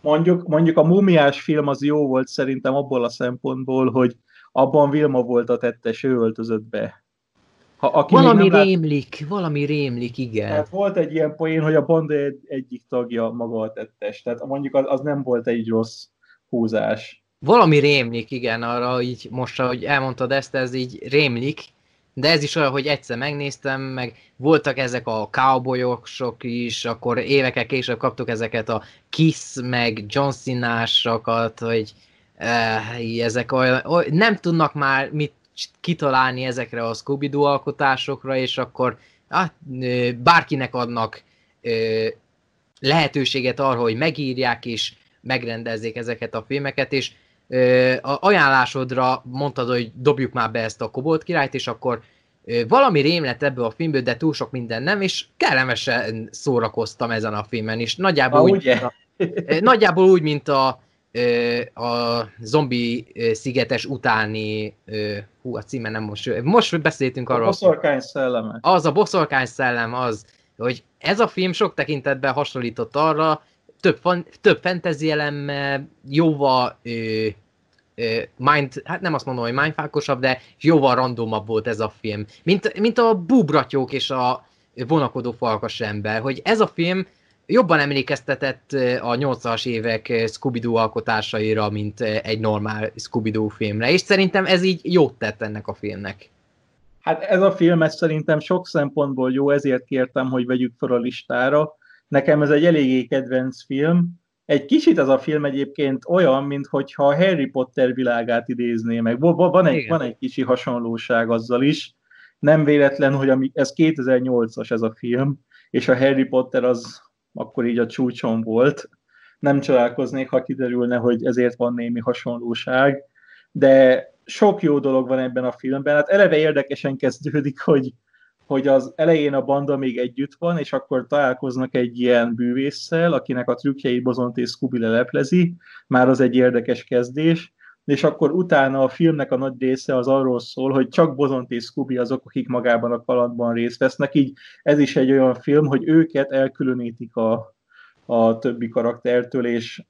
Mondjuk, mondjuk a mumiás film az jó volt szerintem abból a szempontból, hogy abban Vilma volt a tettes, ő öltözött be. Ha, aki valami rémlik, lát... valami rémlik, igen. Tehát volt egy ilyen poén, hogy a banda egy, egyik tagja maga a tettes, tehát mondjuk az, az nem volt egy rossz húzás. Valami rémlik, igen, arra így most, ahogy elmondtad ezt, ez így rémlik, de ez is olyan, hogy egyszer megnéztem, meg voltak ezek a cowboyosok is, akkor évekkel később kaptuk ezeket a Kiss, meg John Cena-sokat, hogy eh, ezek olyan, nem tudnak már mit kitalálni ezekre a scooby alkotásokra, és akkor ah, bárkinek adnak eh, lehetőséget arra, hogy megírják és megrendezzék ezeket a filmeket, és a ajánlásodra mondtad, hogy dobjuk már be ezt a Kobolt királyt, és akkor valami rém lett ebből a filmből, de túl sok minden nem, és kellemesen szórakoztam ezen a filmen is. Nagyjából, úgy, ugye? A, nagyjából úgy, mint a, a zombi szigetes utáni, hú, a címe nem most, most beszéltünk arról. A boszorkány szelleme. Az a boszorkány szellem az, hogy ez a film sok tekintetben hasonlított arra, több, fan, több fantasy elemmel, jóval ö, ö, mind, hát nem azt mondom, hogy mindfákosabb, de jóval randomabb volt ez a film. Mint, mint a búbratyók és a vonakodó falkas ember, hogy ez a film jobban emlékeztetett a 80-as évek Scooby-Doo alkotásaira, mint egy normál Scooby-Doo filmre, és szerintem ez így jót tett ennek a filmnek. Hát ez a film ez szerintem sok szempontból jó, ezért kértem, hogy vegyük fel a listára, Nekem ez egy eléggé kedvenc film. Egy kicsit ez a film egyébként olyan, mintha a Harry Potter világát idézné meg. Van egy, van egy kicsi hasonlóság azzal is. Nem véletlen, hogy ami, ez 2008-as ez a film, és a Harry Potter az akkor így a csúcson volt. Nem csodálkoznék, ha kiderülne, hogy ezért van némi hasonlóság. De sok jó dolog van ebben a filmben. Hát eleve érdekesen kezdődik, hogy hogy az elején a banda még együtt van, és akkor találkoznak egy ilyen bűvésszel, akinek a trükkjeit Bozont és Scooby leleplezi, már az egy érdekes kezdés, és akkor utána a filmnek a nagy része az arról szól, hogy csak Bozont és Scooby azok, akik magában a kalandban részt vesznek, így ez is egy olyan film, hogy őket elkülönítik a, a többi karaktertől, és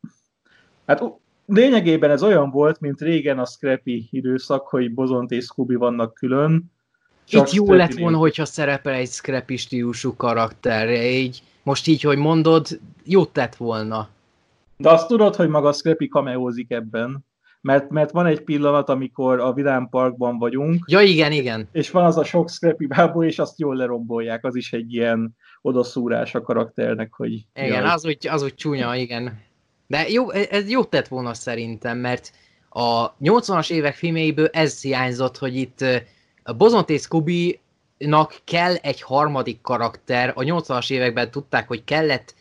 hát lényegében ez olyan volt, mint régen a Scrappy időszak, hogy Bozont és Scooby vannak külön, Itt jó lett volna, hogyha szerepel egy scrappy stílusú karakter, így, most így, hogy mondod, jót tett volna. De azt tudod, hogy maga Scrappy kameózik ebben? Mert, mert van egy pillanat, amikor a Vidám Parkban vagyunk. Ja, igen, igen. És van az a sok Scrappy bábú, és azt jól lerombolják. Az is egy ilyen odaszúrás a karakternek, hogy... Igen, az úgy, az úgy csúnya, igen. De jó, ez jót tett volna szerintem, mert a 80-as évek filmjeiből ez hiányzott, hogy itt a Bozont és scooby kell egy harmadik karakter. A 80-as években tudták, hogy kellett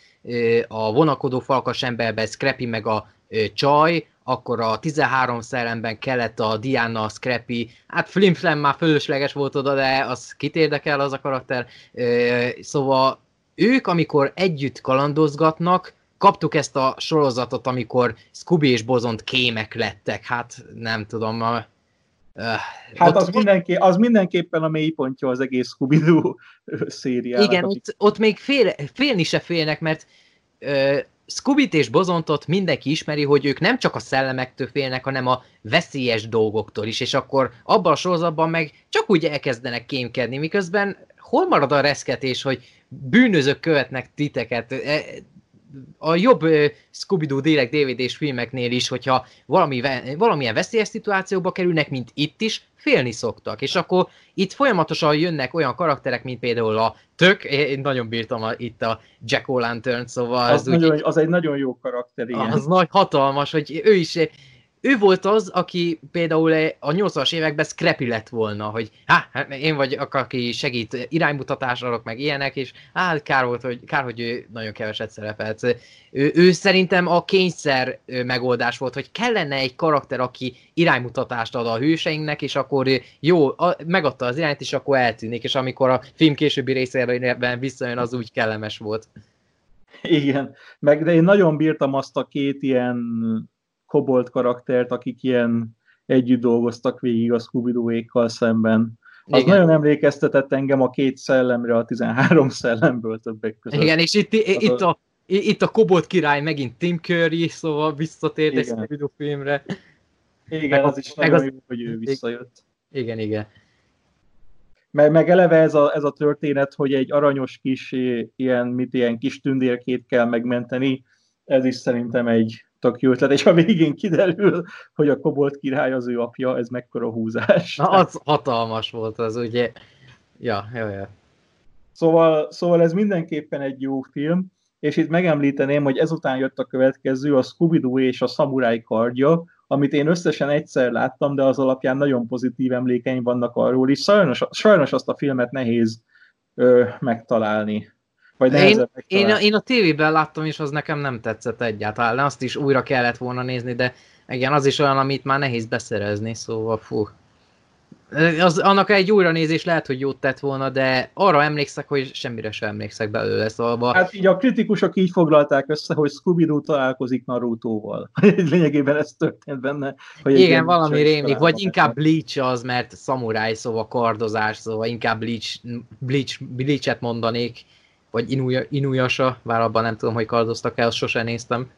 a vonakodó falkas emberben Scrappy meg a csaj, akkor a 13 szellemben kellett a Diana, a Scrappy, hát Flimflam már fölösleges volt oda, de az kit érdekel az a karakter. Szóval ők, amikor együtt kalandozgatnak, kaptuk ezt a sorozatot, amikor Scooby és Bozont kémek lettek, hát nem tudom, Hát az, mindenki, az mindenképpen a mélypontja az egész Scooby-Doo szériának. Igen, ott, ott még fél, félni se félnek, mert uh, scooby és Bozontot mindenki ismeri, hogy ők nem csak a szellemektől félnek, hanem a veszélyes dolgoktól is, és akkor abban a sorozatban meg csak úgy elkezdenek kémkedni, miközben hol marad a reszketés, hogy bűnözők követnek titeket, e, a jobb Scooby-Doo Direct DVD-s filmeknél is, hogyha valami, valamilyen veszélyes szituációba kerülnek, mint itt is, félni szoktak. És akkor itt folyamatosan jönnek olyan karakterek, mint például a Tök, én nagyon bírtam a, itt a Jack O'Lantern, szóval... Az, az, nagyon, úgy, az egy nagyon jó karakter, igen. Az nagy hatalmas, hogy ő is ő volt az, aki például a 80-as években scrappy lett volna, hogy hát, én vagy aki segít iránymutatásra, meg ilyenek, és hát kár volt, hogy, kár, hogy ő nagyon keveset szerepelt. Ő, ő szerintem a kényszer megoldás volt, hogy kellene egy karakter, aki iránymutatást ad a hőseinknek, és akkor jó, a, megadta az irányt, és akkor eltűnik, és amikor a film későbbi részében visszajön, az úgy kellemes volt. Igen, meg de én nagyon bírtam azt a két ilyen kobolt karaktert, akik ilyen együtt dolgoztak végig a scooby szemben. Az Igen. nagyon emlékeztetett engem a két szellemre, a 13 szellemből többek között. Igen, és itt, itt, a, itt a kobolt király megint Tim Curry, szóval visszatért egy scooby filmre. Igen, meg az is meg nagyon az... jó, hogy ő visszajött. Igen, igen. Meg, meg eleve ez a, ez a történet, hogy egy aranyos kis ilyen, mit ilyen kis tündérkét kell megmenteni, ez is szerintem egy tök jó ötlet, és a végén kiderül, hogy a kobolt király az ő apja, ez mekkora húzás. Na, az hatalmas volt az, ugye. Ja, ja, ja. Szóval, szóval ez mindenképpen egy jó film, és itt megemlíteném, hogy ezután jött a következő, a Scooby-Doo és a Samurai kardja, amit én összesen egyszer láttam, de az alapján nagyon pozitív emlékeim vannak arról is. Sajnos, sajnos azt a filmet nehéz ö, megtalálni. Vagy én, én, a, én a tévében láttam, és az nekem nem tetszett egyáltalán. Azt is újra kellett volna nézni, de igen, az is olyan, amit már nehéz beszerezni, szóval fú. Az, annak egy újranézés lehet, hogy jót tett volna, de arra emlékszek, hogy semmire sem emlékszek belőle, szóval... Hát így a kritikusok így foglalták össze, hogy Scooby-Doo találkozik Naruto-val. Lényegében ez történt benne. Hogy Igen, valami rémlik, vagy inkább Bleach az, mert szamuráj, szóval kardozás, szóval inkább Bleach, Bleach, Bleach-et mondanék, vagy Inuya, Inuyasha, bár abban nem tudom, hogy kardoztak el, sose néztem.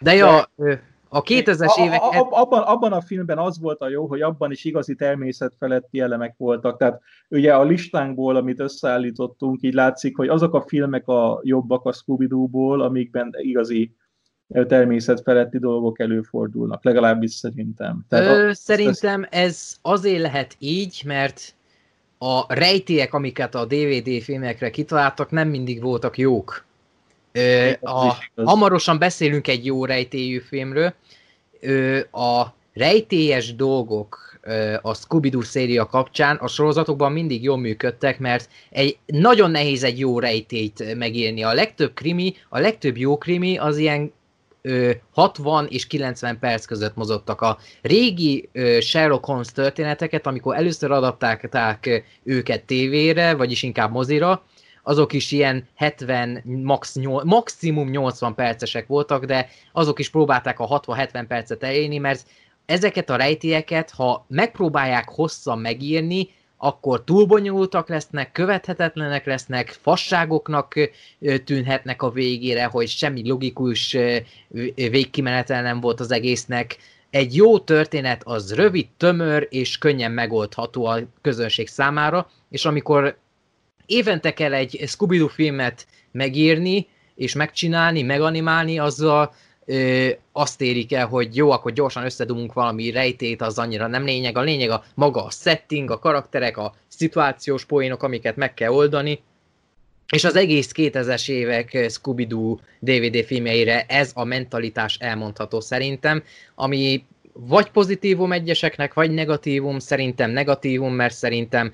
De ja, a 2000-es évek... A, a, abban, abban a filmben az volt a jó, hogy abban is igazi természetfeletti elemek voltak. Tehát ugye a listánkból, amit összeállítottunk, így látszik, hogy azok a filmek a jobbak a Scooby-Doo-ból, amikben igazi természetfeletti dolgok előfordulnak, legalábbis szerintem. Tehát Ö, a, szerintem ez azért lehet így, mert a rejtélyek, amiket a DVD filmekre kitaláltak, nem mindig voltak jók. Ö, a, hamarosan beszélünk egy jó rejtélyű filmről. Ö, a rejtélyes dolgok a Scooby-Doo széria kapcsán a sorozatokban mindig jól működtek, mert egy, nagyon nehéz egy jó rejtélyt megírni. A legtöbb krimi, a legtöbb jó krimi az ilyen 60 és 90 perc között mozogtak. A régi Sherlock Holmes történeteket, amikor először adaptálták őket tévére, vagyis inkább mozira, azok is ilyen 70, max, maximum 80 percesek voltak, de azok is próbálták a 60-70 percet elérni, mert ezeket a rejtélyeket, ha megpróbálják hosszan megírni, akkor túlbonyolultak lesznek, követhetetlenek lesznek, fasságoknak tűnhetnek a végére, hogy semmi logikus végkimenetel nem volt az egésznek. Egy jó történet az rövid, tömör és könnyen megoldható a közönség számára, és amikor évente kell egy Scooby-Doo filmet megírni, és megcsinálni, meganimálni, azzal ö, azt érik el, hogy jó, akkor gyorsan összedumunk valami rejtét, az annyira nem lényeg. A lényeg a maga a setting, a karakterek, a szituációs poénok, amiket meg kell oldani. És az egész 2000-es évek Scooby-Doo DVD filmjeire ez a mentalitás elmondható szerintem, ami vagy pozitívum egyeseknek, vagy negatívum, szerintem negatívum, mert szerintem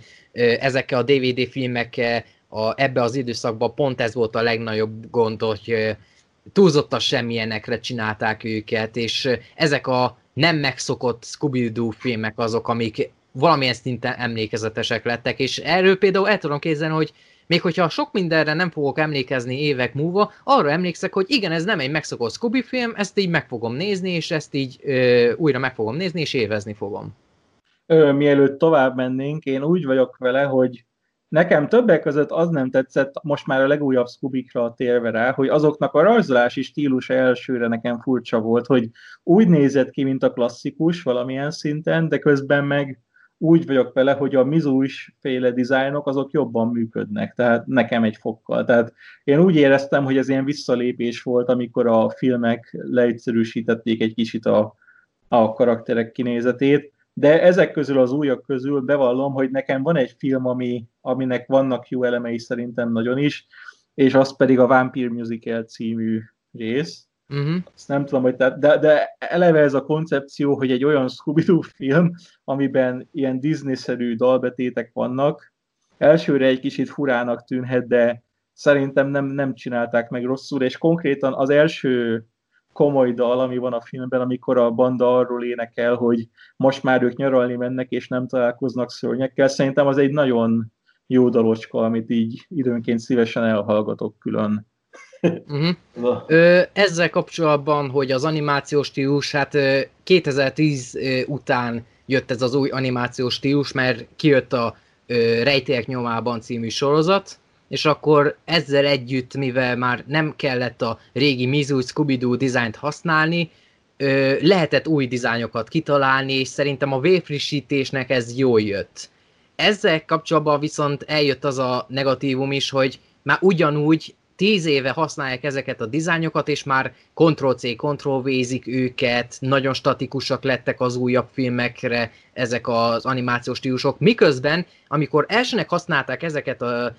ezekkel a DVD filmekkel a, ebbe az időszakban pont ez volt a legnagyobb gond, hogy túlzottan semmilyenekre csinálták őket, és ezek a nem megszokott Scooby-Doo filmek azok, amik valamilyen szinten emlékezetesek lettek, és erről például el tudom képzelni, hogy még hogyha sok mindenre nem fogok emlékezni évek múlva, arra emlékszek, hogy igen, ez nem egy megszokott Scooby film, ezt így meg fogom nézni, és ezt így ö, újra meg fogom nézni, és évezni fogom. Ö, mielőtt tovább mennénk, én úgy vagyok vele, hogy Nekem többek között az nem tetszett, most már a legújabb Scubikra térve rá, hogy azoknak a rajzolási stílusa elsőre nekem furcsa volt, hogy úgy nézett ki, mint a klasszikus valamilyen szinten, de közben meg úgy vagyok vele, hogy a mizús féle dizájnok azok jobban működnek, tehát nekem egy fokkal. Tehát én úgy éreztem, hogy ez ilyen visszalépés volt, amikor a filmek leegyszerűsítették egy kicsit a, a karakterek kinézetét, de ezek közül az újak közül bevallom, hogy nekem van egy film, ami, aminek vannak jó elemei szerintem nagyon is, és az pedig a Vampire Musical című rész. Uh-huh. Azt nem tudom, hogy tehát, de, de eleve ez a koncepció, hogy egy olyan scooby film, amiben ilyen Disney-szerű dalbetétek vannak, elsőre egy kicsit furának tűnhet, de szerintem nem, nem csinálták meg rosszul, és konkrétan az első komoly dal, ami van a filmben, amikor a banda arról énekel, hogy most már ők nyaralni mennek, és nem találkoznak szörnyekkel. Szerintem az egy nagyon jó dalocska, amit így időnként szívesen elhallgatok külön. Uh-huh. Ö, ezzel kapcsolatban, hogy az animációs stílus, hát 2010 után jött ez az új animációs stílus, mert kijött a Rejtélyek nyomában című sorozat, és akkor ezzel együtt, mivel már nem kellett a régi Mizu Scooby-Doo dizájnt használni, lehetett új dizájnokat kitalálni, és szerintem a végfrissítésnek ez jól jött. Ezzel kapcsolatban viszont eljött az a negatívum is, hogy már ugyanúgy tíz éve használják ezeket a dizájnokat, és már Ctrl-C, Ctrl-V-zik őket, nagyon statikusak lettek az újabb filmekre ezek az animációs stílusok, miközben, amikor elsőnek használták ezeket a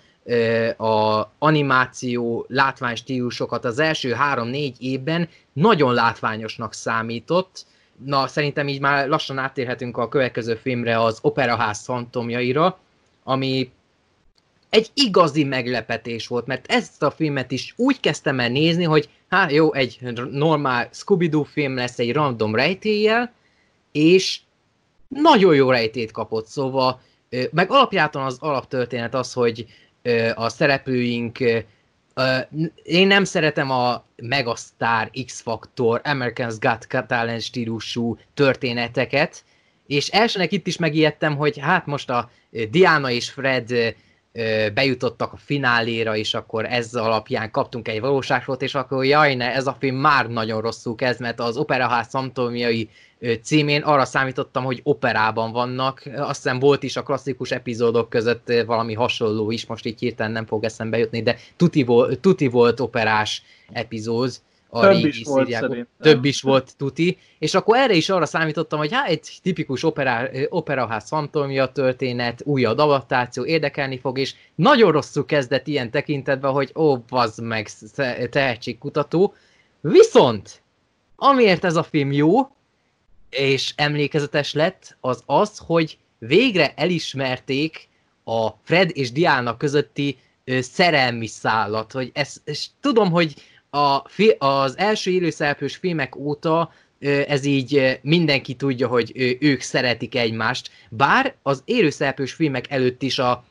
a animáció látványstílusokat az első három-négy évben nagyon látványosnak számított. Na, szerintem így már lassan áttérhetünk a következő filmre, az Operaház fantomjaira, ami egy igazi meglepetés volt, mert ezt a filmet is úgy kezdtem el nézni, hogy hát jó, egy normál Scooby-Doo film lesz egy random rejtéllyel, és nagyon jó rejtét kapott, szóval meg alapjáton az alaptörténet az, hogy a szereplőink, én nem szeretem a Megastar, X-Factor, American's Got Talent stílusú történeteket, és elsőnek itt is megijedtem, hogy hát most a Diana és Fred bejutottak a fináléra, és akkor ez alapján kaptunk egy valóságot, és akkor jaj ne, ez a film már nagyon rosszul kezd, mert az Operaház szamtómiai címén arra számítottam, hogy operában vannak. Azt hiszem volt is a klasszikus epizódok között valami hasonló is, most így hirtelen nem fog eszembe jutni, de tuti volt, tuti volt operás epizód a több régi is volt több is volt tuti, és akkor erre is arra számítottam, hogy hát egy tipikus operá, operaház fantomja történet, újabb adaptáció érdekelni fog, és nagyon rosszul kezdett ilyen tekintetben, hogy ó, bazd meg, tehetségkutató. Viszont, amiért ez a film jó, és emlékezetes lett, az az, hogy végre elismerték a Fred és Diana közötti szerelmi szállat, hogy ez, és tudom, hogy a, az első élőszereplős filmek óta ez így mindenki tudja, hogy ők szeretik egymást, bár az élőszereplős filmek előtt is a,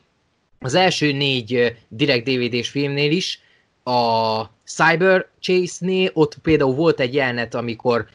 az első négy direkt DVD-s filmnél is, a Cyber Chase-nél ott például volt egy jelenet, amikor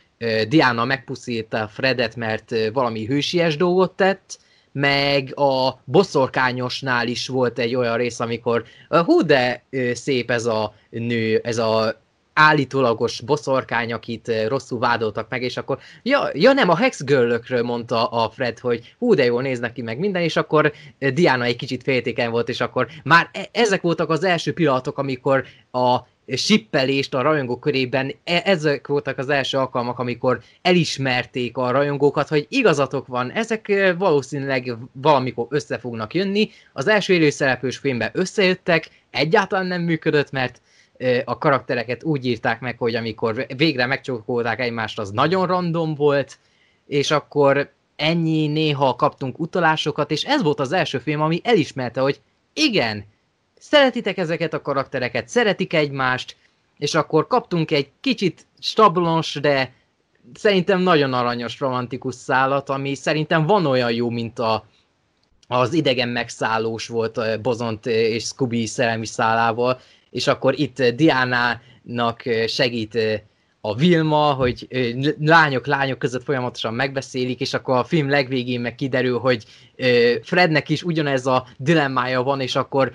Diana megpuszítta Fredet, mert valami hősies dolgot tett, meg a boszorkányosnál is volt egy olyan rész, amikor hú, de szép ez a nő, ez a állítólagos boszorkány, akit rosszul vádoltak meg, és akkor, ja, ja nem, a Hex Girl-ökről mondta a Fred, hogy hú, de jól néznek ki meg minden, és akkor Diana egy kicsit féltékeny volt, és akkor már e- ezek voltak az első pillanatok, amikor a sippelést a rajongók körében, e- ezek voltak az első alkalmak, amikor elismerték a rajongókat, hogy igazatok van, ezek valószínűleg valamikor össze fognak jönni. Az első élőszereplős filmben összejöttek, egyáltalán nem működött, mert a karaktereket úgy írták meg, hogy amikor végre megcsókolták egymást, az nagyon random volt, és akkor ennyi néha kaptunk utalásokat, és ez volt az első film, ami elismerte, hogy igen, szeretitek ezeket a karaktereket, szeretik egymást, és akkor kaptunk egy kicsit stablons, de szerintem nagyon aranyos romantikus szállat, ami szerintem van olyan jó, mint a, az idegen megszállós volt Bozont és Scooby szerelmi szálával, és akkor itt Diánának segít a Vilma, hogy lányok, lányok között folyamatosan megbeszélik, és akkor a film legvégén meg kiderül, hogy Frednek is ugyanez a dilemmája van, és akkor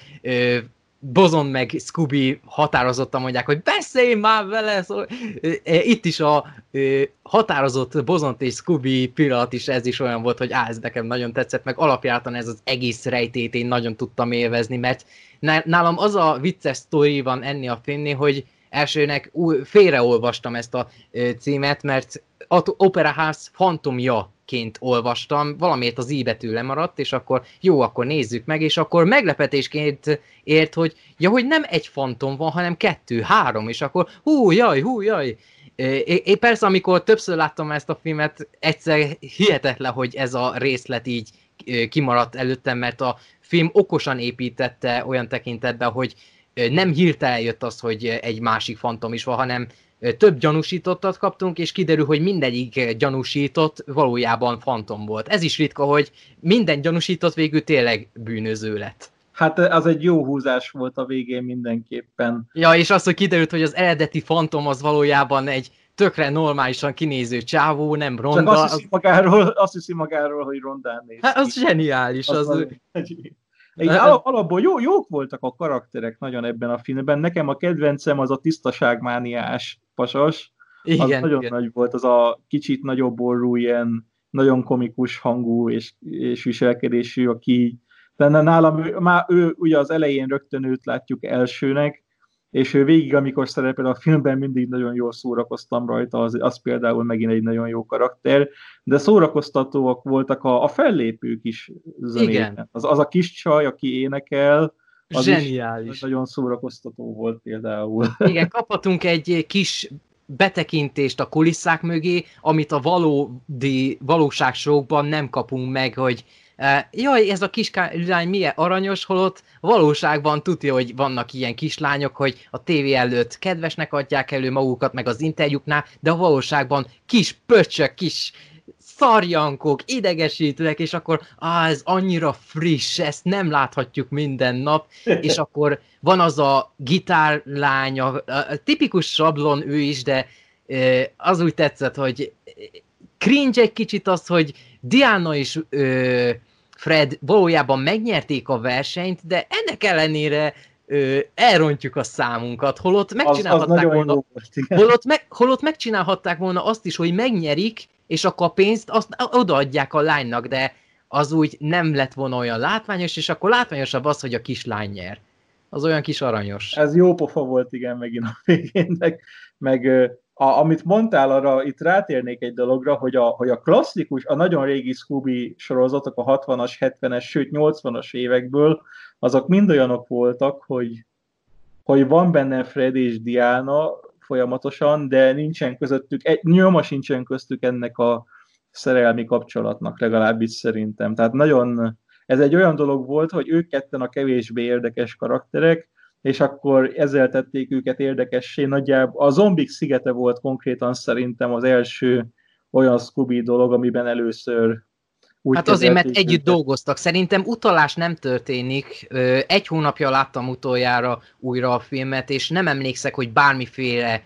Bozon meg Scooby határozottan mondják, hogy beszélj már vele! Szóval, itt is a határozott Bozont és Scooby pillanat is ez is olyan volt, hogy á, ez nekem nagyon tetszett, meg alapjártan ez az egész rejtét én nagyon tudtam élvezni, mert nálam az a vicces sztori van enni a filmnél, hogy elsőnek félreolvastam ezt a címet, mert Operaház fantomjaként olvastam, valamiért az i betű lemaradt, és akkor jó, akkor nézzük meg, és akkor meglepetésként ért, hogy ja, hogy nem egy fantom van, hanem kettő, három, és akkor hú, jaj, hú, jaj, Én persze, amikor többször láttam ezt a filmet, egyszer hihetetlen, hogy ez a részlet így kimaradt előttem, mert a film okosan építette olyan tekintetben, hogy nem hirtelen jött az, hogy egy másik fantom is van, hanem több gyanúsítottat kaptunk, és kiderül, hogy mindegyik gyanúsított valójában fantom volt. Ez is ritka, hogy minden gyanúsított végül tényleg bűnöző lett. Hát az egy jó húzás volt a végén mindenképpen. Ja, és az, hogy kiderült, hogy az eredeti fantom az valójában egy tökre normálisan kinéző csávó, nem ronda. Csak azt hiszi magáról, azt hiszi magáról hogy rondán néz Hát az zseniális. Az, az, az... Egy alapból jó, jók voltak a karakterek nagyon ebben a filmben. Nekem a kedvencem az a tisztaságmániás pasas. Igen, az nagyon igen. nagy volt, az a kicsit nagyobb orrú, ilyen nagyon komikus hangú és, és viselkedésű, aki de nálam már ő ugye az elején rögtön őt látjuk elsőnek, és végig, amikor szerepel a filmben, mindig nagyon jól szórakoztam rajta, az, az például megint egy nagyon jó karakter, de szórakoztatóak voltak a, a fellépők is zenében. Az, az a kis csaj, aki énekel, az Zseniális. Is nagyon szórakoztató volt például. Igen, kaphatunk egy kis betekintést a kulisszák mögé, amit a valódi valóságsókban nem kapunk meg, hogy jaj, ez a kislány milyen aranyos, holott valóságban tudja, hogy vannak ilyen kislányok, hogy a tévé előtt kedvesnek adják elő magukat, meg az interjúknál, de a valóságban kis pöcsök, kis szarjankok, idegesítőek, és akkor á, ez annyira friss, ezt nem láthatjuk minden nap, és akkor van az a gitárlány, a, a tipikus sablon ő is, de az úgy tetszett, hogy cringe egy kicsit az, hogy Diana is ö, Fred valójában megnyerték a versenyt, de ennek ellenére ö, elrontjuk a számunkat, holott megcsinálhatták az, az volna, holott, meg, holott megcsinálhatták volna azt is, hogy megnyerik, és akkor a pénzt azt odaadják a lánynak, de az úgy nem lett volna olyan látványos, és akkor látványosabb az, hogy a kislány nyer. Az olyan kis aranyos. Ez jó pofa volt, igen, megint a végén, meg, meg a, amit mondtál, arra itt rátérnék egy dologra, hogy a, hogy a klasszikus, a nagyon régi Scooby sorozatok, a 60-as, 70-es, sőt 80-as évekből, azok mind olyanok voltak, hogy, hogy van benne Fred és Diana folyamatosan, de nincsen közöttük, egy, nyoma sincsen köztük ennek a szerelmi kapcsolatnak, legalábbis szerintem. Tehát nagyon, ez egy olyan dolog volt, hogy ők ketten a kevésbé érdekes karakterek, és akkor ezzel tették őket érdekessé. Nagyjából a zombik szigete volt konkrétan szerintem az első olyan Scooby dolog, amiben először úgy hát azért, mert együtt őket. dolgoztak. Szerintem utalás nem történik. Egy hónapja láttam utoljára újra a filmet, és nem emlékszek, hogy bármiféle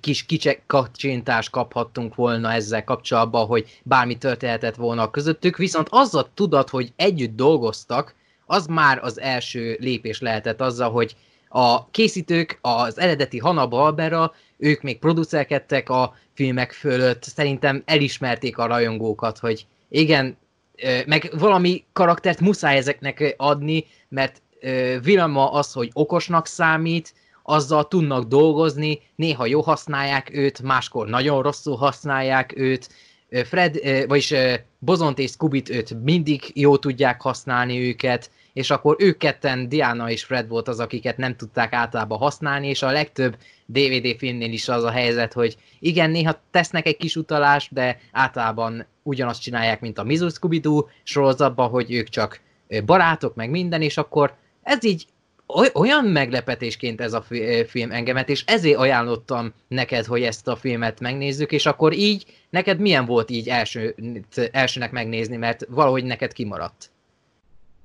kis kicsek kacsintást kaphattunk volna ezzel kapcsolatban, hogy bármi történhetett volna közöttük, viszont az a tudat, hogy együtt dolgoztak, az már az első lépés lehetett azzal, hogy a készítők, az eredeti Hanna-Barbera, ők még producerkedtek a filmek fölött, szerintem elismerték a rajongókat, hogy igen, meg valami karaktert muszáj ezeknek adni, mert Vilma az, hogy okosnak számít, azzal tudnak dolgozni, néha jó használják őt, máskor nagyon rosszul használják őt, Fred, vagyis Bozont és Scubit őt mindig jó tudják használni őket, és akkor ők ketten, Diana és Fred volt az, akiket nem tudták általában használni, és a legtöbb DVD filmnél is az a helyzet, hogy igen, néha tesznek egy kis utalást, de általában ugyanazt csinálják, mint a Mizu Scooby-Doo sorozatban, hogy ők csak barátok, meg minden, és akkor ez így olyan meglepetésként ez a film engemet, és ezért ajánlottam neked, hogy ezt a filmet megnézzük, és akkor így neked milyen volt így első, elsőnek megnézni, mert valahogy neked kimaradt?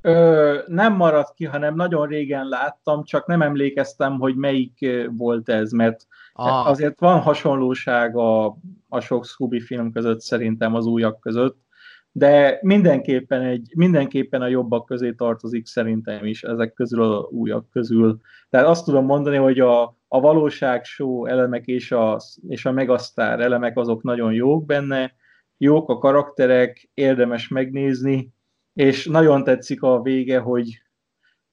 Ö, nem maradt ki, hanem nagyon régen láttam, csak nem emlékeztem, hogy melyik volt ez, mert ah. azért van hasonlóság a, a sok Scooby film között szerintem az újak között, de mindenképpen, egy, mindenképpen a jobbak közé tartozik szerintem is ezek közül a újak közül. Tehát azt tudom mondani, hogy a, a valóság show elemek és a, és a megasztár elemek azok nagyon jók benne, jók a karakterek, érdemes megnézni, és nagyon tetszik a vége, hogy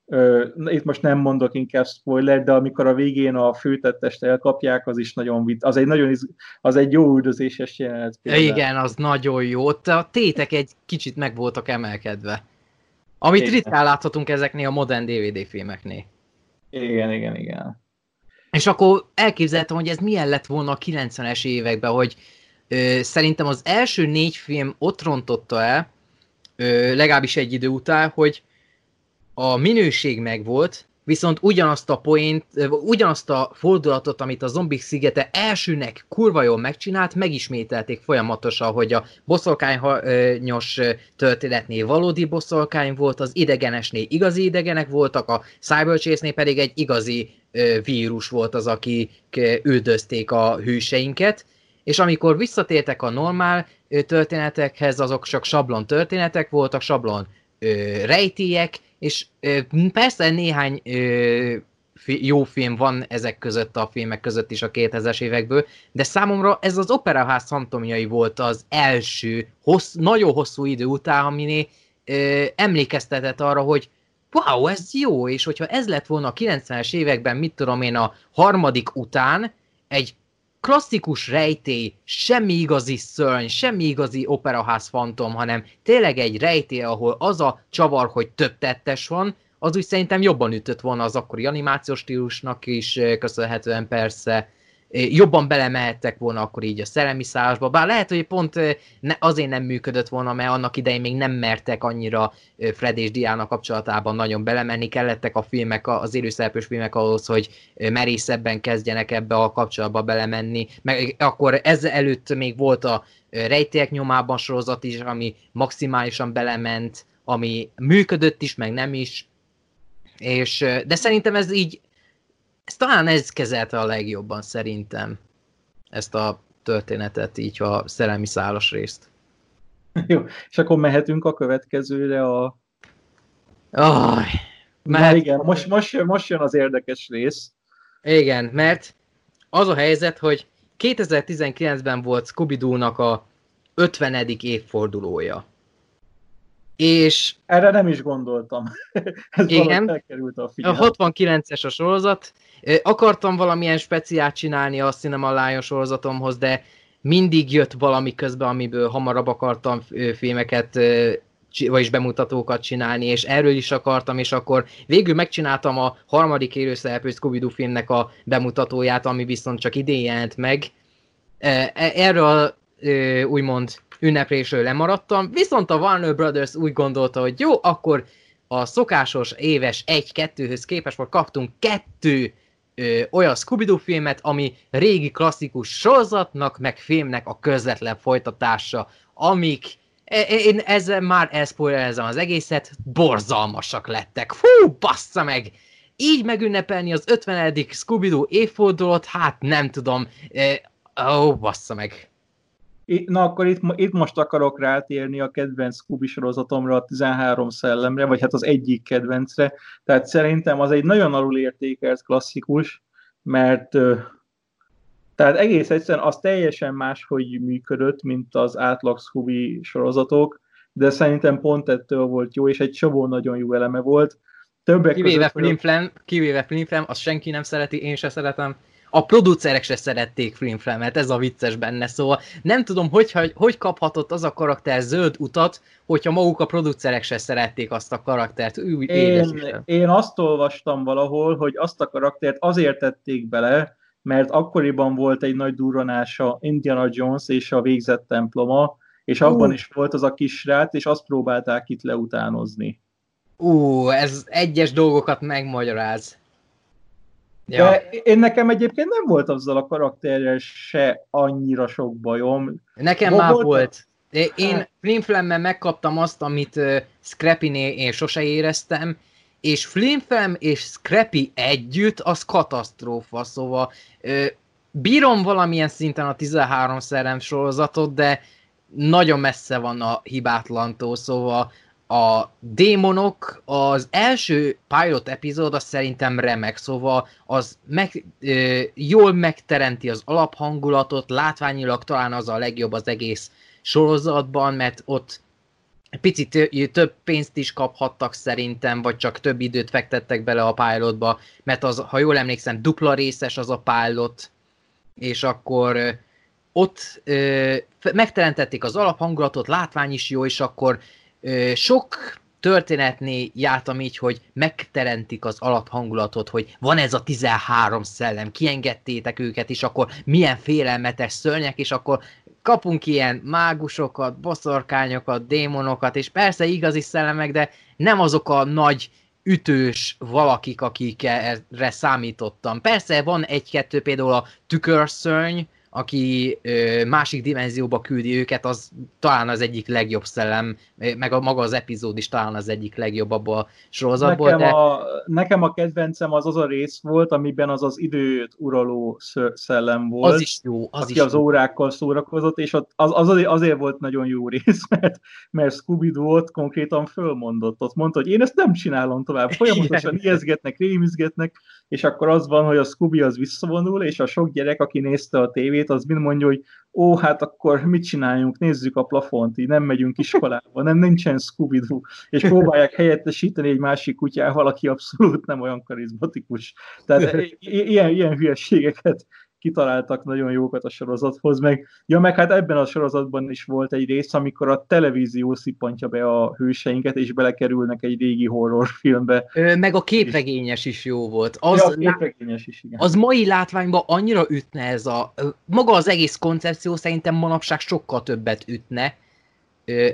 uh, itt most nem mondok inkább spoiler, de amikor a végén a főtettest elkapják, az is nagyon vit, az egy nagyon iz, az egy jó üldözéses jelenet. Például. Igen, az nagyon jó. A tétek egy kicsit meg voltak emelkedve. Amit igen. ritkán láthatunk ezeknél a modern DVD filmeknél. Igen, igen, igen. És akkor elképzeltem, hogy ez milyen lett volna a 90-es években, hogy ö, szerintem az első négy film ott rontotta el, ö, legalábbis egy idő után, hogy a minőség megvolt, viszont ugyanazt a point, ugyanazt a fordulatot, amit a zombik szigete elsőnek kurva jól megcsinált, megismételték folyamatosan, hogy a boszorkányos történetnél valódi boszorkány volt, az idegenesnél igazi idegenek voltak, a cyberchase pedig egy igazi vírus volt az, akik üldözték a hőseinket, és amikor visszatértek a normál történetekhez, azok csak sablon történetek voltak, sablon rejtélyek, és persze néhány jó film van ezek között a filmek között is a 2000-es évekből, de számomra ez az Operaház fantomjai volt az első, hossz, nagyon hosszú idő után, aminé ö, emlékeztetett arra, hogy wow, ez jó, és hogyha ez lett volna a 90-es években, mit tudom én, a harmadik után, egy klasszikus rejtély, semmi igazi szörny, semmi igazi operaház fantom, hanem tényleg egy rejtély, ahol az a csavar, hogy több tettes van, az úgy szerintem jobban ütött volna az akkori animációs stílusnak is, köszönhetően persze, jobban belemehettek volna akkor így a szellemi szállásba, bár lehet, hogy pont azért nem működött volna, mert annak idején még nem mertek annyira Fred és Diana kapcsolatában nagyon belemenni, kellettek a filmek, az élőszereplős filmek ahhoz, hogy merészebben kezdjenek ebbe a kapcsolatba belemenni, meg akkor ezzel előtt még volt a rejtélyek nyomában sorozat is, ami maximálisan belement, ami működött is, meg nem is, és, de szerintem ez így ez talán ez kezelte a legjobban szerintem ezt a történetet, így a szerelmi szálas részt. Jó, és akkor mehetünk a következőre a... Oh, mehet... Na igen, most, most, most jön az érdekes rész. Igen, mert az a helyzet, hogy 2019-ben volt scooby a 50. évfordulója. És... Erre nem is gondoltam. Ez igen, a, a 69-es a sorozat, Akartam valamilyen speciát csinálni a Cinema Lion sorozatomhoz, de mindig jött valami közben, amiből hamarabb akartam filmeket vagyis bemutatókat csinálni, és erről is akartam, és akkor végül megcsináltam a harmadik élőszereplő scooby filmnek a bemutatóját, ami viszont csak idén jelent meg. E, erről úgymond ünneplésről lemaradtam, viszont a Warner Brothers úgy gondolta, hogy jó, akkor a szokásos éves 1-2-höz képest most kaptunk kettő ö, olyan scooby filmet, ami régi klasszikus sorozatnak, meg filmnek a közvetlen folytatása, amik én ezzel már elszpoilerezem az egészet, borzalmasak lettek. Fú, bassza meg! Így megünnepelni az 50. Scooby-Doo évfordulót, hát nem tudom. Ó, oh, bassza meg. Na akkor itt, itt most akarok rátérni a kedvenc Scooby sorozatomra, a 13 szellemre, vagy hát az egyik kedvencre. Tehát szerintem az egy nagyon alul értékelt klasszikus, mert tehát egész egyszerűen az teljesen más, hogy működött, mint az átlag Scooby sorozatok, de szerintem pont ettől volt jó, és egy csomó nagyon jó eleme volt. Többek kivéve Flimflam, kivéve Flimflam, azt senki nem szereti, én se szeretem a producerek se szerették Flimflamet, ez a vicces benne, szóval nem tudom, hogy, hogy, kaphatott az a karakter zöld utat, hogyha maguk a producerek se szerették azt a karaktert. Új, én, én azt olvastam valahol, hogy azt a karaktert azért tették bele, mert akkoriban volt egy nagy durranása Indiana Jones és a végzett temploma, és abban uh. is volt az a kisrát, és azt próbálták itt leutánozni. Ú, uh, ez egyes dolgokat megmagyaráz. Ja. De én nekem egyébként nem volt azzal a karakterrel se annyira sok bajom. Nekem már volt. De én hát... Flimflammel megkaptam azt, amit uh, Scrappy-nél én sose éreztem, és Flimflam és Scrappy együtt, az katasztrófa, szóval uh, bírom valamilyen szinten a 13 szerem sorozatot, de nagyon messze van a hibátlantól, szóval a démonok, az első pilot epizód az szerintem remek, szóval az meg, ö, jól megteremti az alaphangulatot, látványilag talán az a legjobb az egész sorozatban, mert ott picit több pénzt is kaphattak szerintem, vagy csak több időt fektettek bele a pilotba, mert az, ha jól emlékszem, dupla részes az a pilot, és akkor ott ö, megteremtették az alaphangulatot, látvány is jó, és akkor sok történetné jártam így, hogy megteremtik az alaphangulatot, hogy van ez a 13 szellem, kiengedtétek őket, és akkor milyen félelmetes szörnyek, és akkor kapunk ilyen mágusokat, boszorkányokat, démonokat, és persze igazi szellemek, de nem azok a nagy ütős valakik, akikre számítottam. Persze van egy-kettő, például a tükörszörny, aki másik dimenzióba küldi őket, az talán az egyik legjobb szellem, meg a maga az epizód is talán az egyik legjobb abban a sorozatból. Nekem, de... a, nekem a kedvencem az az a rész volt, amiben az az időt uraló szellem volt. Az is jó. Az aki is az jó. órákkal szórakozott, és az, az azért volt nagyon jó rész, mert, mert scooby ott konkrétan fölmondott. Ott mondta, hogy én ezt nem csinálom tovább. Folyamatosan ijeszgetnek, rémizgetnek, és akkor az van, hogy a Scooby az visszavonul, és a sok gyerek, aki nézte a tévét, az mind mondja, hogy ó, hát akkor mit csináljunk, nézzük a plafont, így nem megyünk iskolába, nem nincsen scooby -Doo. és próbálják helyettesíteni egy másik kutyával, aki abszolút nem olyan karizmatikus. Tehát ilyen, ilyen hülyeségeket kitaláltak nagyon jókat a sorozathoz, meg, ja, meg hát ebben a sorozatban is volt egy rész, amikor a televízió szippantja be a hőseinket, és belekerülnek egy régi horrorfilmbe. Ö, meg a képregényes is jó volt. Az, ja, a képregényes is, igen. Az mai látványban annyira ütne ez a... Maga az egész koncepció szerintem manapság sokkal többet ütne,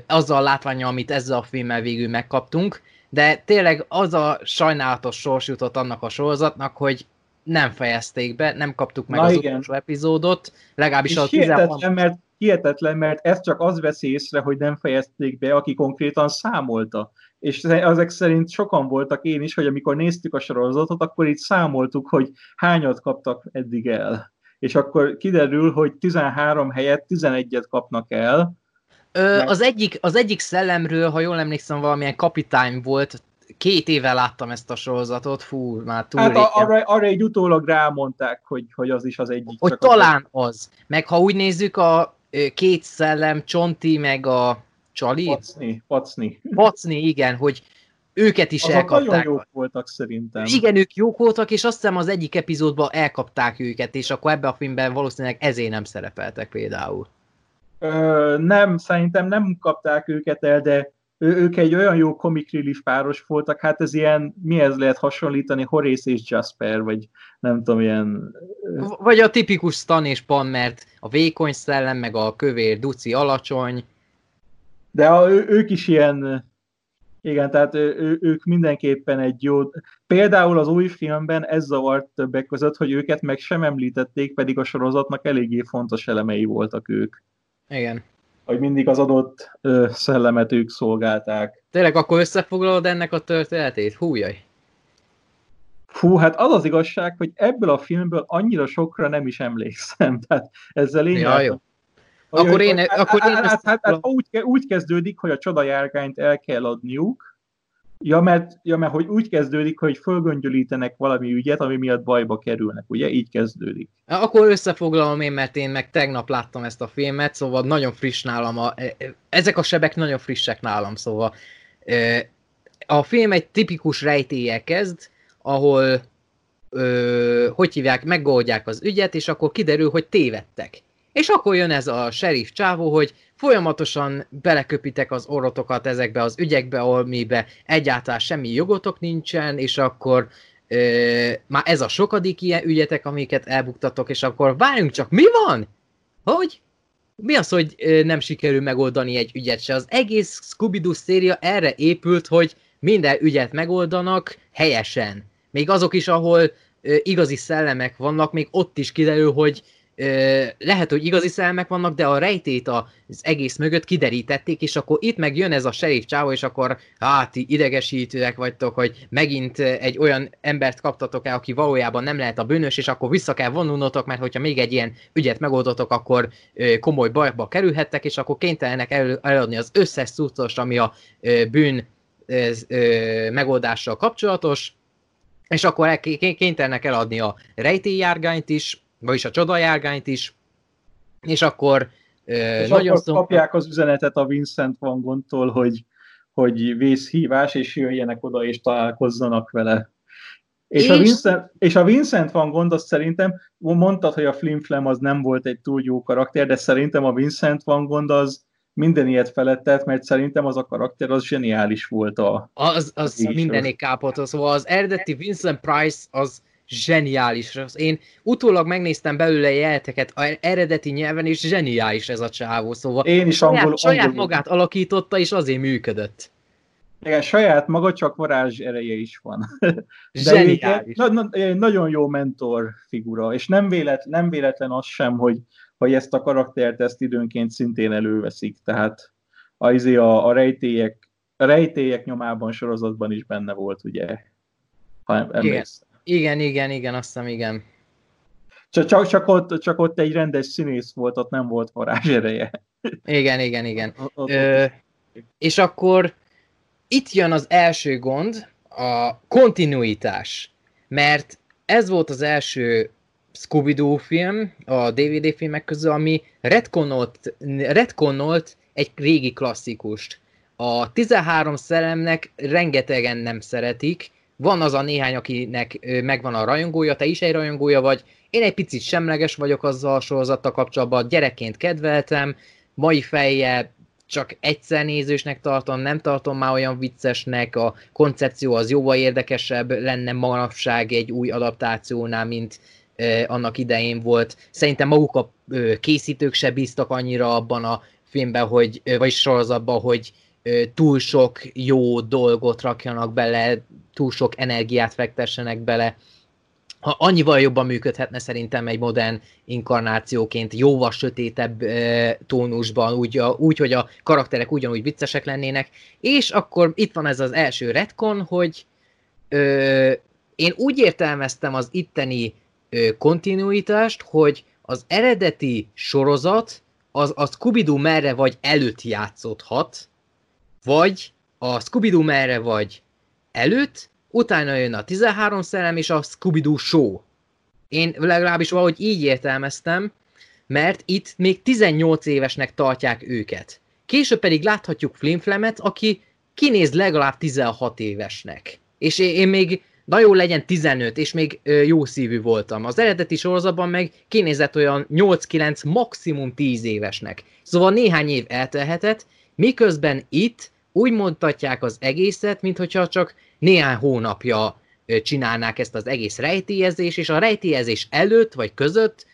azzal a látványa, amit ezzel a filmmel végül megkaptunk, de tényleg az a sajnálatos sors jutott annak a sorozatnak, hogy nem fejezték be, nem kaptuk meg Na az igen. utolsó epizódot, legalábbis és az hihetetlen, mert, hihetetlen, mert ez csak az veszi észre, hogy nem fejezték be, aki konkrétan számolta. És ezek szerint sokan voltak én is, hogy amikor néztük a sorozatot, akkor itt számoltuk, hogy hányat kaptak eddig el. És akkor kiderül, hogy 13 helyett 11-et kapnak el, Ö, az, egyik, az egyik szellemről, ha jól emlékszem, valamilyen kapitány volt, két éve láttam ezt a sorozatot, fú, már túl Hát a, arra, arra egy utólag rámondták, hogy, hogy az is az egyik. Hogy talán az. az. Meg ha úgy nézzük, a két szellem, Csonti, meg a Csali. Pacni, Pacni. Pacni, igen, hogy őket is Azok elkapták. nagyon jók voltak szerintem. Igen, ők jók voltak, és azt hiszem az egyik epizódban elkapták őket, és akkor ebben a filmben valószínűleg ezért nem szerepeltek például. Ö, nem, szerintem nem kapták őket el, de ő, ők egy olyan jó comic relief páros voltak, hát ez ilyen, mihez lehet hasonlítani, Horace és Jasper, vagy nem tudom, ilyen... Vagy a tipikus Stan és Pan, mert a vékony szellem, meg a kövér duci alacsony. De a, ő, ők is ilyen, igen, tehát ő, ők mindenképpen egy jó... Például az új filmben ez zavart többek között, hogy őket meg sem említették, pedig a sorozatnak eléggé fontos elemei voltak ők. Igen hogy mindig az adott ö, szellemet ők szolgálták. Tényleg akkor összefoglalod ennek a történetét? Hújjaj! Fú, hát az az igazság, hogy ebből a filmből annyira sokra nem is emlékszem. Tehát ezzel én ja, jó. Hogy, akkor én, hát, akkor én hát, hát, hát, hát úgy, úgy kezdődik, hogy a csodajárgányt el kell adniuk, Ja mert, ja, mert hogy úgy kezdődik, hogy fölgöngyölítenek valami ügyet, ami miatt bajba kerülnek, ugye? Így kezdődik. Akkor összefoglalom én, mert én meg tegnap láttam ezt a filmet, szóval nagyon friss nálam. A, e, e, ezek a sebek nagyon frissek nálam, szóval e, a film egy tipikus rejtélye kezd, ahol hogy hívják, megoldják az ügyet, és akkor kiderül, hogy tévedtek. És akkor jön ez a sheriff csávó, hogy folyamatosan beleköpitek az orrotokat ezekbe az ügyekbe, ahol mibe egyáltalán semmi jogotok nincsen, és akkor ö, már ez a sokadik ilyen ügyetek, amiket elbuktatok, és akkor várjunk csak, mi van? Hogy? Mi az, hogy ö, nem sikerül megoldani egy ügyet se? Az egész Scooby-Doo széria erre épült, hogy minden ügyet megoldanak helyesen. Még azok is, ahol ö, igazi szellemek vannak, még ott is kiderül, hogy lehet, hogy igazi szelmek vannak, de a rejtét az egész mögött kiderítették, és akkor itt meg jön ez a sheriff csávó, és akkor hát idegesítőek vagytok, hogy megint egy olyan embert kaptatok el, aki valójában nem lehet a bűnös, és akkor vissza kell vonulnotok, mert hogyha még egy ilyen ügyet megoldotok, akkor komoly bajba kerülhettek, és akkor kénytelenek el, eladni az összes cuccos, ami a bűn megoldással kapcsolatos, és akkor kénytelenek eladni a rejtélyjárgányt is, vagyis a csodajárgányt is, és akkor és nagyon akkor szom... kapják az üzenetet a Vincent van Gontól, hogy, hogy vészhívás, és jöjjenek oda, és találkozzanak vele. És, és... A Vincent, és a Vincent van gond, azt szerintem, mondtad, hogy a Flimflam az nem volt egy túl jó karakter, de szerintem a Vincent van gond az minden ilyet felettet, mert szerintem az a karakter az zseniális volt a... Az, az mindenik kápolta, szóval az eredeti Vincent Price az zseniális. Én utólag megnéztem belőle jelteket a eredeti nyelven, és zseniális ez a csávó, szóval Én is angol, saját, saját magát alakította, és azért működött. Igen, saját maga, csak varázs ereje is van. Zseniális. Na, na, nagyon jó mentor figura, és nem, vélet, nem véletlen az sem, hogy, hogy ezt a karaktert ezt időnként szintén előveszik, tehát a, izé a, a, rejtélyek, a rejtélyek nyomában sorozatban is benne volt, ugye, ha emlékszem. Igen, igen, igen, azt hiszem, igen. Csak, csak, csak, ott, csak ott egy rendes színész volt, ott nem volt varázs ereje. Igen, igen, igen. Ö, és akkor itt jön az első gond, a kontinuitás. Mert ez volt az első Scooby-Doo film, a DVD filmek közül, ami retconolt, retconolt egy régi klasszikust. A 13 szellemnek rengetegen nem szeretik, van az a néhány, akinek megvan a rajongója, te is egy rajongója vagy, én egy picit semleges vagyok azzal a sorozattal kapcsolatban, gyerekként kedveltem, mai fejjel csak egyszer nézősnek tartom, nem tartom már olyan viccesnek, a koncepció az jóval érdekesebb lenne manapság egy új adaptációnál, mint eh, annak idején volt. Szerintem maguk a eh, készítők se bíztak annyira abban a filmben, hogy, eh, vagy sorozatban, hogy túl sok jó dolgot rakjanak bele, túl sok energiát fektessenek bele. Ha annyival jobban működhetne szerintem egy modern inkarnációként, jóval sötétebb e, tónusban, úgy, a, úgy, hogy a karakterek ugyanúgy viccesek lennének, és akkor itt van ez az első retcon, hogy ö, én úgy értelmeztem az itteni ö, kontinuitást, hogy az eredeti sorozat az a Scooby-Doo merre vagy előtt játszódhat, vagy a Scooby-Doo merre vagy előtt, utána jön a 13 szellem és a Scooby-Doo show. Én legalábbis valahogy így értelmeztem, mert itt még 18 évesnek tartják őket. Később pedig láthatjuk Flimflemet, aki kinéz legalább 16 évesnek. És én még na jó legyen 15, és még jó szívű voltam. Az eredeti sorozatban meg kinézett olyan 8-9, maximum 10 évesnek. Szóval néhány év eltelhetett, miközben itt úgy mondhatják az egészet, mintha csak néhány hónapja csinálnák ezt az egész rejtélyezés, és a rejtélyezés előtt vagy között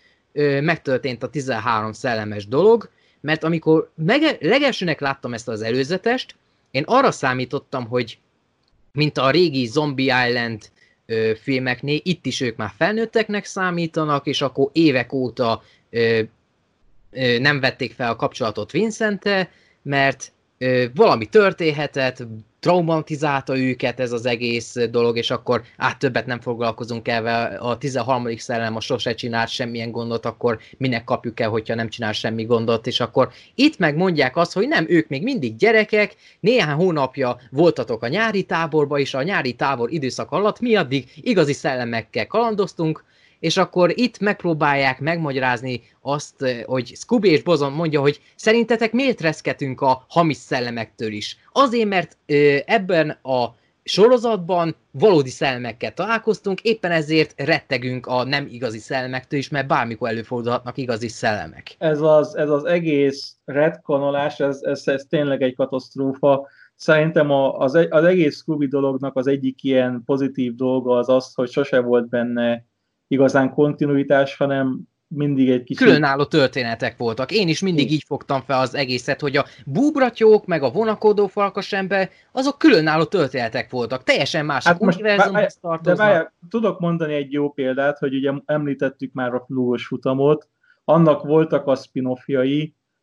megtörtént a 13 szellemes dolog, mert amikor mege- legelsőnek láttam ezt az előzetest, én arra számítottam, hogy mint a régi Zombie Island ö, filmeknél, itt is ők már felnőtteknek számítanak, és akkor évek óta ö, ö, nem vették fel a kapcsolatot vincent mert valami történhetett, traumatizálta őket ez az egész dolog, és akkor át többet nem foglalkozunk el, a 13. szellem a sose csinál semmilyen gondot, akkor minek kapjuk el, hogyha nem csinál semmi gondot, és akkor itt meg mondják azt, hogy nem, ők még mindig gyerekek, néhány hónapja voltatok a nyári táborba, és a nyári tábor időszak alatt mi addig igazi szellemekkel kalandoztunk, és akkor itt megpróbálják megmagyarázni azt, eh, hogy Scooby és Bozon mondja, hogy szerintetek miért reszketünk a hamis szellemektől is? Azért, mert ebben a sorozatban valódi szellemekkel találkoztunk, éppen ezért rettegünk a nem igazi szellemektől is, mert bármikor előfordulhatnak igazi szellemek. Ez az, ez az egész retkonolás, ez, ez, ez tényleg egy katasztrófa. Szerintem az, az egész Scooby dolognak az egyik ilyen pozitív dolga az az, hogy sose volt benne igazán kontinuitás, hanem mindig egy kicsit... Különálló történetek voltak. Én is mindig így fogtam fel az egészet, hogy a búbratyók, meg a vonakodó farkasember, azok különálló történetek voltak. Teljesen más hát univerzumhoz tartoznak. De várjál, tudok mondani egy jó példát, hogy ugye említettük már a flúos futamot, annak voltak a spin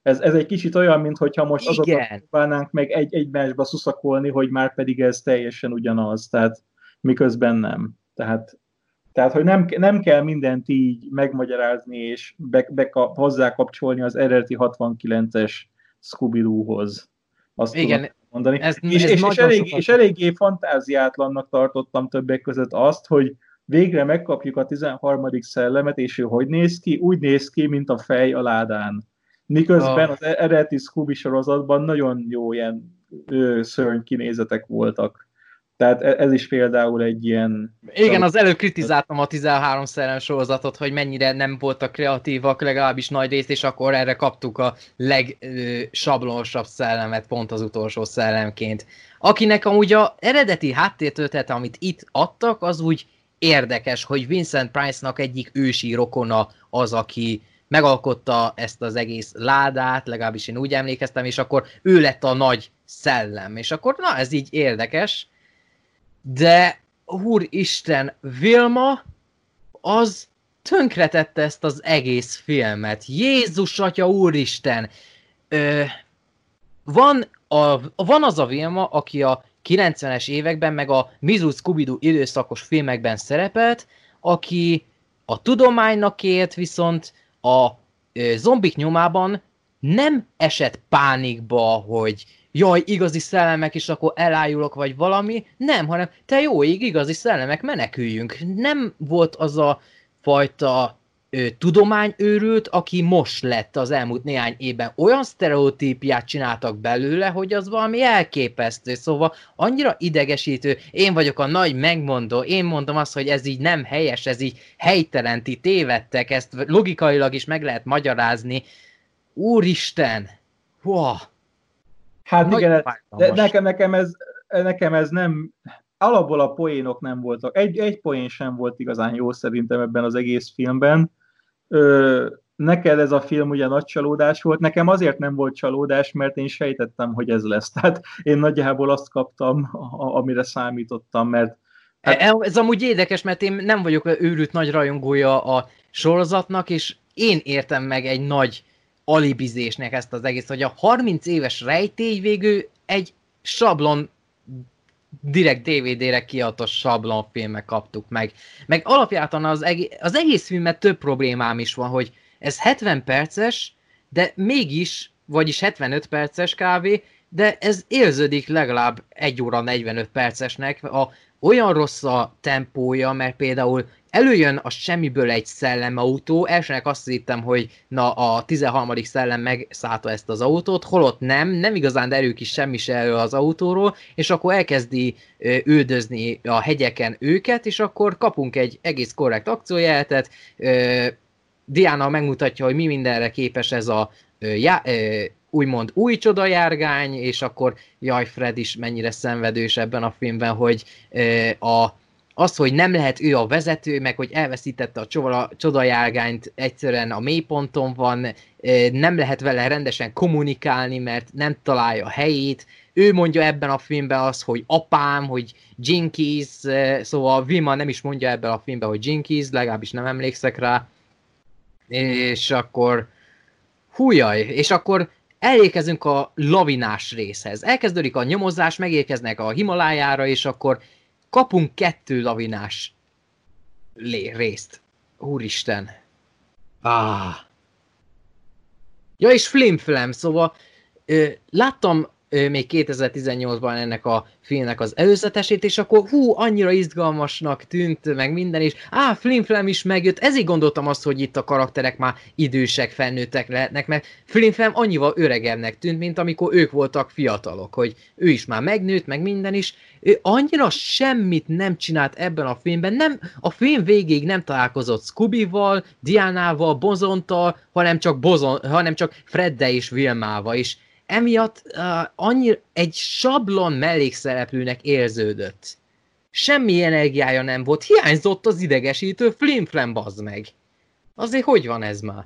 ez, ez egy kicsit olyan, mintha most azokat próbálnánk meg egy egymásba szuszakolni, hogy már pedig ez teljesen ugyanaz, tehát miközben nem. Tehát tehát, hogy nem, nem kell mindent így megmagyarázni és be, be, hozzákapcsolni az eredeti 69-es Scooby-Doohoz. Azt Igen, mondani. Ez, és, ez és, és, elég, és eléggé fantáziátlannak tartottam többek között azt, hogy végre megkapjuk a 13. szellemet, és ő hogy néz ki? Úgy néz ki, mint a fej a ládán. Miközben oh. az eredeti Scooby sorozatban nagyon jó ilyen szörny kinézetek voltak Tehát e- ez is például egy ilyen... Igen, az előbb kritizáltam a 13 szellem sorozatot, hogy mennyire nem voltak kreatívak, legalábbis nagy részt, és akkor erre kaptuk a legsablonosabb szellemet pont az utolsó szellemként. Akinek amúgy a eredeti háttértöltete, amit itt adtak, az úgy érdekes, hogy Vincent Price-nak egyik ősi rokona az, aki megalkotta ezt az egész ládát, legalábbis én úgy emlékeztem, és akkor ő lett a nagy szellem. És akkor na, ez így érdekes. De, úristen, Vilma az tönkretette ezt az egész filmet. Jézus atya, úristen! Ö, van, a, van az a Vilma, aki a 90-es években, meg a Mizu scooby időszakos filmekben szerepelt, aki a tudománynak élt, viszont a ö, zombik nyomában nem esett pánikba, hogy jaj, igazi szellemek, és akkor elájulok, vagy valami. Nem, hanem te jó ég, igazi szellemek, meneküljünk. Nem volt az a fajta ö, tudományőrült, aki most lett az elmúlt néhány évben. Olyan sztereotípiát csináltak belőle, hogy az valami elképesztő. Szóval annyira idegesítő. Én vagyok a nagy megmondó, én mondom azt, hogy ez így nem helyes, ez így helytelen, ti tévedtek, ezt logikailag is meg lehet magyarázni. Úristen! Wow. Hát Nagy igen, de nekem, nekem, ez, nekem ez nem, alapból a poénok nem voltak. Egy, egy poén sem volt igazán jó szerintem ebben az egész filmben. Ö, neked ez a film ugye nagy csalódás volt, nekem azért nem volt csalódás, mert én sejtettem, hogy ez lesz. Tehát én nagyjából azt kaptam, amire számítottam, mert Hát... Ez amúgy érdekes, mert én nem vagyok őrült nagy rajongója a sorozatnak, és én értem meg egy nagy alibizésnek ezt az egész, hogy a 30 éves rejtély végül egy sablon direkt DVD-re kiadott sablonfilmek kaptuk meg. Meg alapjában az, egész, az egész filmet több problémám is van, hogy ez 70 perces, de mégis, vagyis 75 perces kávé, de ez érződik legalább 1 óra 45 percesnek. A, olyan rossz a tempója, mert például előjön a semmiből egy szellemautó, elsőnek azt hittem, hogy na a 13. szellem megszállta ezt az autót, holott nem, nem igazán derül ki semmi se elő az autóról, és akkor elkezdi üldözni a hegyeken őket, és akkor kapunk egy egész korrekt akciójeltet, ö, Diana megmutatja, hogy mi mindenre képes ez a já, úgymond új csodajárgány, és akkor jaj, Fred is mennyire szenvedős ebben a filmben, hogy a az, hogy nem lehet ő a vezető, meg hogy elveszítette a csoda, csodajárgányt, egyszerűen a mélyponton van, nem lehet vele rendesen kommunikálni, mert nem találja a helyét. Ő mondja ebben a filmben az, hogy apám, hogy Jinkies, szóval Vilma nem is mondja ebben a filmben, hogy Jinkies, legalábbis nem emlékszek rá. És akkor hújaj, és akkor elérkezünk a lavinás részhez. Elkezdődik a nyomozás, megérkeznek a Himalájára, és akkor kapunk kettő lavinás lé- részt. Úristen. Ah. Ja, és flimflam, szóval ö, láttam még 2018-ban ennek a filmnek az előzetesét, és akkor hú, annyira izgalmasnak tűnt, meg minden, és á, Flimflam is megjött, ezért gondoltam azt, hogy itt a karakterek már idősek, felnőttek lehetnek, mert Flimflam annyival öregebbnek tűnt, mint amikor ők voltak fiatalok, hogy ő is már megnőtt, meg minden is, ő annyira semmit nem csinált ebben a filmben, nem, a film végéig nem találkozott Scooby-val, Diánával, Bozontal, hanem csak, Bozon, hanem csak Fredde és Vilmával is emiatt uh, annyi, egy sablon mellékszereplőnek érződött. Semmi energiája nem volt, hiányzott az idegesítő flimflam, bazd meg. Azért hogy van ez már?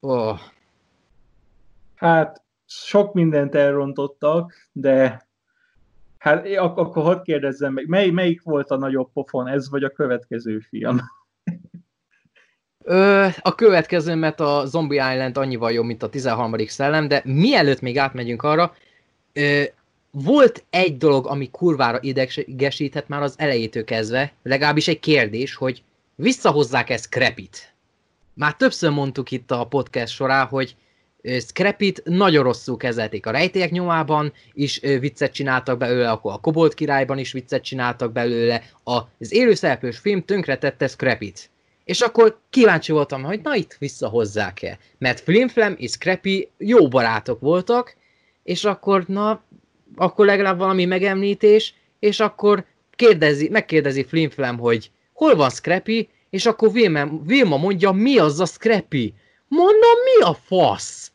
Oh. Hát, sok mindent elrontottak, de hát akkor hadd kérdezzem meg, mely, melyik volt a nagyobb pofon, ez vagy a következő film? Ö, a következő, mert a Zombie Island annyival jobb, mint a 13. szellem, de mielőtt még átmegyünk arra, ö, volt egy dolog, ami kurvára idegesített már az elejétől kezdve, legalábbis egy kérdés, hogy visszahozzák ezt Scrapit. Már többször mondtuk itt a podcast során, hogy Scrapit nagyon rosszul kezelték a rejtélyek nyomában, is viccet csináltak belőle, akkor a Kobolt királyban is viccet csináltak belőle, az élőszereplős film tönkretette Scrapit. És akkor kíváncsi voltam, hogy na itt visszahozzák-e. Mert Flimflam és Scrappy jó barátok voltak, és akkor na, akkor legalább valami megemlítés, és akkor kérdezi, megkérdezi Flimflam, hogy hol van Scrappy, és akkor Vilma, Vilma mondja, mi az a Scrappy? Mondom, mi a fasz?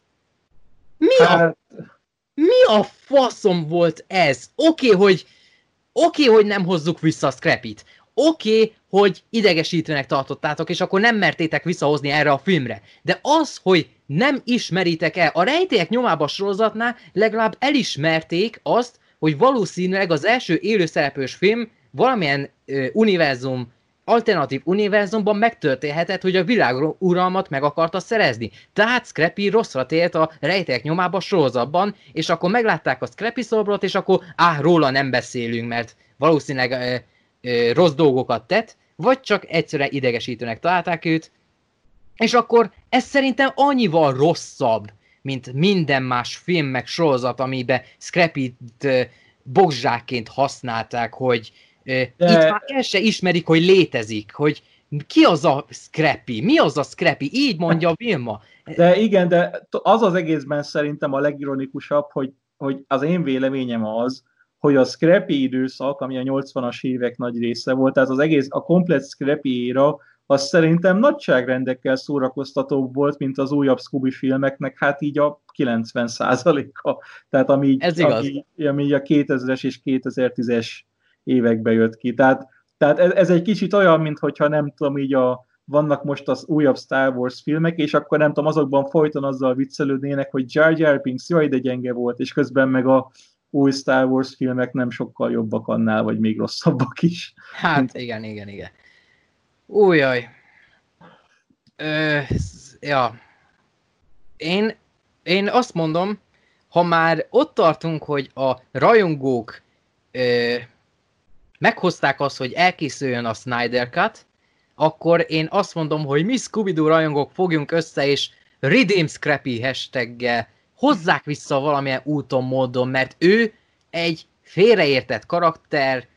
Mi a, hát... mi a faszom volt ez? Oké, okay, hogy oké, okay, hogy nem hozzuk vissza a Scrappy-t. Oké, okay, hogy idegesítőnek tartottátok, és akkor nem mertétek visszahozni erre a filmre. De az, hogy nem ismeritek el, a rejtélyek nyomába sorozatnál legalább elismerték azt, hogy valószínűleg az első élőszereplős film valamilyen ö, univerzum, alternatív univerzumban megtörténhetett, hogy a világuralmat meg akarta szerezni. Tehát Scrappy rosszra tért a rejtek nyomába sorozatban, és akkor meglátták a Scrappy szobrot, és akkor áh, róla nem beszélünk, mert valószínűleg ö, ö, rossz dolgokat tett, vagy csak egyszerűen idegesítőnek találták őt, és akkor ez szerintem annyival rosszabb, mint minden más film meg sorozat, amiben Scrappy-t bogzsákként használták, hogy de... itt már el se ismerik, hogy létezik, hogy ki az a Scrappy, mi az a Scrappy, így mondja Vilma. De igen, de az az egészben szerintem a legironikusabb, hogy, hogy az én véleményem az, hogy a Scrappy időszak, ami a 80-as évek nagy része volt, tehát az egész, a komplet Scrappy éra, az szerintem nagyságrendekkel szórakoztatóbb volt, mint az újabb Scooby filmeknek, hát így a 90% a Tehát ami, Ez igaz. ami, ami a 2000-es és 2010-es évekbe jött ki. Tehát, tehát ez, ez egy kicsit olyan, mintha nem tudom, így a, vannak most az újabb Star Wars filmek, és akkor nem tudom, azokban folyton azzal viccelődnének, hogy Jar Jar Binks jaj, de gyenge volt, és közben meg a új Star Wars filmek nem sokkal jobbak annál, vagy még rosszabbak is. Hát igen, igen, igen. Újjaj. Ja. Én, én azt mondom, ha már ott tartunk, hogy a rajongók ö, meghozták azt, hogy elkészüljön a Snyder Cut, akkor én azt mondom, hogy mi scooby rajongók fogjunk össze, és Redeem Scrappy hashtaggel hozzák vissza valamilyen úton, módon, mert ő egy félreértett karakter,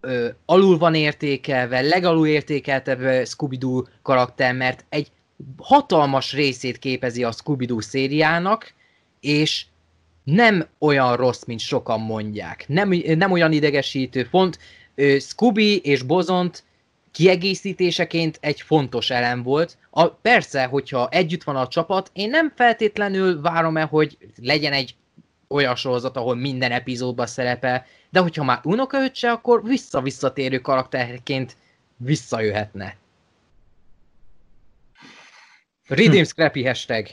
ö, alul van értékelve, legalul értékeltebb Scooby-Doo karakter, mert egy hatalmas részét képezi a Scooby-Doo szériának, és nem olyan rossz, mint sokan mondják. Nem, nem olyan idegesítő. Font, ö, Scooby és Bozont kiegészítéseként egy fontos elem volt. A, persze, hogyha együtt van a csapat, én nem feltétlenül várom el, hogy legyen egy olyan sorozat, ahol minden epizódban szerepel, de hogyha már unokaöccse, akkor vissza-visszatérő karakterként visszajöhetne. Redeem Scrappy hashtag.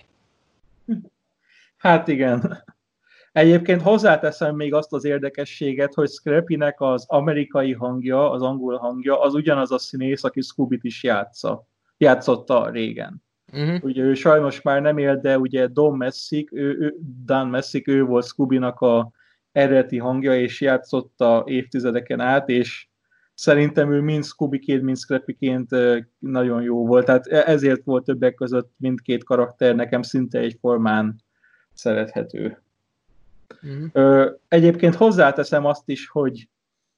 Hát igen. Egyébként hozzáteszem még azt az érdekességet, hogy Scrappynek az amerikai hangja, az angol hangja, az ugyanaz a színész, aki Scooby-t is játsza. játszotta régen. Uh-huh. Ugye ő sajnos már nem él, de ugye Don Messick, ő, ő, Dan Messick, ő volt Scooby-nak a eredeti hangja, és játszotta évtizedeken át, és szerintem ő mind Scooby-ként, mind Scrappy-ként nagyon jó volt. Tehát e, ezért volt többek között mindkét karakter nekem szinte egyformán szerethető. Uh-huh. Egyébként hozzáteszem azt is, hogy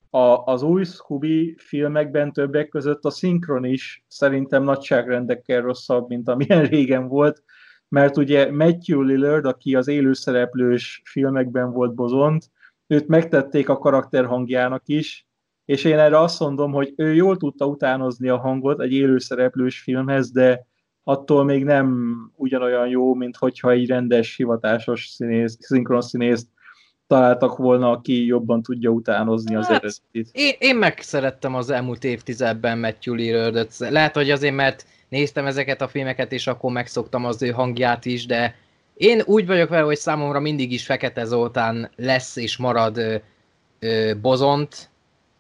a, az új Scooby filmekben többek között a szinkron is szerintem nagyságrendekkel rosszabb, mint amilyen régen volt, mert ugye Matthew Lillard, aki az élőszereplős filmekben volt bozont, őt megtették a karakter hangjának is, és én erre azt mondom, hogy ő jól tudta utánozni a hangot egy élőszereplős filmhez, de attól még nem ugyanolyan jó, mint hogyha egy rendes, hivatásos színész, szinkron színészt találtak volna, aki jobban tudja utánozni az hát, eredetit. Én, én megszerettem az elmúlt évtizedben Matthew Lillard-öt. Lehet, hogy azért, mert néztem ezeket a filmeket, és akkor megszoktam az ő hangját is, de én úgy vagyok vele, hogy számomra mindig is Fekete Zoltán lesz és marad ö, ö, bozont.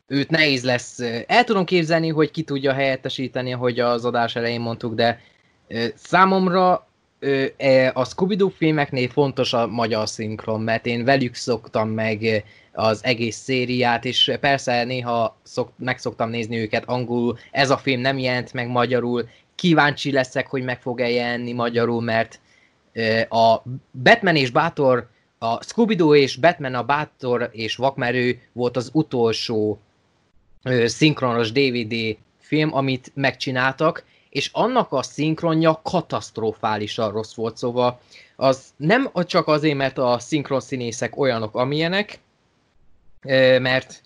Őt nehéz lesz. El tudom képzelni, hogy ki tudja helyettesíteni, hogy az adás elején mondtuk, de számomra E, a Scooby-Doo filmeknél fontos a magyar szinkron, mert én velük szoktam meg az egész szériát, és persze néha szok, meg szoktam nézni őket angolul, ez a film nem jelent meg magyarul, kíváncsi leszek, hogy meg fog-e jelenni magyarul, mert a Batman és Bátor, a Scooby-Doo és Batman a Bátor és Vakmerő volt az utolsó szinkronos DVD film, amit megcsináltak, és annak a szinkronja katasztrofálisan rossz volt, szóval az nem csak azért, mert a szinkron színészek olyanok, amilyenek, mert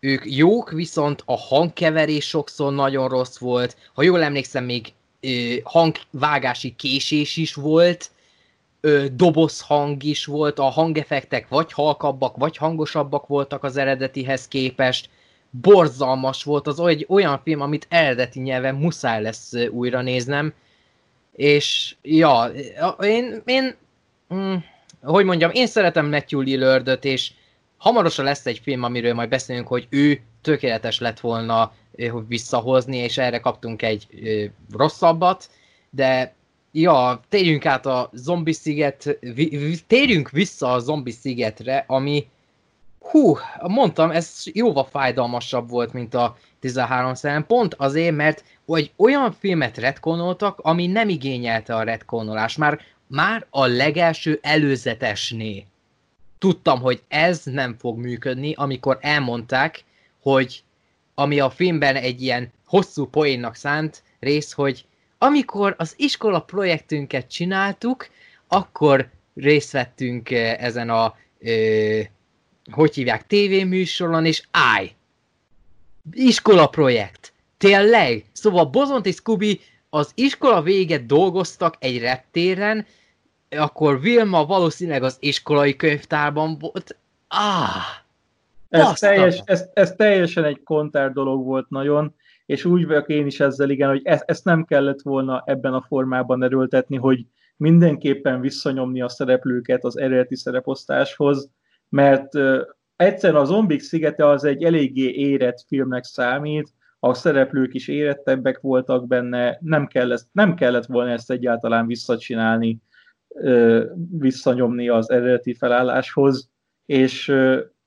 ők jók, viszont a hangkeverés sokszor nagyon rossz volt. Ha jól emlékszem, még hangvágási késés is volt, ö, hang is volt, a hangeffektek vagy halkabbak, vagy hangosabbak voltak az eredetihez képest. Borzalmas volt, az egy olyan film, amit eredeti nyelven muszáj lesz újra néznem. És ja, én, én mm, hogy mondjam, én szeretem Matthew Lillardot, és hamarosan lesz egy film, amiről majd beszélünk, hogy ő tökéletes lett volna hogy visszahozni, és erre kaptunk egy rosszabbat, de ja, térjünk át a zombi sziget, térjünk vissza a zombi szigetre, ami hú, mondtam, ez jóval fájdalmasabb volt, mint a 13 szem, pont azért, mert hogy olyan filmet retkonoltak, ami nem igényelte a retkonolást, már, már a legelső előzetesné. Tudtam, hogy ez nem fog működni, amikor elmondták, hogy ami a filmben egy ilyen hosszú poénnak szánt rész, hogy amikor az iskola projektünket csináltuk, akkor részt vettünk eh, ezen a, ö, hogy hívják, tévéműsoron, és állj! Iskola projekt! Tényleg? Szóval Bozont és Scooby az iskola véget dolgoztak egy reptéren, akkor Vilma valószínűleg az iskolai könyvtárban volt. Ah! Ez, teljes, ez, ez teljesen egy kontár dolog volt nagyon, és úgy vagyok én is ezzel, igen, hogy ezt, ezt nem kellett volna ebben a formában erőltetni, hogy mindenképpen visszanyomni a szereplőket az eredeti szereposztáshoz, mert egyszerűen a Zombik szigete az egy eléggé érett filmnek számít, a szereplők is érettebbek voltak benne, nem kellett, nem kellett volna ezt egyáltalán visszacsinálni visszanyomni az eredeti felálláshoz, és,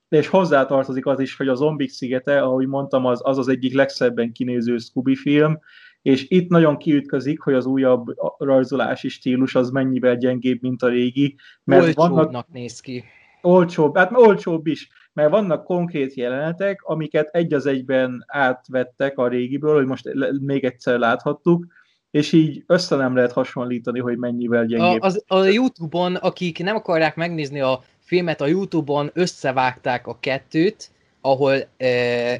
és hozzátartozik az is, hogy a Zombik szigete, ahogy mondtam, az az, az egyik legszebben kinéző Scooby film, és itt nagyon kiütközik, hogy az újabb rajzolási stílus az mennyivel gyengébb, mint a régi. Mert Olcsóbbnak vannak, néz ki. Olcsóbb, hát olcsóbb is, mert vannak konkrét jelenetek, amiket egy az egyben átvettek a régiből, hogy most még egyszer láthattuk, és így össze nem lehet hasonlítani, hogy mennyivel gyengébb. A, az, a Youtube-on, akik nem akarják megnézni a filmet, a Youtube-on összevágták a kettőt, ahol e,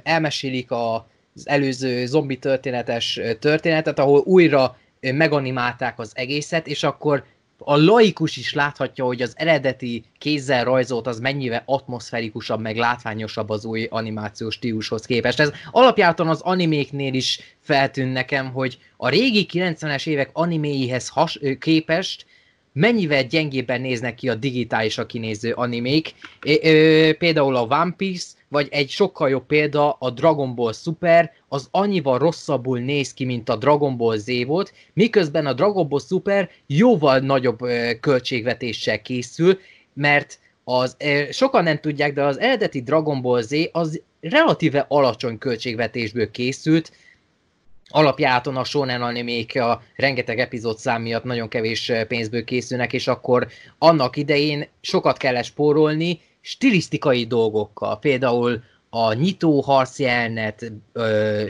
elmesélik a, az előző zombi történetes történetet, ahol újra meganimálták az egészet, és akkor a laikus is láthatja, hogy az eredeti kézzel rajzolt az mennyivel atmoszferikusabb, meg látványosabb az új animációs stílushoz képest. Ez alapjáton az animéknél is feltűn nekem, hogy a régi 90-es évek animéihez has- képest mennyivel gyengébben néznek ki a digitálisra kinéző animék. Például a One Piece, vagy egy sokkal jobb példa a Dragon Ball Super, az annyival rosszabbul néz ki, mint a Dragon Ball Z volt, miközben a Dragon Ball Super jóval nagyobb költségvetéssel készül, mert az, sokan nem tudják, de az eredeti Dragon Ball Z az relatíve alacsony költségvetésből készült, alapjáton a shonen animék a rengeteg epizód szám miatt nagyon kevés pénzből készülnek, és akkor annak idején sokat kellett spórolni stilisztikai dolgokkal. Például a nyitó harcjelnet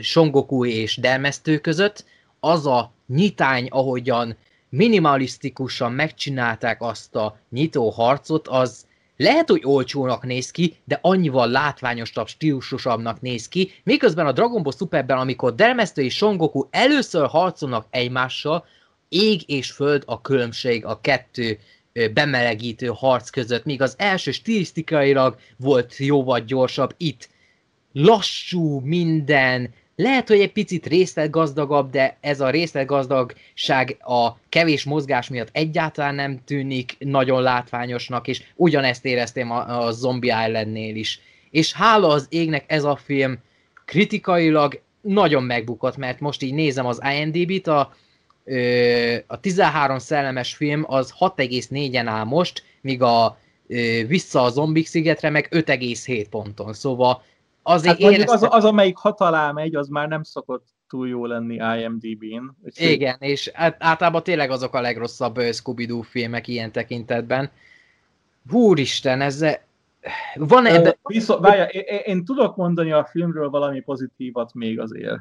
Songoku és Delmesztő között, az a nyitány, ahogyan minimalisztikusan megcsinálták azt a nyitó harcot, az lehet, hogy olcsónak néz ki, de annyival látványosabb, stílusosabbnak néz ki, miközben a Dragon Ball Superben, amikor Delmesztő és Son Goku először harcolnak egymással, ég és föld a különbség a kettő bemelegítő harc között, míg az első stilisztikailag volt jóval gyorsabb, itt lassú minden, lehet, hogy egy picit részletgazdagabb, de ez a részletgazdagság a kevés mozgás miatt egyáltalán nem tűnik nagyon látványosnak, és ugyanezt éreztem a, a Zombie Islandnél is. És hála az égnek ez a film kritikailag nagyon megbukott, mert most így nézem az IMDb-t, a, a 13 szellemes film az 6,4-en áll most, míg a Vissza a zombik szigetre meg 5,7 ponton. Szóval azért hát éreztem... az, az, amelyik hat alá megy, az már nem szokott túl jó lenni IMDb-n. Úgyhogy... Igen, és általában tényleg azok a legrosszabb Scooby-Doo filmek ilyen tekintetben. Húristen, ez van ebben... Viszont, várja, én, én tudok mondani a filmről valami pozitívat még azért.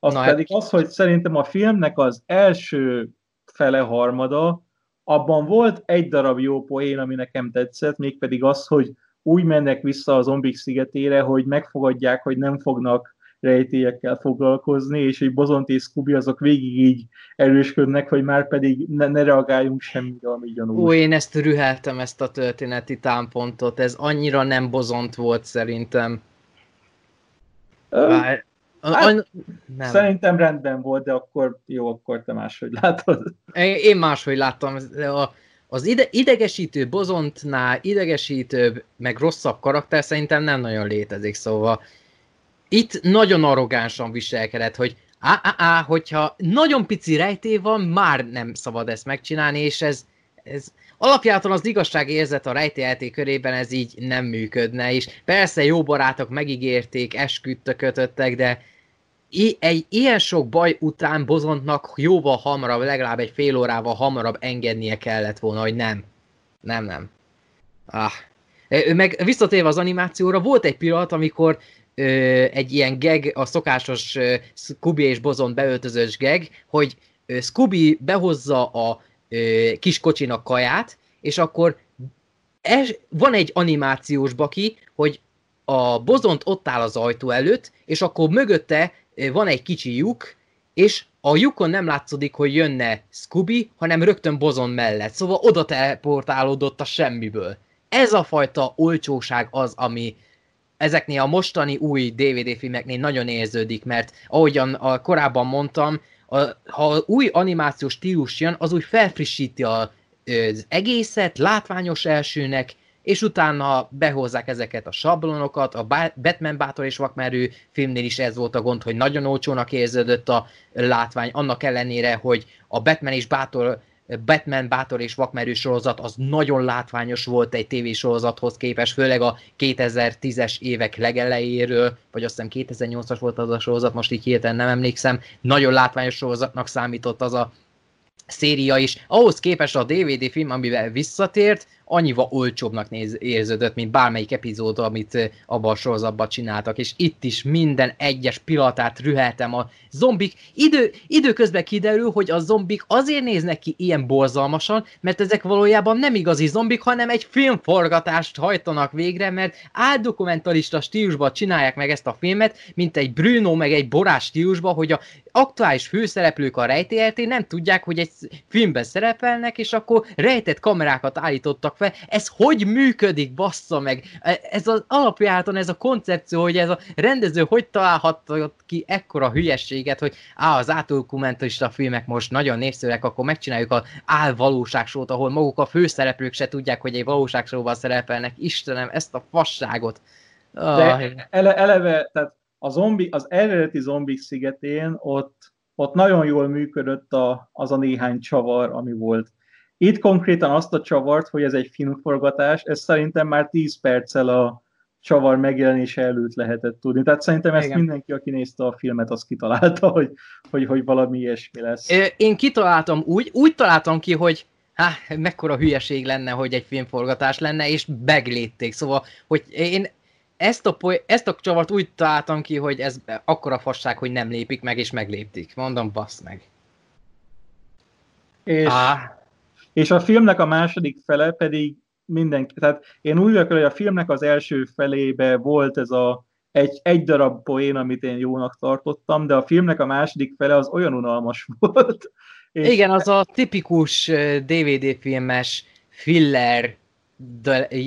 Az Na, pedig az, hogy szerintem a filmnek az első fele harmada, abban volt egy darab jó poén, ami nekem tetszett, mégpedig az, hogy úgy mennek vissza a zombik szigetére, hogy megfogadják, hogy nem fognak rejtélyekkel foglalkozni, és egy Bozont és Scooby azok végig így erősködnek, hogy már pedig ne, ne reagáljunk semmire, ami gyanús. Ó, én ezt rüheltem, ezt a történeti támpontot, ez annyira nem Bozont volt szerintem. Bár, hát, nem. Szerintem rendben volt, de akkor jó, akkor te máshogy látod. Én, máshogy láttam. A, az ide, idegesítő bozontnál idegesítőbb, meg rosszabb karakter szerintem nem nagyon létezik, szóval itt nagyon arrogánsan viselkedett, hogy á, á, á, hogyha nagyon pici rejtély van, már nem szabad ezt megcsinálni, és ez, ez alapjától az igazságérzet a rejtélyelté körében ez így nem működne, és persze jó barátok megígérték, esküdtök, kötöttek, de egy ilyen sok baj után Bozontnak jóval hamarabb, legalább egy fél órával hamarabb engednie kellett volna, hogy nem. Nem, nem. Ah. Meg visszatérve az animációra, volt egy pillanat, amikor ö, egy ilyen geg, a szokásos ö, Scooby és Bozon beöltözős geg, hogy ö, Scooby behozza a ö, kis kocsinak kaját, és akkor es, van egy animációs baki, hogy a bozont ott áll az ajtó előtt, és akkor mögötte van egy kicsi lyuk, és a lyukon nem látszódik, hogy jönne Scooby, hanem rögtön bozon mellett. Szóval oda teleportálódott a semmiből. Ez a fajta olcsóság az, ami ezeknél a mostani új DVD filmeknél nagyon érződik, mert ahogyan a, korábban mondtam, a, ha új animációs stílus jön, az úgy felfrissíti a, az egészet, látványos elsőnek, és utána behozzák ezeket a sablonokat, a Batman Bátor és Vakmerő filmnél is ez volt a gond, hogy nagyon olcsónak érződött a látvány, annak ellenére, hogy a Batman és Bátor Batman, Bátor és Vakmerő sorozat az nagyon látványos volt egy tévésorozathoz képest, főleg a 2010-es évek legelejéről, vagy azt hiszem 2008-as volt az a sorozat, most így hirtelen nem emlékszem, nagyon látványos sorozatnak számított az a széria is. Ahhoz képest a DVD film, amivel visszatért, annyival olcsóbbnak néz, érződött, mint bármelyik epizód, amit abban a sorozatban csináltak, és itt is minden egyes pillanatát rüheltem a zombik. Idő, időközben kiderül, hogy a zombik azért néznek ki ilyen borzalmasan, mert ezek valójában nem igazi zombik, hanem egy filmforgatást hajtanak végre, mert áldokumentalista stílusban csinálják meg ezt a filmet, mint egy Bruno meg egy Borás stílusban, hogy a aktuális főszereplők a rejtélyelté nem tudják, hogy egy filmben szerepelnek, és akkor rejtett kamerákat állítottak fel. Ez hogy működik, bassza meg? E, ez az alapjáton ez a koncepció, hogy ez a rendező hogy találhatott ki ekkora hülyességet, hogy á, az átdokumentalista filmek most nagyon népszerűek, akkor megcsináljuk az álvalóságsót, ahol maguk a főszereplők se tudják, hogy egy valóságsóval szerepelnek. Istenem, ezt a fasságot. De ele, eleve, tehát a zombi, az eredeti zombik szigetén ott, ott nagyon jól működött a, az a néhány csavar, ami volt. Itt konkrétan azt a csavart, hogy ez egy filmforgatás, ez szerintem már 10 perccel a csavar megjelenése előtt lehetett tudni. Tehát szerintem ezt Igen. mindenki, aki nézte a filmet, az kitalálta, hogy, hogy, hogy valami ilyesmi lesz. Én kitaláltam úgy, úgy találtam ki, hogy há, mekkora hülyeség lenne, hogy egy filmforgatás lenne, és meglépték. Szóval, hogy én ezt a, poly- ezt a csavart úgy találtam ki, hogy ez akkora fasság, hogy nem lépik meg, és megléptik. Mondom, bassz meg. És, ah. És a filmnek a második fele pedig mindenki, tehát én úgy vagyok, hogy a filmnek az első felébe volt ez a egy, egy darab poén, amit én jónak tartottam, de a filmnek a második fele az olyan unalmas volt. És Igen, az a tipikus DVD filmes filler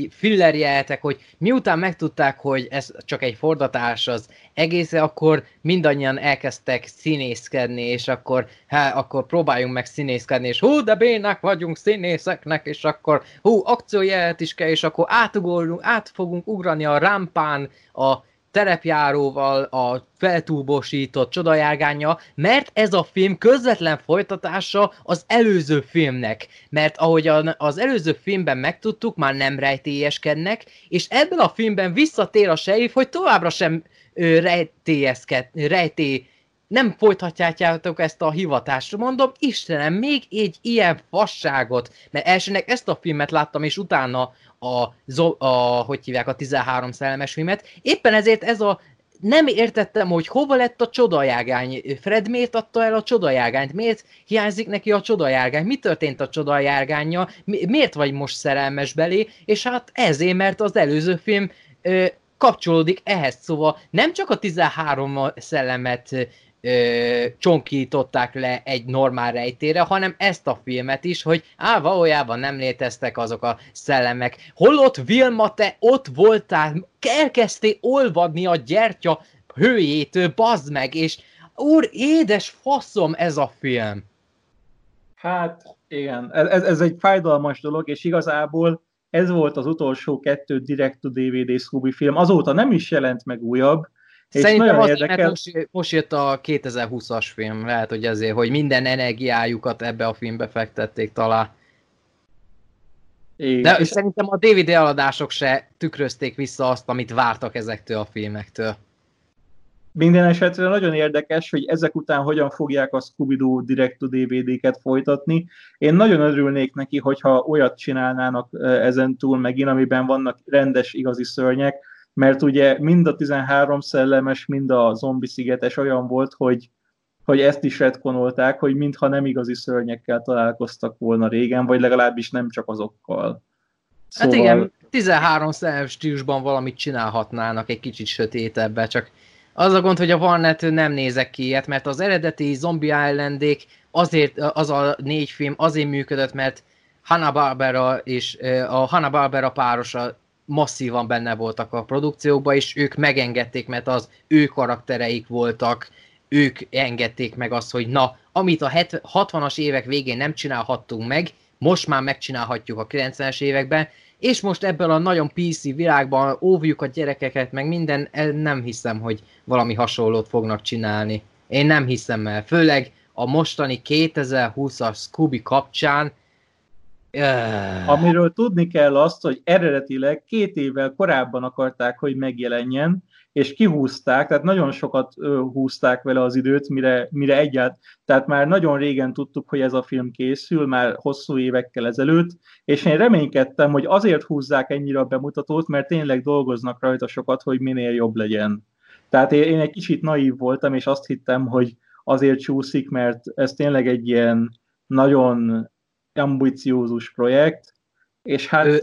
fillerjeltek, hogy miután megtudták, hogy ez csak egy fordatás az egész, akkor mindannyian elkezdtek színészkedni, és akkor, hát, akkor próbáljunk meg színészkedni, és hú, de bénák vagyunk színészeknek, és akkor hú, akciójelet is kell, és akkor átugorjunk, át fogunk ugrani a rámpán, a terepjáróval, a feltúlbosított csodajárgánya, mert ez a film közvetlen folytatása az előző filmnek. Mert ahogyan az előző filmben megtudtuk, már nem rejtélyeskednek, és ebben a filmben visszatér a sheriff, hogy továbbra sem rejtélyesked, rejtély nem folytatjátok ezt a hivatást. Mondom, Istenem, még egy ilyen fasságot, mert elsőnek ezt a filmet láttam, és utána a, a hogy hívják a 13 szellemes filmet. Éppen ezért ez a nem értettem, hogy hova lett a csodajágány. Fred miért adta el a csodajágányt? Miért hiányzik neki a csodajágány? Mi történt a csodajágánya? Mi, miért vagy most szerelmes belé? És hát ezért, mert az előző film ö, kapcsolódik ehhez, szóval nem csak a 13 szellemet ö, csonkították le egy normál rejtére, hanem ezt a filmet is, hogy á, valójában nem léteztek azok a szellemek. Holott Vilma, te ott voltál, elkezdtél olvadni a gyertya hőjétől, bazd meg, és úr, édes faszom ez a film. Hát, igen, ez, ez egy fájdalmas dolog, és igazából ez volt az utolsó kettő direct-to-DVD Scooby film. Azóta nem is jelent meg újabb, Szerintem az érdekel... most, most jött a 2020-as film, lehet, hogy ezért, hogy minden energiájukat ebbe a filmbe fektették talán. Igen. De és szerintem a DVD eladások se tükrözték vissza azt, amit vártak ezektől a filmektől. Minden esetre nagyon érdekes, hogy ezek után hogyan fogják a Scooby-Doo Direct-to-DVD-ket folytatni. Én nagyon örülnék neki, hogyha olyat csinálnának ezen túl megint, amiben vannak rendes, igazi szörnyek, mert ugye mind a 13 szellemes, mind a zombi szigetes olyan volt, hogy, hogy ezt is retkonolták, hogy mintha nem igazi szörnyekkel találkoztak volna régen, vagy legalábbis nem csak azokkal. Szóval... Hát igen, 13 szellemes stílusban valamit csinálhatnának egy kicsit sötétebbe, csak az a gond, hogy a Warnet nem nézek ki ilyet, mert az eredeti Zombie island azért, az a négy film azért működött, mert Hanna-Barbera és a Hanna-Barbera párosa masszívan benne voltak a produkciókban, és ők megengedték, mert az ő karaktereik voltak, ők engedték meg azt, hogy na, amit a 60-as évek végén nem csinálhattunk meg, most már megcsinálhatjuk a 90-es években, és most ebből a nagyon PC világban óvjuk a gyerekeket, meg minden, nem hiszem, hogy valami hasonlót fognak csinálni. Én nem hiszem el, főleg a mostani 2020-as Scooby kapcsán. Amiről tudni kell azt, hogy eredetileg két évvel korábban akarták, hogy megjelenjen, és kihúzták, tehát nagyon sokat húzták vele az időt, mire, mire egyált, tehát már nagyon régen tudtuk, hogy ez a film készül, már hosszú évekkel ezelőtt, és én reménykedtem, hogy azért húzzák ennyire a bemutatót, mert tényleg dolgoznak rajta sokat, hogy minél jobb legyen. Tehát én, én egy kicsit naív voltam, és azt hittem, hogy azért csúszik, mert ez tényleg egy ilyen nagyon ambiciózus projekt, és hát... Ö,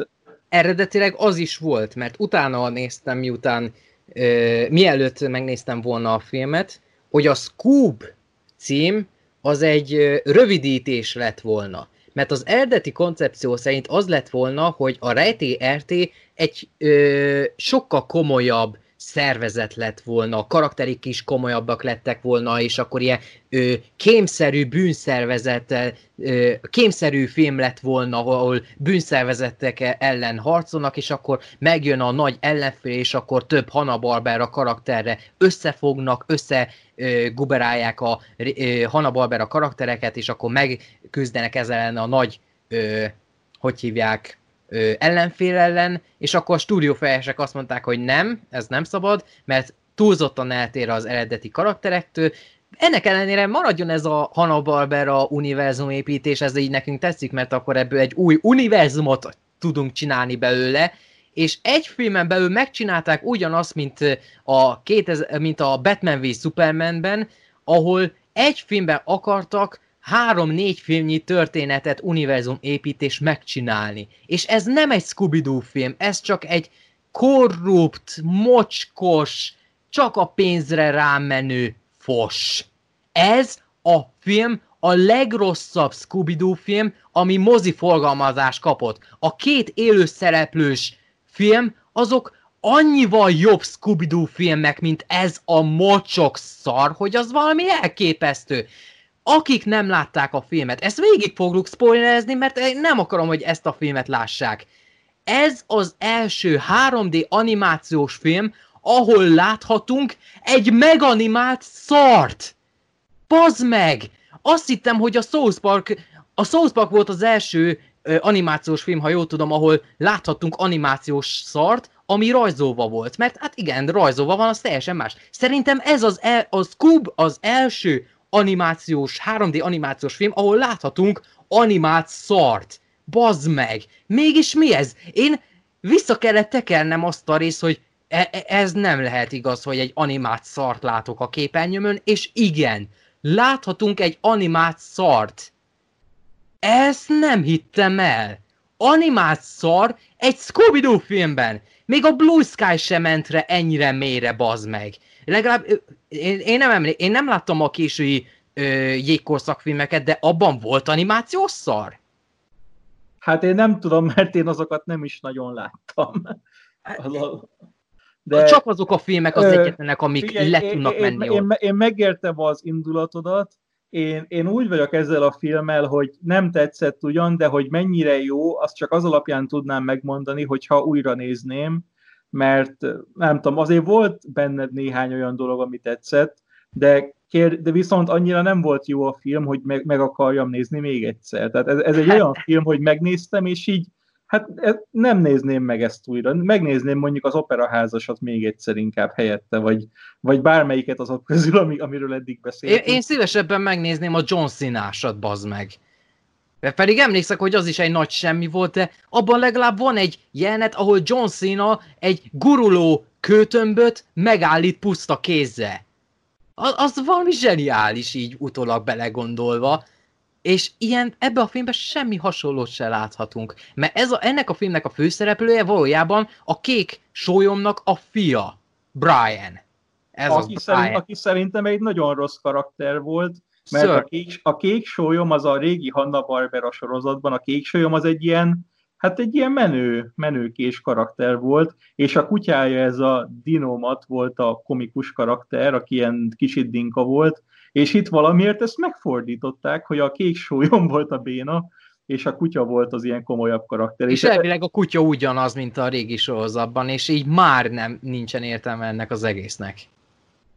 eredetileg az is volt, mert utána néztem, miután ö, mielőtt megnéztem volna a filmet, hogy a Scoob cím az egy rövidítés lett volna. Mert az eredeti koncepció szerint az lett volna, hogy a Rejté RT egy ö, sokkal komolyabb szervezet lett volna, a karakterik is komolyabbak lettek volna, és akkor ilyen ö, kémszerű bűnszervezet, ö, kémszerű film lett volna, ahol bűnszervezetek ellen harcolnak, és akkor megjön a nagy ellenfél, és akkor több Hanna-Barbera karakterre összefognak, össze a Hanna-Barbera karaktereket, és akkor megküzdenek ezzel ellen a nagy, ö, hogy hívják, ö, ellenfél ellen, és akkor a stúdiófejesek azt mondták, hogy nem, ez nem szabad, mert túlzottan eltér az eredeti karakterektől, ennek ellenére maradjon ez a Hanna-Barbera univerzum építés, ez így nekünk tetszik, mert akkor ebből egy új univerzumot tudunk csinálni belőle, és egy filmen belül megcsinálták ugyanazt, mint a, 2000, mint a Batman v Supermanben, ahol egy filmben akartak három-négy filmnyi történetet, univerzum építés megcsinálni. És ez nem egy Scooby-Doo film, ez csak egy korrupt, mocskos, csak a pénzre rámenő fos. Ez a film a legrosszabb Scooby-Doo film, ami mozi forgalmazás kapott. A két élőszereplős film, azok annyival jobb Scooby-Doo filmek, mint ez a mocsok szar, hogy az valami elképesztő akik nem látták a filmet, ezt végig fogjuk spoilerezni, mert nem akarom, hogy ezt a filmet lássák. Ez az első 3D animációs film, ahol láthatunk egy meganimált szart. Bazd meg! Azt hittem, hogy a South Park, a South Park volt az első ö, animációs film, ha jól tudom, ahol láthattunk animációs szart, ami rajzolva volt. Mert hát igen, rajzolva van, az teljesen más. Szerintem ez az, el, a Scoob az első animációs, 3D animációs film, ahol láthatunk animált szart. Bazd meg! Mégis mi ez? Én vissza kellett tekernem azt a részt, hogy e- e- ez nem lehet igaz, hogy egy animált szart látok a képernyőmön, és igen, láthatunk egy animált szart. Ezt nem hittem el. Animált szar egy Scooby-Doo filmben. Még a Blue Sky sem ment re ennyire mélyre, bazd meg. Legalább én, én, nem, emlé- én nem láttam a késői ö, jégkorszakfilmeket, de abban volt animációs szar? Hát én nem tudom, mert én azokat nem is nagyon láttam. Hát, de, Csak azok a filmek az ö, egyetlenek, amik figyelj, le tudnak én, menni én, én, én megértem az indulatodat, én, én úgy vagyok ezzel a filmmel, hogy nem tetszett ugyan, de hogy mennyire jó, azt csak az alapján tudnám megmondani, hogyha újra nézném, mert nem tudom, azért volt benned néhány olyan dolog, ami tetszett, de, kér, de viszont annyira nem volt jó a film, hogy meg, meg akarjam nézni még egyszer. Tehát ez, ez egy olyan film, hogy megnéztem, és így Hát nem nézném meg ezt újra. Megnézném mondjuk az operaházasat még egyszer inkább helyette, vagy, vagy bármelyiket azok közül, ami, amiről eddig beszéltünk. Én, én szívesebben megnézném a John Cena-sat, bazd meg. De pedig emlékszek, hogy az is egy nagy semmi volt, de abban legalább van egy jelenet, ahol John Cena egy guruló kőtömböt megállít puszta kézzel. Az, az valami zseniális így utólag belegondolva. És ilyen, ebbe a filmben semmi hasonlót se láthatunk. Mert ez a, ennek a filmnek a főszereplője valójában a kék sólyomnak a fia, Brian. Ez aki, az szerint, Brian. aki szerintem egy nagyon rossz karakter volt, mert a kék, a kék sólyom az a régi Hanna-Barbera sorozatban, a kék sólyom az egy ilyen, hát egy ilyen menő, menőkés karakter volt, és a kutyája ez a Dinomat volt a komikus karakter, aki ilyen kicsit dinka volt, és itt valamiért ezt megfordították, hogy a kék sólyom volt a béna, és a kutya volt az ilyen komolyabb karakter. És, és elvileg a kutya ugyanaz, mint a régi sorozatban, és így már nem nincsen értelme ennek az egésznek.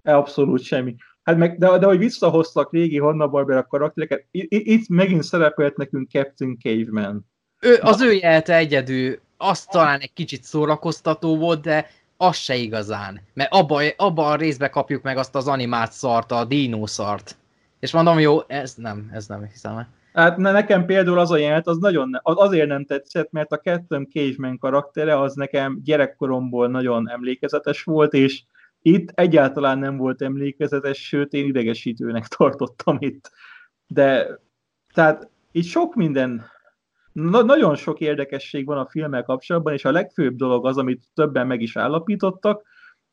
Abszolút semmi. Hát meg, de, de hogy visszahoztak régi Hanna-Barbera karaktereket, itt megint szerepelt nekünk Captain Caveman. Ő, az ő jelte egyedül, az talán egy kicsit szórakoztató volt, de az se igazán. Mert abba, abba a részbe kapjuk meg azt az animált szart, a szart. És mondom, jó, ez nem, ez nem hiszem. Hát nekem például az a jelent, az nagyon, azért nem tetszett, mert a Captain Caveman karaktere az nekem gyerekkoromból nagyon emlékezetes volt, és itt egyáltalán nem volt emlékezetes, sőt én idegesítőnek tartottam itt. De tehát itt sok minden Na, nagyon sok érdekesség van a filmmel kapcsolatban, és a legfőbb dolog az, amit többen meg is állapítottak,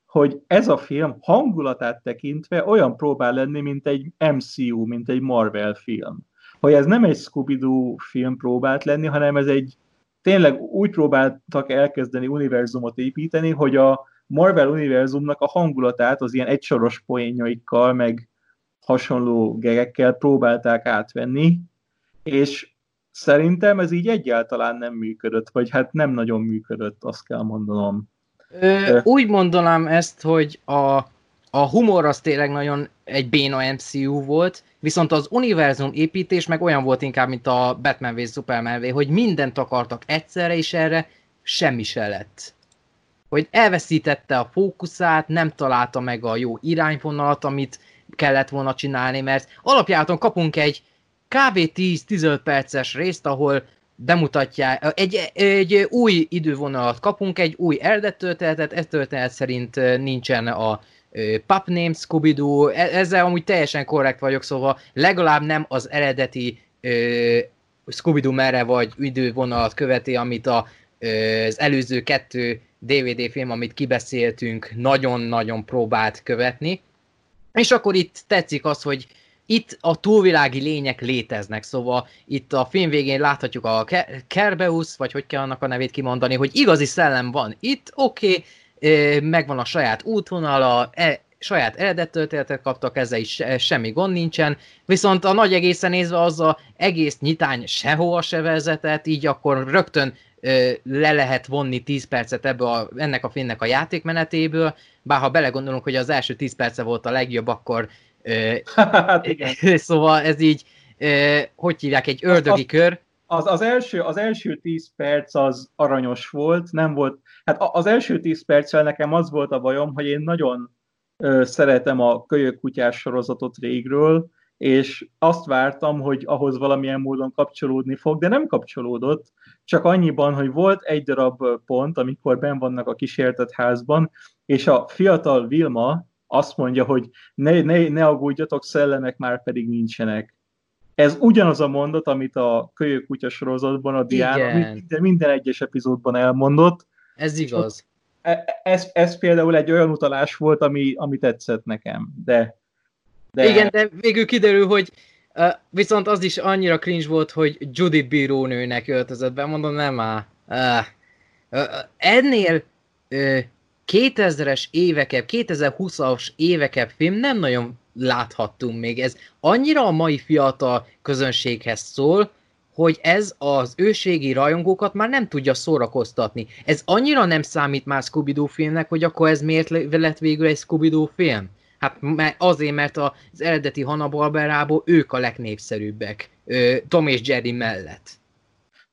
hogy ez a film hangulatát tekintve olyan próbál lenni, mint egy MCU, mint egy Marvel film. Hogy ez nem egy Scooby-Doo film próbált lenni, hanem ez egy tényleg úgy próbáltak elkezdeni univerzumot építeni, hogy a Marvel univerzumnak a hangulatát az ilyen egysoros poénjaikkal, meg hasonló gegekkel próbálták átvenni, és Szerintem ez így egyáltalán nem működött, vagy hát nem nagyon működött, azt kell mondanom. Ö, úgy mondanám ezt, hogy a, a humor az tényleg nagyon egy béna MCU volt, viszont az univerzum építés meg olyan volt inkább, mint a Batman v Superman v, hogy mindent akartak egyszerre, és erre semmi se lett. Hogy elveszítette a fókuszát, nem találta meg a jó irányvonalat, amit kellett volna csinálni, mert alapjáton kapunk egy kb. 10-15 perces részt, ahol bemutatják, egy, egy új idővonalat kapunk, egy új eredettörténetet, ez történet szerint nincsen a Pup Name Scooby-Doo, e, ezzel amúgy teljesen korrekt vagyok, szóval legalább nem az eredeti Scooby-Doo merre vagy idővonalat követi, amit a, az előző kettő DVD film, amit kibeszéltünk, nagyon-nagyon próbált követni. És akkor itt tetszik az, hogy itt a túlvilági lények léteznek, szóval itt a film végén láthatjuk a Kerbeus, vagy hogy kell annak a nevét kimondani, hogy igazi szellem van itt, oké, okay, megvan a saját útvonala, e, saját eredettörténetet kaptak, ezzel is semmi gond nincsen, viszont a nagy egészen nézve az a egész nyitány sehova se vezetett, így akkor rögtön le lehet vonni 10 percet ebből a, ennek a filmnek a játékmenetéből, bár ha belegondolunk, hogy az első 10 perce volt a legjobb, akkor hát igen. szóval ez így, hogy hívják, egy ördögi az, kör. Az, az, első, az első tíz perc az aranyos volt, nem volt, hát az első tíz perccel nekem az volt a bajom, hogy én nagyon szeretem a kölyök kutyás sorozatot régről, és azt vártam, hogy ahhoz valamilyen módon kapcsolódni fog, de nem kapcsolódott, csak annyiban, hogy volt egy darab pont, amikor ben vannak a kísértett házban, és a fiatal Vilma azt mondja, hogy ne, ne, ne aggódjatok, szellemek már pedig nincsenek. Ez ugyanaz a mondat, amit a Kölyök kutya sorozatban a Diana minden, minden egyes epizódban elmondott. Ez igaz. E, ez, ez például egy olyan utalás volt, ami, ami tetszett nekem, de, de... Igen, de végül kiderül, hogy viszont az is annyira cringe volt, hogy Judy bírónőnek öltözött mondom, nem uh, ennél uh, 2000-es évekebb, 2020-as évekebb film nem nagyon láthattunk még. Ez annyira a mai fiatal közönséghez szól, hogy ez az őségi rajongókat már nem tudja szórakoztatni. Ez annyira nem számít már scooby filmnek, hogy akkor ez miért lett végül egy scooby film? Hát azért, mert az eredeti Hanna-Barberából ők a legnépszerűbbek, Tom és Jerry mellett.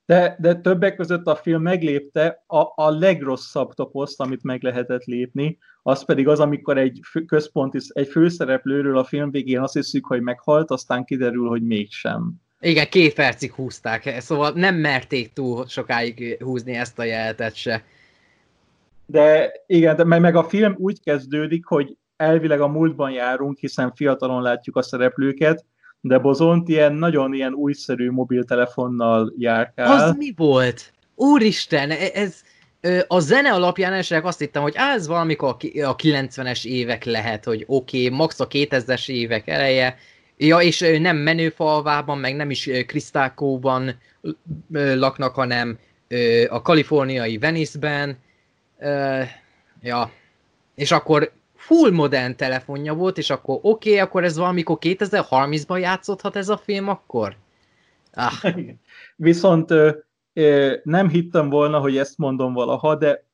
De, de többek között a film meglépte a, a legrosszabb toposzt, amit meg lehetett lépni, az pedig az, amikor egy központi, egy főszereplőről a film végén azt hiszük, hogy meghalt, aztán kiderül, hogy mégsem. Igen, két percig húzták, szóval nem merték túl sokáig húzni ezt a jeletet se. De igen, de meg a film úgy kezdődik, hogy elvileg a múltban járunk, hiszen fiatalon látjuk a szereplőket, de Bozont ilyen nagyon ilyen újszerű mobiltelefonnal járkál. Az mi volt? Úristen, e- ez a zene alapján esetleg azt hittem, hogy ez valamikor a 90-es évek lehet, hogy oké, okay, max a 2000-es évek eleje, ja, és nem menőfalvában, meg nem is Krisztákóban laknak, hanem a kaliforniai Venice-ben, ja, és akkor full modern telefonja volt, és akkor oké, okay, akkor ez valamikor 2030-ban játszódhat ez a film akkor? Ah. Viszont nem hittem volna, hogy ezt mondom valaha, de,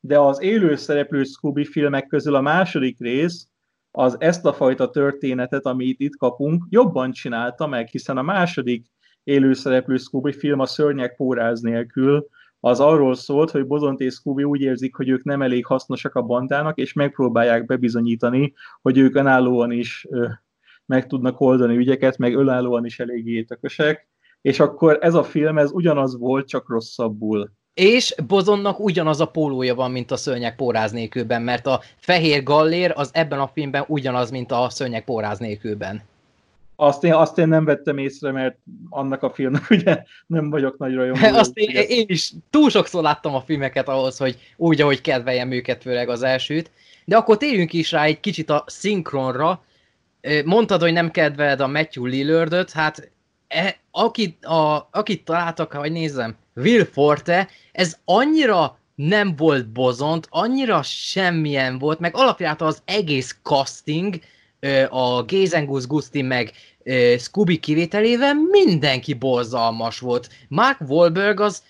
de az élő szereplő Scooby filmek közül a második rész, az ezt a fajta történetet, amit itt kapunk, jobban csinálta meg, hiszen a második élőszereplő Scooby film a szörnyek póráz nélkül, az arról szólt, hogy Bozont és Scooby úgy érzik, hogy ők nem elég hasznosak a bandának, és megpróbálják bebizonyítani, hogy ők önállóan is ö, meg tudnak oldani ügyeket, meg önállóan is eléggé tökösek, és akkor ez a film, ez ugyanaz volt, csak rosszabbul. És Bozonnak ugyanaz a pólója van, mint a szörnyek póráz nélkülben, mert a fehér gallér az ebben a filmben ugyanaz, mint a szörnyek póráz nélkülben. Azt én, azt én nem vettem észre, mert annak a filmnek ugye nem vagyok nagy rajongó. Azt én, én is túl sokszor láttam a filmeket ahhoz, hogy úgy, ahogy kedveljem őket, főleg az elsőt. De akkor térjünk is rá egy kicsit a szinkronra. Mondtad, hogy nem kedveled a Matthew Lillardot, hát e, akit, a, akit találtak, hogy nézem, Will Forte, ez annyira nem volt bozont, annyira semmilyen volt, meg alapját az egész casting, a Gézengus Gusti meg Scooby kivételével mindenki borzalmas volt. Mark Wahlberg az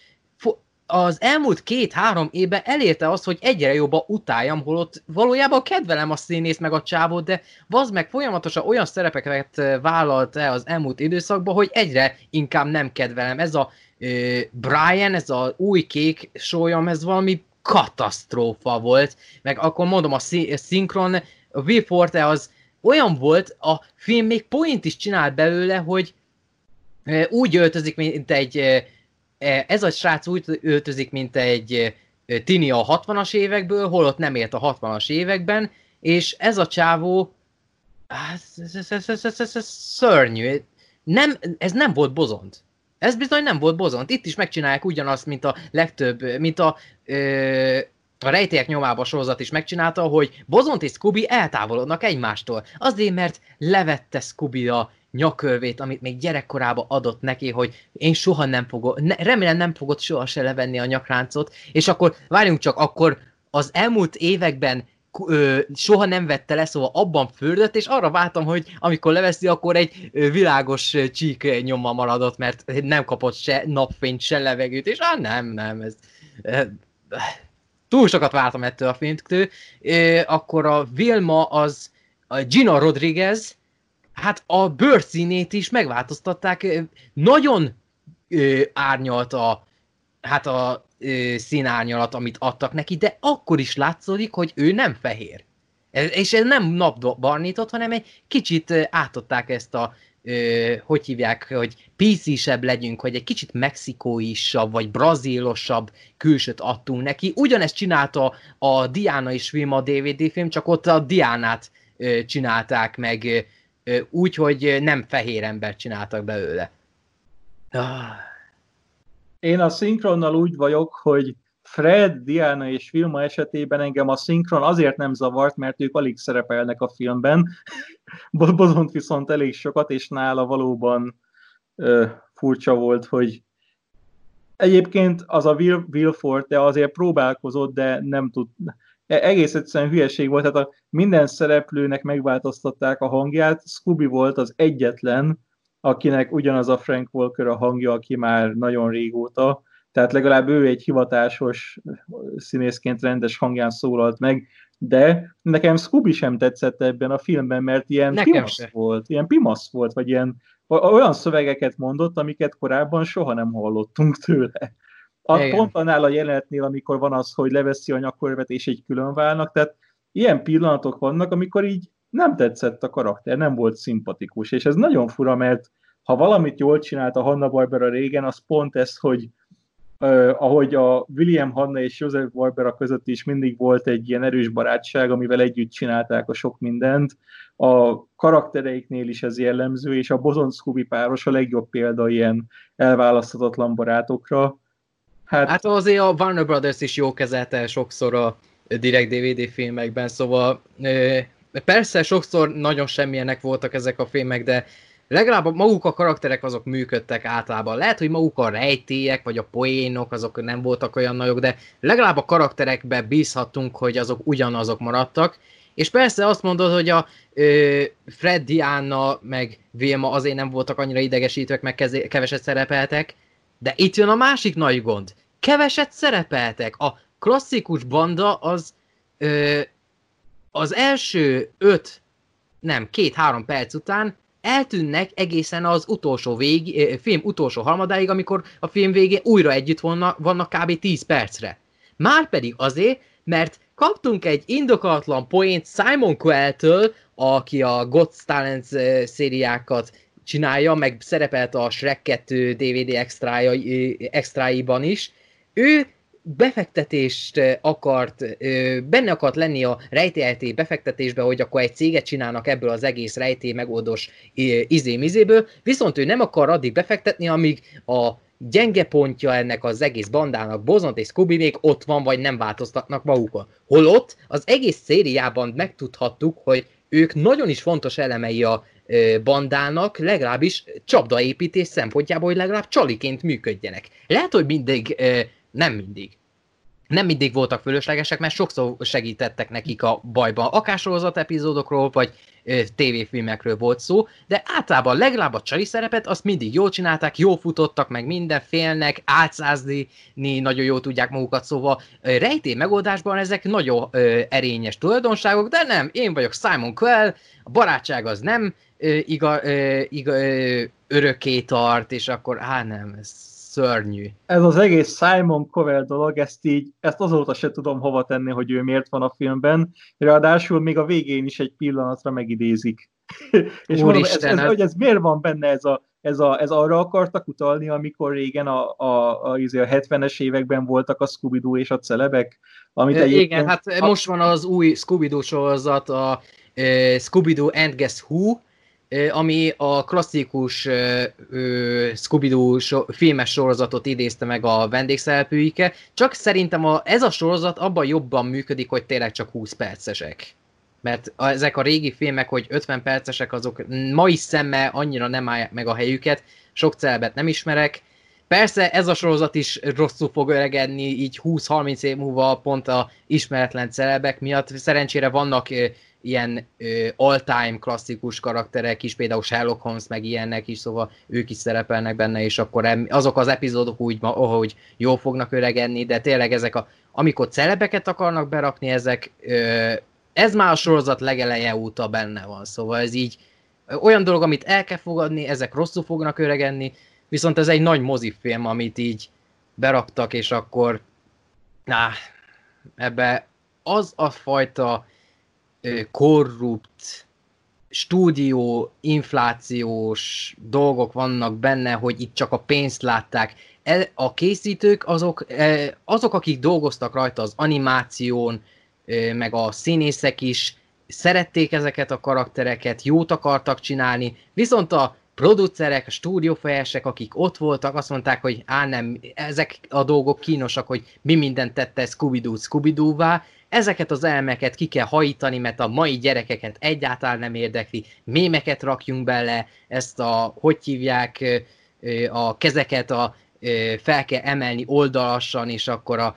az elmúlt két-három évben elérte azt, hogy egyre jobban utáljam, holott valójában kedvelem a színész meg a csávót, de vaz meg folyamatosan olyan szerepeket vállalt el az elmúlt időszakban, hogy egyre inkább nem kedvelem. Ez a uh, Brian, ez a új kék sólyom, ez valami katasztrófa volt, meg akkor mondom, a szinkron, a Will Forte az olyan volt, a film még point is csinált belőle, hogy úgy öltözik, mint egy ez a srác úgy öltözik, mint egy tini a 60-as évekből, holott nem élt a 60-as években, és ez a csávó szörnyű. Nem, ez nem volt bozont. Ez bizony nem volt bozont. Itt is megcsinálják ugyanazt, mint a legtöbb, mint a ö, a rejtélyek nyomába sorozat is megcsinálta, hogy Bozont és Scooby eltávolodnak egymástól. Azért, mert levette Scooby a nyakörvét, amit még gyerekkorában adott neki, hogy én soha nem fogok, ne, remélem nem fogod soha se levenni a nyakráncot, és akkor várjunk csak, akkor az elmúlt években ö, soha nem vette le, szóval abban földött, és arra váltam, hogy amikor leveszi, akkor egy ö, világos ö, csík nyoma maradott, mert nem kapott se napfényt, se levegőt, és ah nem, nem, ez... Ö, túl sokat vártam ettől a filmtől, akkor a Vilma az a Gina Rodriguez, hát a bőrszínét is megváltoztatták, nagyon árnyalt a, hát a színárnyalat, amit adtak neki, de akkor is látszódik, hogy ő nem fehér. És ez nem napbarnított, hanem egy kicsit átadták ezt a, hogy hívják, hogy PC-sebb legyünk, hogy egy kicsit mexikóisabb, vagy brazílosabb külsőt adtunk neki. Ugyanezt csinálta a Diana is film, DVD film, csak ott a Diánát ö, csinálták meg ö, úgy, hogy nem fehér embert csináltak belőle. Ah. Én a szinkronnal úgy vagyok, hogy Fred, Diana és Vilma esetében engem a szinkron azért nem zavart, mert ők alig szerepelnek a filmben. Bozont viszont elég sokat, és nála valóban ö, furcsa volt, hogy egyébként az a Will, Will Forte azért próbálkozott, de nem tud, e, egész egyszerűen hülyeség volt, tehát a minden szereplőnek megváltoztatták a hangját, Scooby volt az egyetlen, akinek ugyanaz a Frank Walker a hangja, aki már nagyon régóta, tehát legalább ő egy hivatásos színészként rendes hangján szólalt meg, de nekem Scooby sem tetszett ebben a filmben, mert ilyen nekem pimasz se. volt, ilyen pimasz volt, vagy ilyen olyan szövegeket mondott, amiket korábban soha nem hallottunk tőle. A, pont annál a jelenetnél, amikor van az, hogy leveszi a nyakorvet és egy külön válnak, tehát ilyen pillanatok vannak, amikor így nem tetszett a karakter, nem volt szimpatikus, és ez nagyon fura, mert ha valamit jól csinált a Hanna-Barbera régen, az pont ez, hogy ahogy a William Hanna és Joseph Barbera között is mindig volt egy ilyen erős barátság, amivel együtt csinálták a sok mindent. A karaktereiknél is ez jellemző, és a Bozon Scooby páros a legjobb példa ilyen elválaszthatatlan barátokra. Hát, hát azért a Warner Brothers is jó kezelte sokszor a direkt DVD filmekben, szóval persze sokszor nagyon semmilyenek voltak ezek a filmek, de legalább maguk a karakterek azok működtek általában. Lehet, hogy maguk a rejtélyek, vagy a poénok, azok nem voltak olyan nagyok, de legalább a karakterekbe bízhattunk, hogy azok ugyanazok maradtak. És persze azt mondod, hogy a ö, Fred, Diana, meg Vilma azért nem voltak annyira idegesítőek, meg keveset szerepeltek, de itt jön a másik nagy gond. Keveset szerepeltek. A klasszikus banda az ö, az első öt, nem, két-három perc után eltűnnek egészen az utolsó vég, film utolsó harmadáig, amikor a film végén újra együtt vannak, vannak kb. 10 percre. Márpedig azért, mert kaptunk egy indokolatlan poént Simon Quell-től, aki a God's Talent szériákat csinálja, meg szerepelt a Shrek 2 DVD extrája, extráiban is. Ő befektetést akart, benne akart lenni a rejtélyelté befektetésbe, hogy akkor egy céget csinálnak ebből az egész rejtély megoldós izémizéből, viszont ő nem akar addig befektetni, amíg a gyenge pontja ennek az egész bandának, Bozont és Scooby még ott van, vagy nem változtatnak magukon. Holott az egész szériában megtudhattuk, hogy ők nagyon is fontos elemei a bandának, legalábbis csapdaépítés szempontjából, hogy legalább csaliként működjenek. Lehet, hogy mindig nem mindig. Nem mindig voltak fölöslegesek, mert sokszor segítettek nekik a bajban. Akár sorozat epizódokról, vagy ö, tévéfilmekről volt szó, de általában legalább a csali szerepet azt mindig jól csinálták, jól futottak meg minden félnek, átszázni nagyon jól tudják magukat, szóval rejtély megoldásban ezek nagyon ö, erényes tulajdonságok, de nem, én vagyok Simon Quell, a barátság az nem ö, iga, ö, iga, ö, örökké tart, és akkor, á nem, ez szörnyű. Ez az egész Simon Cowell dolog, ezt így, ezt azóta se tudom hova tenni, hogy ő miért van a filmben, ráadásul még a végén is egy pillanatra megidézik. És mondom, ez, ez, hogy ez miért van benne ez a, ez, a, ez arra akartak utalni, amikor régen a, a, a, a, a 70-es években voltak a Scooby-Doo és a celebek? Amit e, Igen, hát a... most van az új Scooby-Doo sorozat, a uh, Scooby-Doo and Guess Who, ami a klasszikus Scooby-Doo so, filmes sorozatot idézte meg a vendégszereplőike, csak szerintem a, ez a sorozat abban jobban működik, hogy tényleg csak 20 percesek. Mert a, ezek a régi filmek, hogy 50 percesek, azok mai szemmel annyira nem állják meg a helyüket, sok celebet nem ismerek, Persze ez a sorozat is rosszul fog öregedni, így 20-30 év múlva pont a ismeretlen celebek miatt. Szerencsére vannak ilyen all-time klasszikus karakterek is, például Sherlock Holmes meg ilyenek is, szóval ők is szerepelnek benne, és akkor azok az epizódok úgy, ahogy jól fognak öregedni, de tényleg ezek a, amikor celebeket akarnak berakni, ezek, ez már a sorozat legeleje óta benne van, szóval ez így olyan dolog, amit el kell fogadni, ezek rosszul fognak öregedni, viszont ez egy nagy mozifilm, amit így beraktak, és akkor na, ebbe az a fajta korrupt, stúdió, inflációs dolgok vannak benne, hogy itt csak a pénzt látták. E, a készítők azok, azok, akik dolgoztak rajta az animáción, meg a színészek is, szerették ezeket a karaktereket, jót akartak csinálni, viszont a producerek, a stúdiófejesek, akik ott voltak, azt mondták, hogy á nem, ezek a dolgok kínosak, hogy mi mindent tette Scooby-Doo scooby ezeket az elmeket ki kell hajítani, mert a mai gyerekeket egyáltalán nem érdekli, mémeket rakjunk bele, ezt a, hogy hívják, a kezeket a, fel kell emelni oldalassan, és akkor a,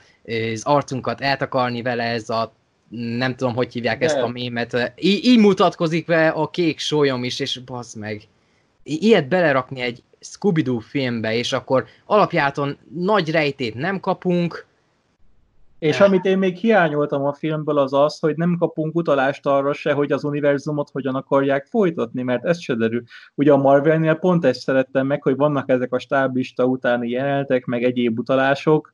az arcunkat eltakarni vele, ez a nem tudom, hogy hívják De. ezt a mémet. Í- így mutatkozik be a kék sólyom is, és bazd meg. I- ilyet belerakni egy Scooby-Doo filmbe, és akkor alapjáton nagy rejtét nem kapunk, és ne. amit én még hiányoltam a filmből az az, hogy nem kapunk utalást arra se, hogy az univerzumot hogyan akarják folytatni, mert ez se derül. Ugye a Marvelnél pont ezt szerettem meg, hogy vannak ezek a stáblista utáni jelenetek, meg egyéb utalások,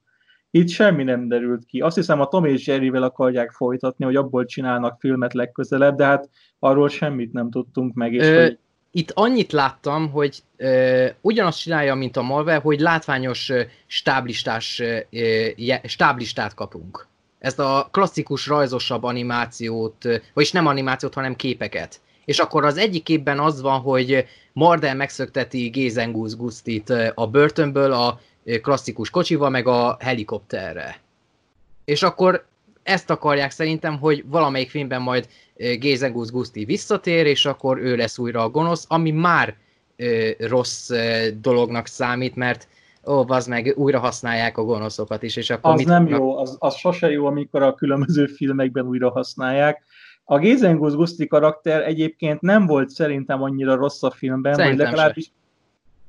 itt semmi nem derült ki. Azt hiszem a Tom és Jerryvel akarják folytatni, hogy abból csinálnak filmet legközelebb, de hát arról semmit nem tudtunk meg. És Ö, hogy... Itt annyit láttam, hogy ö, ugyanazt csinálja, mint a Marvel, hogy látványos stáblistás, ö, stáblistát kapunk. Ezt a klasszikus, rajzosabb animációt, vagyis nem animációt, hanem képeket. És akkor az egyik képben az van, hogy Mardel megszökteti Gézengusz Gusztit a börtönből, a klasszikus kocsival, meg a helikopterre. És akkor ezt akarják szerintem, hogy valamelyik filmben majd Gézengusz Guszti visszatér, és akkor ő lesz újra a gonosz, ami már ö, rossz ö, dolognak számít, mert ó, az meg újra használják a gonoszokat is, és akkor Az mit nem fognak... jó, az, az sose jó, amikor a különböző filmekben újra használják. A Gézengusz Guszti karakter egyébként nem volt szerintem annyira rossz a filmben, szerintem vagy legalábbis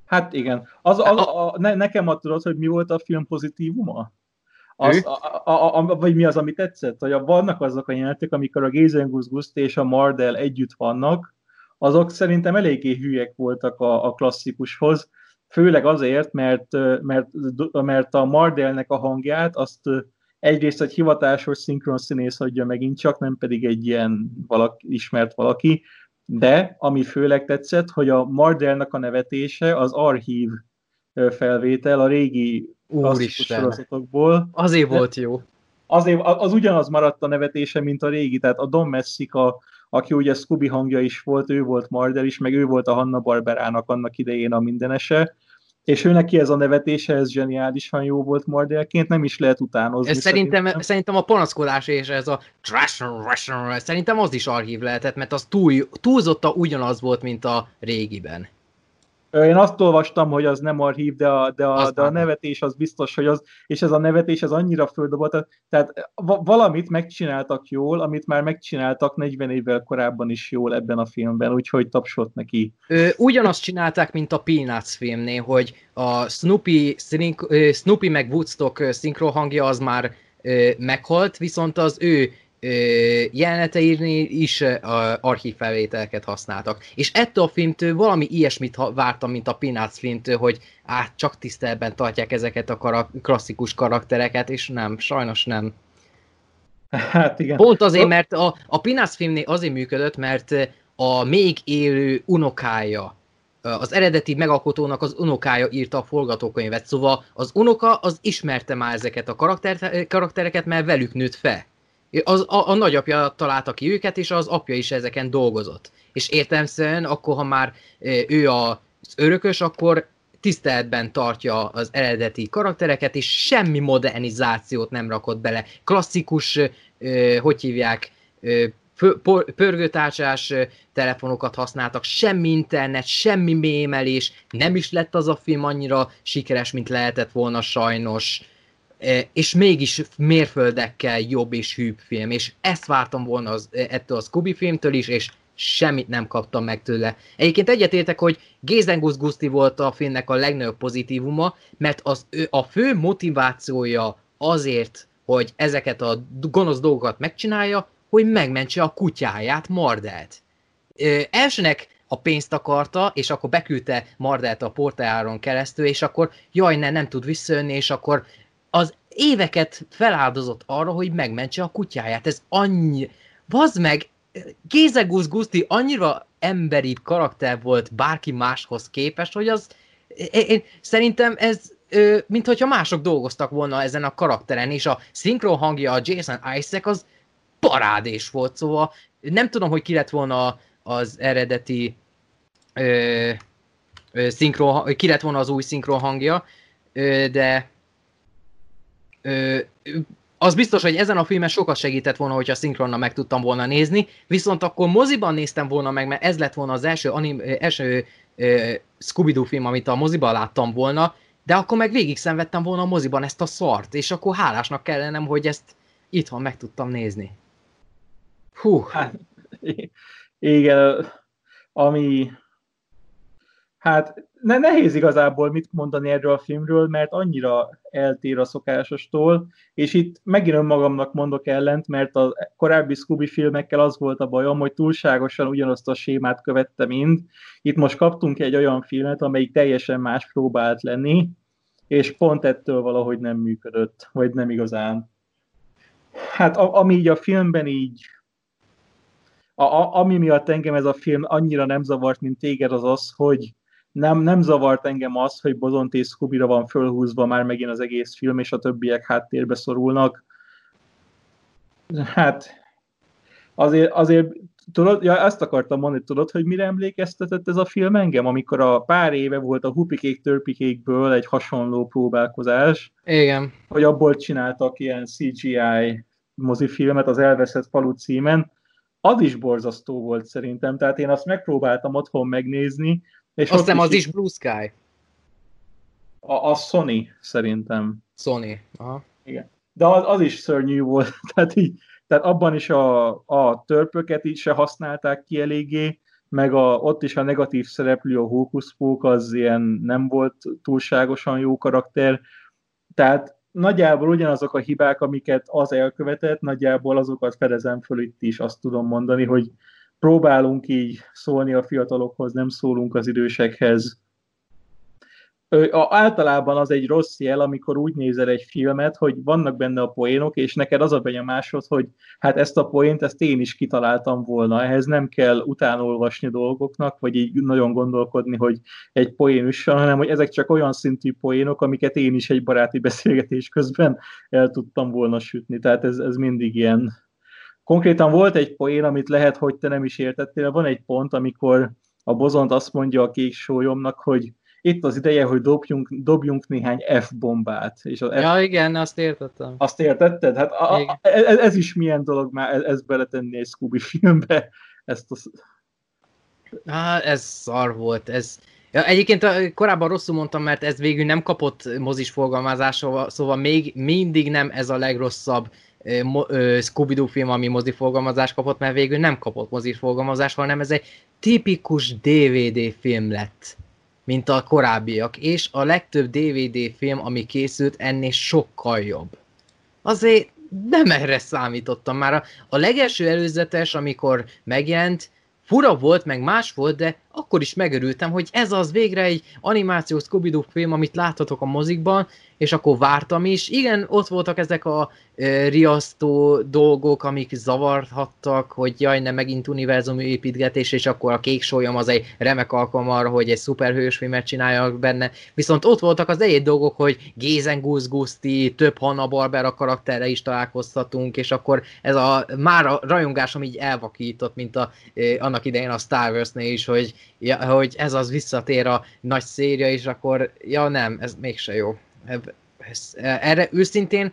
Hát igen. Az, az, a, ne, nekem tudod, hogy mi volt a film pozitívuma? Az, a, a, a, vagy mi az, ami tetszett? Hogy vannak azok a jelentek, amikor a Gézengusz Guszt és a Mardell együtt vannak, azok szerintem eléggé hülyek voltak a, a klasszikushoz, főleg azért, mert, mert, mert a Mardellnek a hangját azt egyrészt egy hivatásos szinkron színész adja megint csak, nem pedig egy ilyen valaki, ismert valaki, de ami főleg tetszett, hogy a Mardelnak a nevetése az archív felvétel a régi sorozatokból. Azért volt jó. Azért, az ugyanaz maradt a nevetése, mint a régi, tehát a Don Messica, aki ugye Scooby hangja is volt, ő volt Mardel is, meg ő volt a Hanna Barberának annak idején a mindenese, és ő neki ez a nevetése, ez zseniálisan jó volt Mardelként, nem is lehet utánozni. Ez szerintem, szerintem, szerintem a panaszkodás és ez a szerintem az is archív lehetett, mert az túl, túlzotta ugyanaz volt, mint a régiben. Én azt olvastam, hogy az nem archív, de a, de a, de a nevetés az biztos, hogy az, és ez a nevetés az annyira földobott, tehát valamit megcsináltak jól, amit már megcsináltak 40 évvel korábban is jól ebben a filmben, úgyhogy tapsot neki. Ö, ugyanazt csinálták, mint a Peanuts filmnél, hogy a Snoopy, Snoopy meg Woodstock szinkrohangja az már meghalt, viszont az ő jeleneteírni is archívfelvételeket használtak. És ettől a filmtől valami ilyesmit vártam, mint a Peanuts filmtől, hogy át csak tisztelben tartják ezeket a karak- klasszikus karaktereket, és nem, sajnos nem. Hát igen. Pont azért, mert a, a Peanuts filmnél azért működött, mert a még élő unokája, az eredeti megalkotónak az unokája írta a forgatókönyvet, szóval az unoka az ismerte már ezeket a karakter, karaktereket, mert velük nőtt fel. Az, a, a nagyapja találta ki őket, és az apja is ezeken dolgozott. És értelmszerűen akkor, ha már ő az örökös, akkor tiszteletben tartja az eredeti karaktereket, és semmi modernizációt nem rakott bele. Klasszikus, hogy hívják, pörgőtárcsás telefonokat használtak, semmi internet, semmi mémelés, nem is lett az a film annyira sikeres, mint lehetett volna sajnos és mégis mérföldekkel jobb és hűbb film, és ezt vártam volna az, ettől a Scooby filmtől is, és semmit nem kaptam meg tőle. Egyébként egyetértek, hogy Gézengusz Guszti volt a filmnek a legnagyobb pozitívuma, mert az, a fő motivációja azért, hogy ezeket a gonosz dolgokat megcsinálja, hogy megmentse a kutyáját, Mardelt. elsőnek a pénzt akarta, és akkor beküldte Mardelt a portájáron keresztül, és akkor jaj, ne, nem tud visszajönni, és akkor az éveket feláldozott arra, hogy megmentse a kutyáját. Ez annyi... Vazd meg, Gézegusz Guszti annyira emberi karakter volt bárki máshoz képest, hogy az én, én szerintem ez mint hogyha mások dolgoztak volna ezen a karakteren, és a szinkron hangja a Jason Isaac az parádés volt, szóval nem tudom, hogy ki lett volna az eredeti ö, ö, szinkron, ki lett volna az új szinkron hangja, ö, de ö, az biztos, hogy ezen a filmen sokat segített volna, hogyha szinkronnal meg tudtam volna nézni, viszont akkor moziban néztem volna meg, mert ez lett volna az első, anim, első ö, Scooby-Doo film, amit a moziban láttam volna, de akkor meg végig szenvedtem volna a moziban ezt a szart, és akkor hálásnak kellenem, hogy ezt itthon meg tudtam nézni. Hú. Hát, igen, ami hát ne, nehéz igazából mit mondani erről a filmről, mert annyira eltér a szokásostól, és itt megint önmagamnak mondok ellent, mert a korábbi Scooby filmekkel az volt a bajom, hogy túlságosan ugyanazt a sémát követte mind. Itt most kaptunk egy olyan filmet, amelyik teljesen más próbált lenni, és pont ettől valahogy nem működött, vagy nem igazán. Hát a, ami így a filmben így a, a, ami miatt engem ez a film annyira nem zavart, mint téged, az az, hogy nem, nem zavart engem az, hogy Bozont és scooby van fölhúzva már megint az egész film, és a többiek háttérbe szorulnak. Hát azért, azért tudod, ja, ezt akartam mondani, tudod, hogy mire emlékeztetett ez a film engem, amikor a pár éve volt a Hupikék Törpikékből egy hasonló próbálkozás. Igen. Hogy abból csináltak ilyen CGI mozifilmet az Elveszett falu címen. Az is borzasztó volt szerintem, tehát én azt megpróbáltam otthon megnézni, és Azt hiszem az is Blue Sky. A, a Sony szerintem. Sony, aha. Igen. De az, az is szörnyű volt, tehát, így, tehát abban is a, a törpöket is se használták ki eléggé, meg a, ott is a negatív szereplő, a Hókuszpók, az ilyen nem volt túlságosan jó karakter, tehát nagyjából ugyanazok a hibák, amiket az elkövetett, nagyjából azokat fedezem föl itt is, azt tudom mondani, hogy próbálunk így szólni a fiatalokhoz, nem szólunk az idősekhez. Általában az egy rossz jel, amikor úgy nézel egy filmet, hogy vannak benne a poénok, és neked az a benyomásod, hogy hát ezt a poént, ezt én is kitaláltam volna. Ehhez nem kell utánolvasni dolgoknak, vagy így nagyon gondolkodni, hogy egy poén üssön, hanem hogy ezek csak olyan szintű poénok, amiket én is egy baráti beszélgetés közben el tudtam volna sütni. Tehát ez, ez mindig ilyen Konkrétan volt egy poén, amit lehet, hogy te nem is értettél. Van egy pont, amikor a bozont azt mondja a kék sólyomnak, hogy itt az ideje, hogy dobjunk, dobjunk néhány F-bombát. És az F... Ja, igen, azt értettem. Azt értetted? Hát a, a, ez, ez is milyen dolog már, ez, ez beletenni egy Scooby filmbe. Ezt az... Há, ez szar volt, ez... Ja, egyébként korábban rosszul mondtam, mert ez végül nem kapott mozis forgalmazásra, szóval még mindig nem ez a legrosszabb Scooby-Doo film, ami moziforgalmazást kapott, mert végül nem kapott moziforgalmazást, hanem ez egy tipikus DVD film lett, mint a korábbiak, és a legtöbb DVD film, ami készült, ennél sokkal jobb. Azért nem erre számítottam már. A, a legelső előzetes, amikor megjelent, fura volt, meg más volt, de akkor is megörültem, hogy ez az végre egy animációs scooby film, amit láthatok a mozikban, és akkor vártam is. Igen, ott voltak ezek a e, riasztó dolgok, amik zavarhattak, hogy jaj, nem megint univerzum építgetés, és akkor a kék sólyom az egy remek alkalom arra, hogy egy szuperhős filmet csináljak benne. Viszont ott voltak az egyéb dolgok, hogy Gézen Guszti, több Hanna Barbera karakterre is találkoztatunk, és akkor ez a már a rajongásom így elvakított, mint a, e, annak idején a Star Wars-nél is, hogy, ja, hogy ez az visszatér a nagy széria, és akkor ja nem, ez mégse jó erre őszintén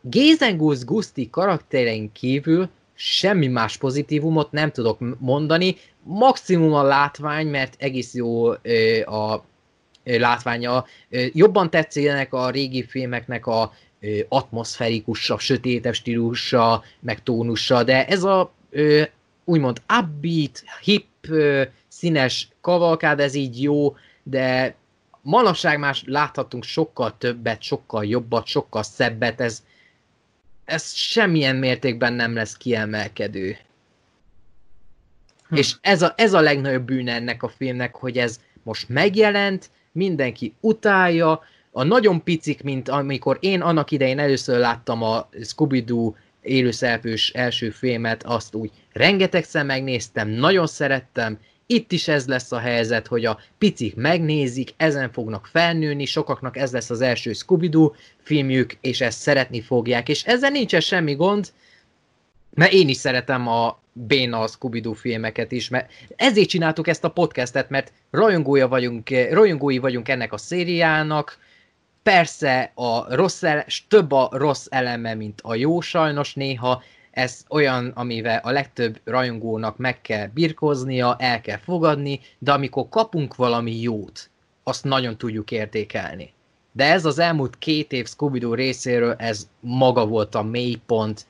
Gézengusz Guszti karakterein kívül semmi más pozitívumot nem tudok mondani, maximum a látvány, mert egész jó a látványa. Jobban tetszenek a régi filmeknek a atmoszferikusabb, sötétebb stílusa, meg tónusa, de ez a úgymond upbeat, hip, színes kavalkád, ez így jó, de manapság már láthatunk sokkal többet, sokkal jobbat, sokkal szebbet, ez, ez semmilyen mértékben nem lesz kiemelkedő. Hm. És ez a, ez a legnagyobb bűne ennek a filmnek, hogy ez most megjelent, mindenki utálja, a nagyon picik, mint amikor én annak idején először láttam a Scooby-Doo élőszereplős első filmet, azt úgy rengetegszer megnéztem, nagyon szerettem, itt is ez lesz a helyzet, hogy a picik megnézik, ezen fognak felnőni, sokaknak ez lesz az első scooby filmjük, és ezt szeretni fogják, és ezzel nincsen semmi gond, mert én is szeretem a béna scooby filmeket is, mert ezért csináltuk ezt a podcastet, mert rajongója vagyunk, rajongói vagyunk ennek a szériának, persze a rossz ele, több a rossz eleme, mint a jó sajnos néha, ez olyan, amivel a legtöbb rajongónak meg kell birkoznia, el kell fogadni, de amikor kapunk valami jót, azt nagyon tudjuk értékelni. De ez az elmúlt két év scooby részéről, ez maga volt a mélypont.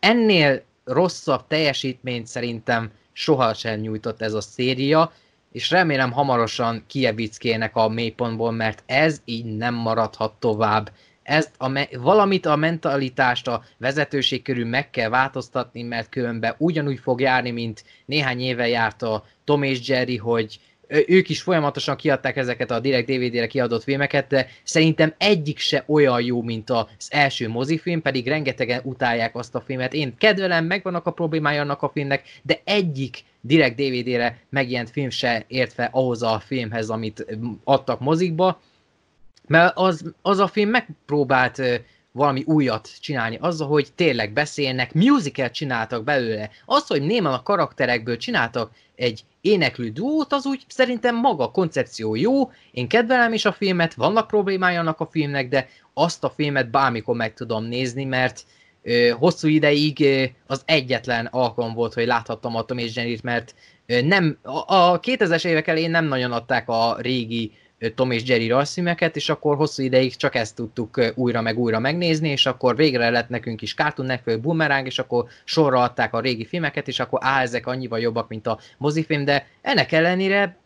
Ennél rosszabb teljesítményt szerintem sohasem nyújtott ez a széria, és remélem hamarosan Kievickének a mélypontból, mert ez így nem maradhat tovább. Ezt a me- valamit a mentalitást a vezetőség körül meg kell változtatni, mert különben ugyanúgy fog járni, mint néhány éve járt a Tom és Jerry, hogy ők is folyamatosan kiadták ezeket a direkt DVD-re kiadott filmeket, de szerintem egyik se olyan jó, mint az első mozifilm, pedig rengetegen utálják azt a filmet. Én kedvelem, megvannak a problémája annak a filmnek, de egyik direkt DVD-re megjelent film se ért fel ahhoz a filmhez, amit adtak mozikba, mert az, az a film megpróbált valami újat csinálni, azzal, hogy tényleg beszélnek, musical csináltak belőle. Az, hogy némen a karakterekből csináltak egy éneklő duót, az úgy szerintem maga a koncepció jó, én kedvelem is a filmet, vannak problémája annak a filmnek, de azt a filmet bármikor meg tudom nézni, mert ö, hosszú ideig ö, az egyetlen alkalom volt, hogy láthattam a Tom és Jerry-t, mert ö, nem, a, a 2000-es évek elején nem nagyon adták a régi Tom és Jerry rajzfilmeket, és akkor hosszú ideig csak ezt tudtuk újra meg újra megnézni, és akkor végre lett nekünk is Cartoon Network Boomerang, és akkor sorra adták a régi filmeket, és akkor á, ezek annyival jobbak, mint a mozifilm, de ennek ellenére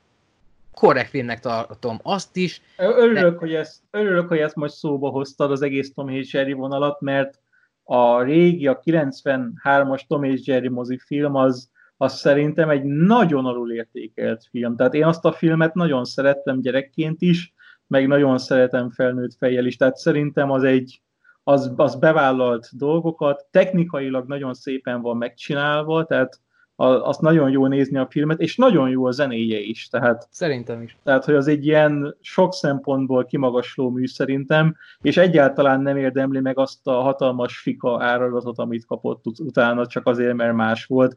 korrekt filmnek tartom azt is. Örülök, de... hogy ezt, örülök, hogy ezt most szóba hoztad az egész Tom és Jerry vonalat, mert a régi, a 93-as Tom és Jerry mozifilm az, az szerintem egy nagyon alul értékelt film. Tehát én azt a filmet nagyon szerettem gyerekként is, meg nagyon szeretem felnőtt fejjel is. Tehát szerintem az egy, az, az bevállalt dolgokat, technikailag nagyon szépen van megcsinálva, tehát azt nagyon jó nézni a filmet, és nagyon jó a zenéje is. Tehát, szerintem is. Tehát, hogy az egy ilyen sok szempontból kimagasló mű szerintem, és egyáltalán nem érdemli meg azt a hatalmas fika áradatot, amit kapott utána, csak azért, mert más volt.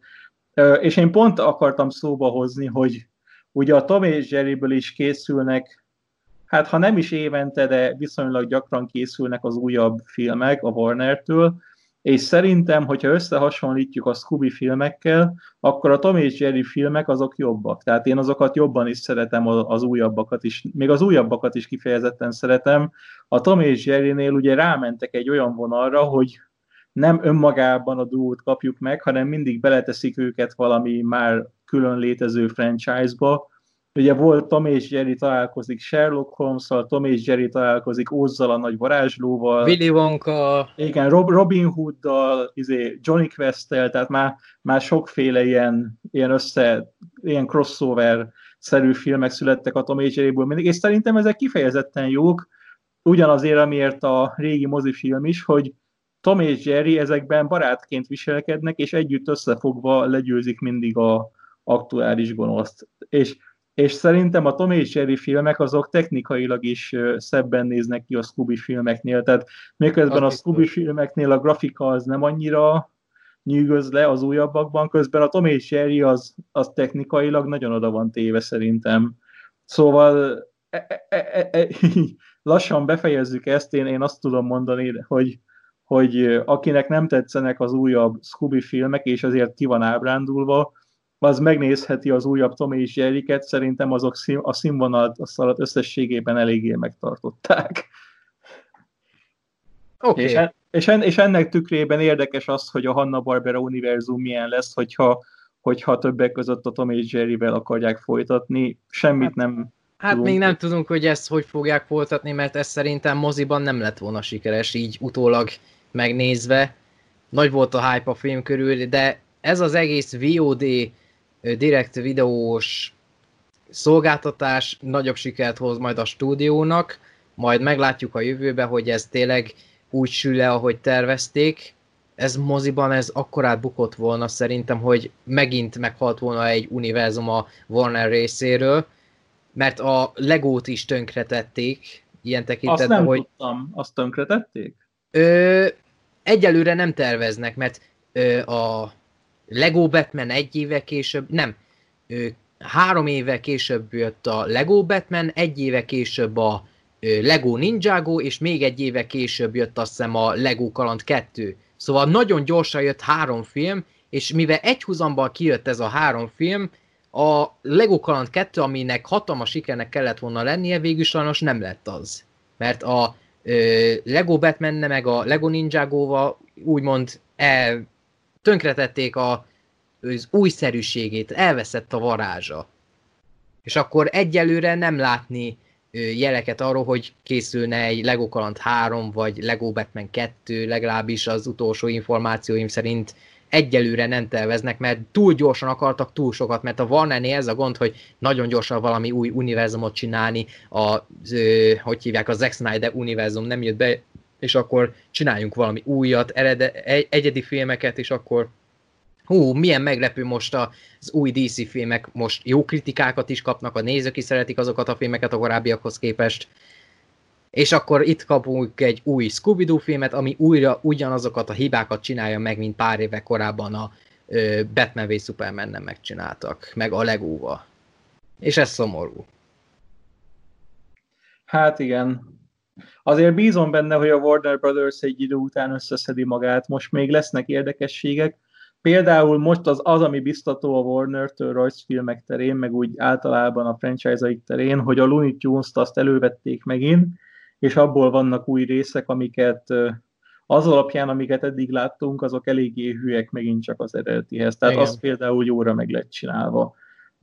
És én pont akartam szóba hozni, hogy ugye a Tom és Jerryből is készülnek, hát ha nem is évente, de viszonylag gyakran készülnek az újabb filmek a Warner-től, és szerintem, hogyha összehasonlítjuk a Scooby filmekkel, akkor a Tom és Jerry filmek azok jobbak. Tehát én azokat jobban is szeretem, az újabbakat is, még az újabbakat is kifejezetten szeretem. A Tom és Jerry-nél ugye rámentek egy olyan vonalra, hogy nem önmagában a duót kapjuk meg, hanem mindig beleteszik őket valami már külön létező franchise-ba. Ugye volt Tom és Jerry találkozik Sherlock Holmes-szal, Tom és Jerry találkozik Ózzal a nagy varázslóval. Willy Wonka. Igen, Rob, Robin Hood-dal, izé, Johnny Quest-tel, tehát már, már sokféle ilyen, ilyen össze, ilyen crossover szerű filmek születtek a Tom és Jerryből mindig, és szerintem ezek kifejezetten jók, ugyanazért, amiért a régi mozifilm is, hogy Tom és Jerry ezekben barátként viselkednek, és együtt összefogva legyőzik mindig a aktuális gonoszt. És, és szerintem a Tom és Jerry filmek azok technikailag is szebben néznek ki a Scooby filmeknél, tehát miközben a Scooby filmeknél a grafika az nem annyira nyűgöz le az újabbakban, közben a Tom és Jerry az, az technikailag nagyon oda van téve szerintem. Szóval e, e, e, e, lassan befejezzük ezt, én, én azt tudom mondani, hogy hogy akinek nem tetszenek az újabb Scooby filmek, és ezért ki van ábrándulva, az megnézheti az újabb Tommy és Jerryket, szerintem azok a színvonalat szalat összességében eléggé megtartották. Okay. És, en, és, en, és ennek tükrében érdekes az, hogy a Hanna-Barbera univerzum milyen lesz, hogyha, hogyha többek között a Tom és Jerryvel akarják folytatni. Semmit hát, nem Hát tudunk. még nem tudunk, hogy ezt hogy fogják folytatni, mert ez szerintem moziban nem lett volna sikeres, így utólag megnézve. Nagy volt a hype a film körül, de ez az egész VOD direkt videós szolgáltatás nagyobb sikert hoz majd a stúdiónak, majd meglátjuk a jövőbe, hogy ez tényleg úgy sül le, ahogy tervezték, ez moziban ez akkorát bukott volna szerintem, hogy megint meghalt volna egy univerzum a Warner részéről, mert a Legót is tönkretették, ilyen tekintetben, Azt nem hogy... tudtam, azt tönkretették? Ö, egyelőre nem terveznek, mert ö, a Lego Batman egy éve később, nem, ö, három éve később jött a Lego Batman, egy éve később a ö, Lego Ninjago, és még egy éve később jött azt hiszem a Lego Kaland 2. Szóval nagyon gyorsan jött három film, és mivel egy húzamban kijött ez a három film, a Lego Kaland 2, aminek hatalmas sikernek kellett volna lennie, végül sajnos nem lett az. Mert a Lego batman meg a Lego Ninjago-val úgymond el, tönkretették a, az újszerűségét, elveszett a varázsa. És akkor egyelőre nem látni jeleket arról, hogy készülne egy Lego Kaland 3, vagy Lego Batman 2, legalábbis az utolsó információim szerint egyelőre nem terveznek, mert túl gyorsan akartak túl sokat, mert a Warnernél ez a gond, hogy nagyon gyorsan valami új univerzumot csinálni, a, ö, hogy hívják, a Zack Snyder univerzum nem jött be, és akkor csináljunk valami újat, erede, egy, egyedi filmeket, és akkor hú, milyen meglepő most az új DC filmek, most jó kritikákat is kapnak, a nézők is szeretik azokat a filmeket a korábbiakhoz képest, és akkor itt kapunk egy új Scooby-Doo filmet, ami újra ugyanazokat a hibákat csinálja meg, mint pár éve korábban a ö, Batman v Superman megcsináltak, meg a Legóval. És ez szomorú. Hát igen. Azért bízom benne, hogy a Warner Brothers egy idő után összeszedi magát. Most még lesznek érdekességek. Például most az, az ami biztató a Warner-től rajzfilmek terén, meg úgy általában a franchise-aik terén, hogy a Looney Tunes-t azt elővették megint, és abból vannak új részek, amiket az alapján, amiket eddig láttunk, azok eléggé hülyek megint csak az eredetihez. Tehát Igen. az például jóra meg lett csinálva.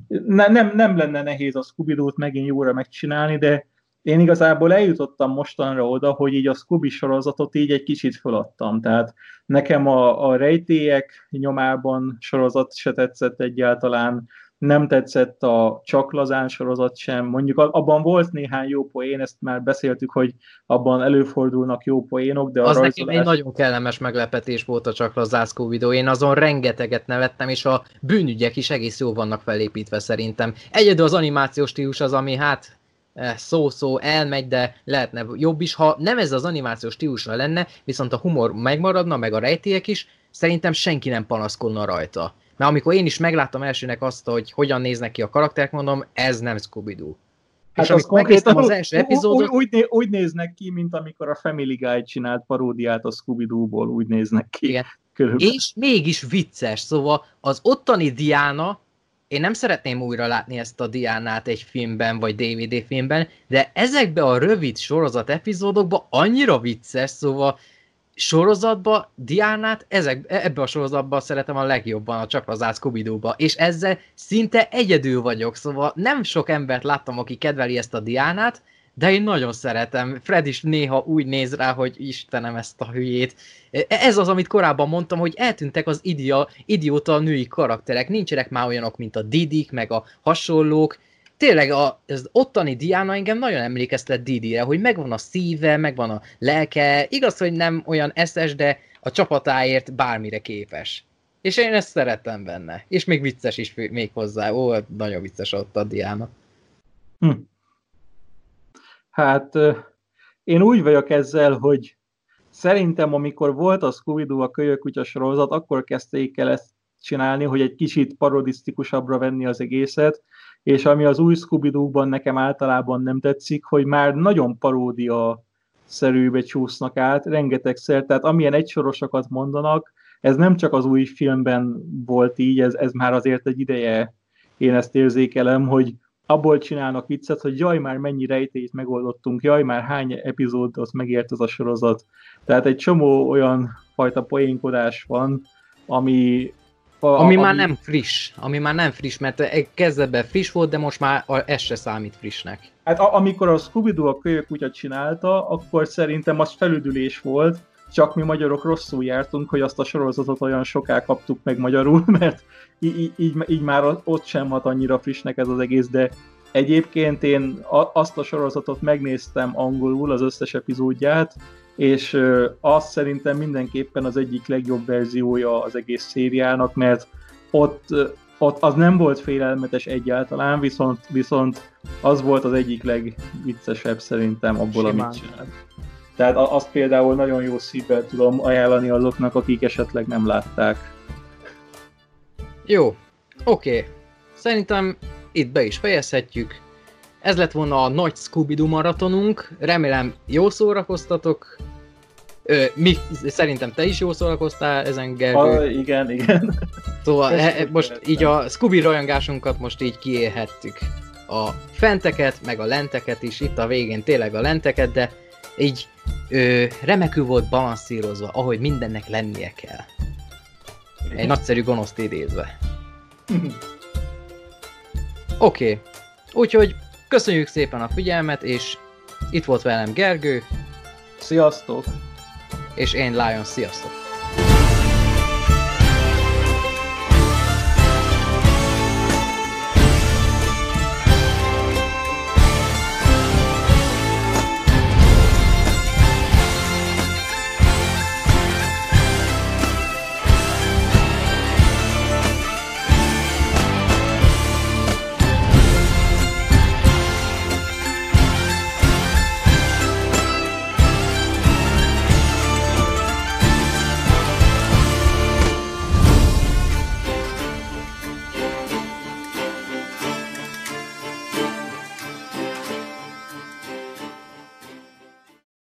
Ne, nem, nem lenne nehéz a scooby megint jóra megcsinálni, de én igazából eljutottam mostanra oda, hogy így a Scooby sorozatot így egy kicsit föladtam. Tehát nekem a, a rejtélyek nyomában sorozat se tetszett egyáltalán, nem tetszett a csak lazán sorozat sem. Mondjuk abban volt néhány jó poén, ezt már beszéltük, hogy abban előfordulnak jó poénok, de a Az rajzolás... nekem egy nagyon kellemes meglepetés volt a csak lazászkó videó. Én azon rengeteget nevettem, és a bűnügyek is egész jó vannak felépítve szerintem. Egyedül az animációs stílus az, ami hát eh, szó-szó elmegy, de lehetne jobb is. Ha nem ez az animációs stílusra lenne, viszont a humor megmaradna, meg a rejtélyek is, szerintem senki nem panaszkodna rajta. Mert amikor én is megláttam elsőnek azt, hogy hogyan néznek ki a karakterek, mondom, ez nem Scooby-Doo. Hát és amikor megnéztem az első epizódot... Úgy, úgy, úgy néznek ki, mint amikor a Family Guy csinált paródiát a Scooby-Doo-ból, úgy néznek ki. Igen. És mégis vicces, szóval az ottani Diana, én nem szeretném újra látni ezt a Diánát egy filmben, vagy DVD filmben, de ezekbe a rövid sorozat epizódokban annyira vicces, szóval sorozatba Diánát ezek, ebbe a sorozatban szeretem a legjobban, a csak az scooby és ezzel szinte egyedül vagyok, szóval nem sok embert láttam, aki kedveli ezt a Diánát, de én nagyon szeretem. Fred is néha úgy néz rá, hogy Istenem ezt a hülyét. Ez az, amit korábban mondtam, hogy eltűntek az idia, idióta női karakterek. Nincsenek már olyanok, mint a Didik, meg a hasonlók tényleg a, az ottani Diana engem nagyon emlékeztet Didire, hogy megvan a szíve, megvan a lelke, igaz, hogy nem olyan eszes, de a csapatáért bármire képes. És én ezt szeretem benne. És még vicces is még hozzá. Ó, nagyon vicces ott a Diana. Hm. Hát én úgy vagyok ezzel, hogy szerintem amikor volt a Scooby-Doo a kölyökutya sorozat, akkor kezdték el ezt csinálni, hogy egy kicsit parodisztikusabbra venni az egészet, és ami az új scooby nekem általában nem tetszik, hogy már nagyon paródia szerűbe csúsznak át, rengetegszer, tehát amilyen egysorosokat mondanak, ez nem csak az új filmben volt így, ez, ez már azért egy ideje én ezt érzékelem, hogy abból csinálnak viccet, hogy jaj, már mennyi rejtélyt megoldottunk, jaj, már hány epizódot megért ez a sorozat. Tehát egy csomó olyan fajta poénkodás van, ami a, ami, ami már nem friss, ami már nem friss, mert kezdetben friss volt, de most már ez se számít frissnek. Hát a, amikor a Scooby-Doo a kölyök csinálta, akkor szerintem az felüdülés volt, csak mi magyarok rosszul jártunk, hogy azt a sorozatot olyan soká kaptuk meg magyarul, mert így, így, így már ott sem hat annyira frissnek ez az egész, de egyébként én azt a sorozatot megnéztem angolul, az összes epizódját, és az szerintem mindenképpen az egyik legjobb verziója az egész szériának, mert ott, ott az nem volt félelmetes egyáltalán, viszont, viszont az volt az egyik legviccesebb szerintem abból, Simán. amit csinált. Tehát azt például nagyon jó szívvel tudom ajánlani azoknak, akik esetleg nem látták. Jó, oké. Okay. Szerintem itt be is fejezhetjük. Ez lett volna a nagy scooby maratonunk. Remélem jó szórakoztatok. Ö, mi, szerintem te is jó szórakoztál ezen, Gergő. A, igen, igen. Szóval he, most így a Scooby rajongásunkat most így kiélhettük. A fenteket, meg a lenteket is, itt a végén tényleg a lenteket, de így ö, remekül volt balanszírozva, ahogy mindennek lennie kell. Egy nagyszerű gonoszt idézve. Oké, okay. úgyhogy köszönjük szépen a figyelmet, és itt volt velem Gergő. Sziasztok! És én Lion, sziasztok!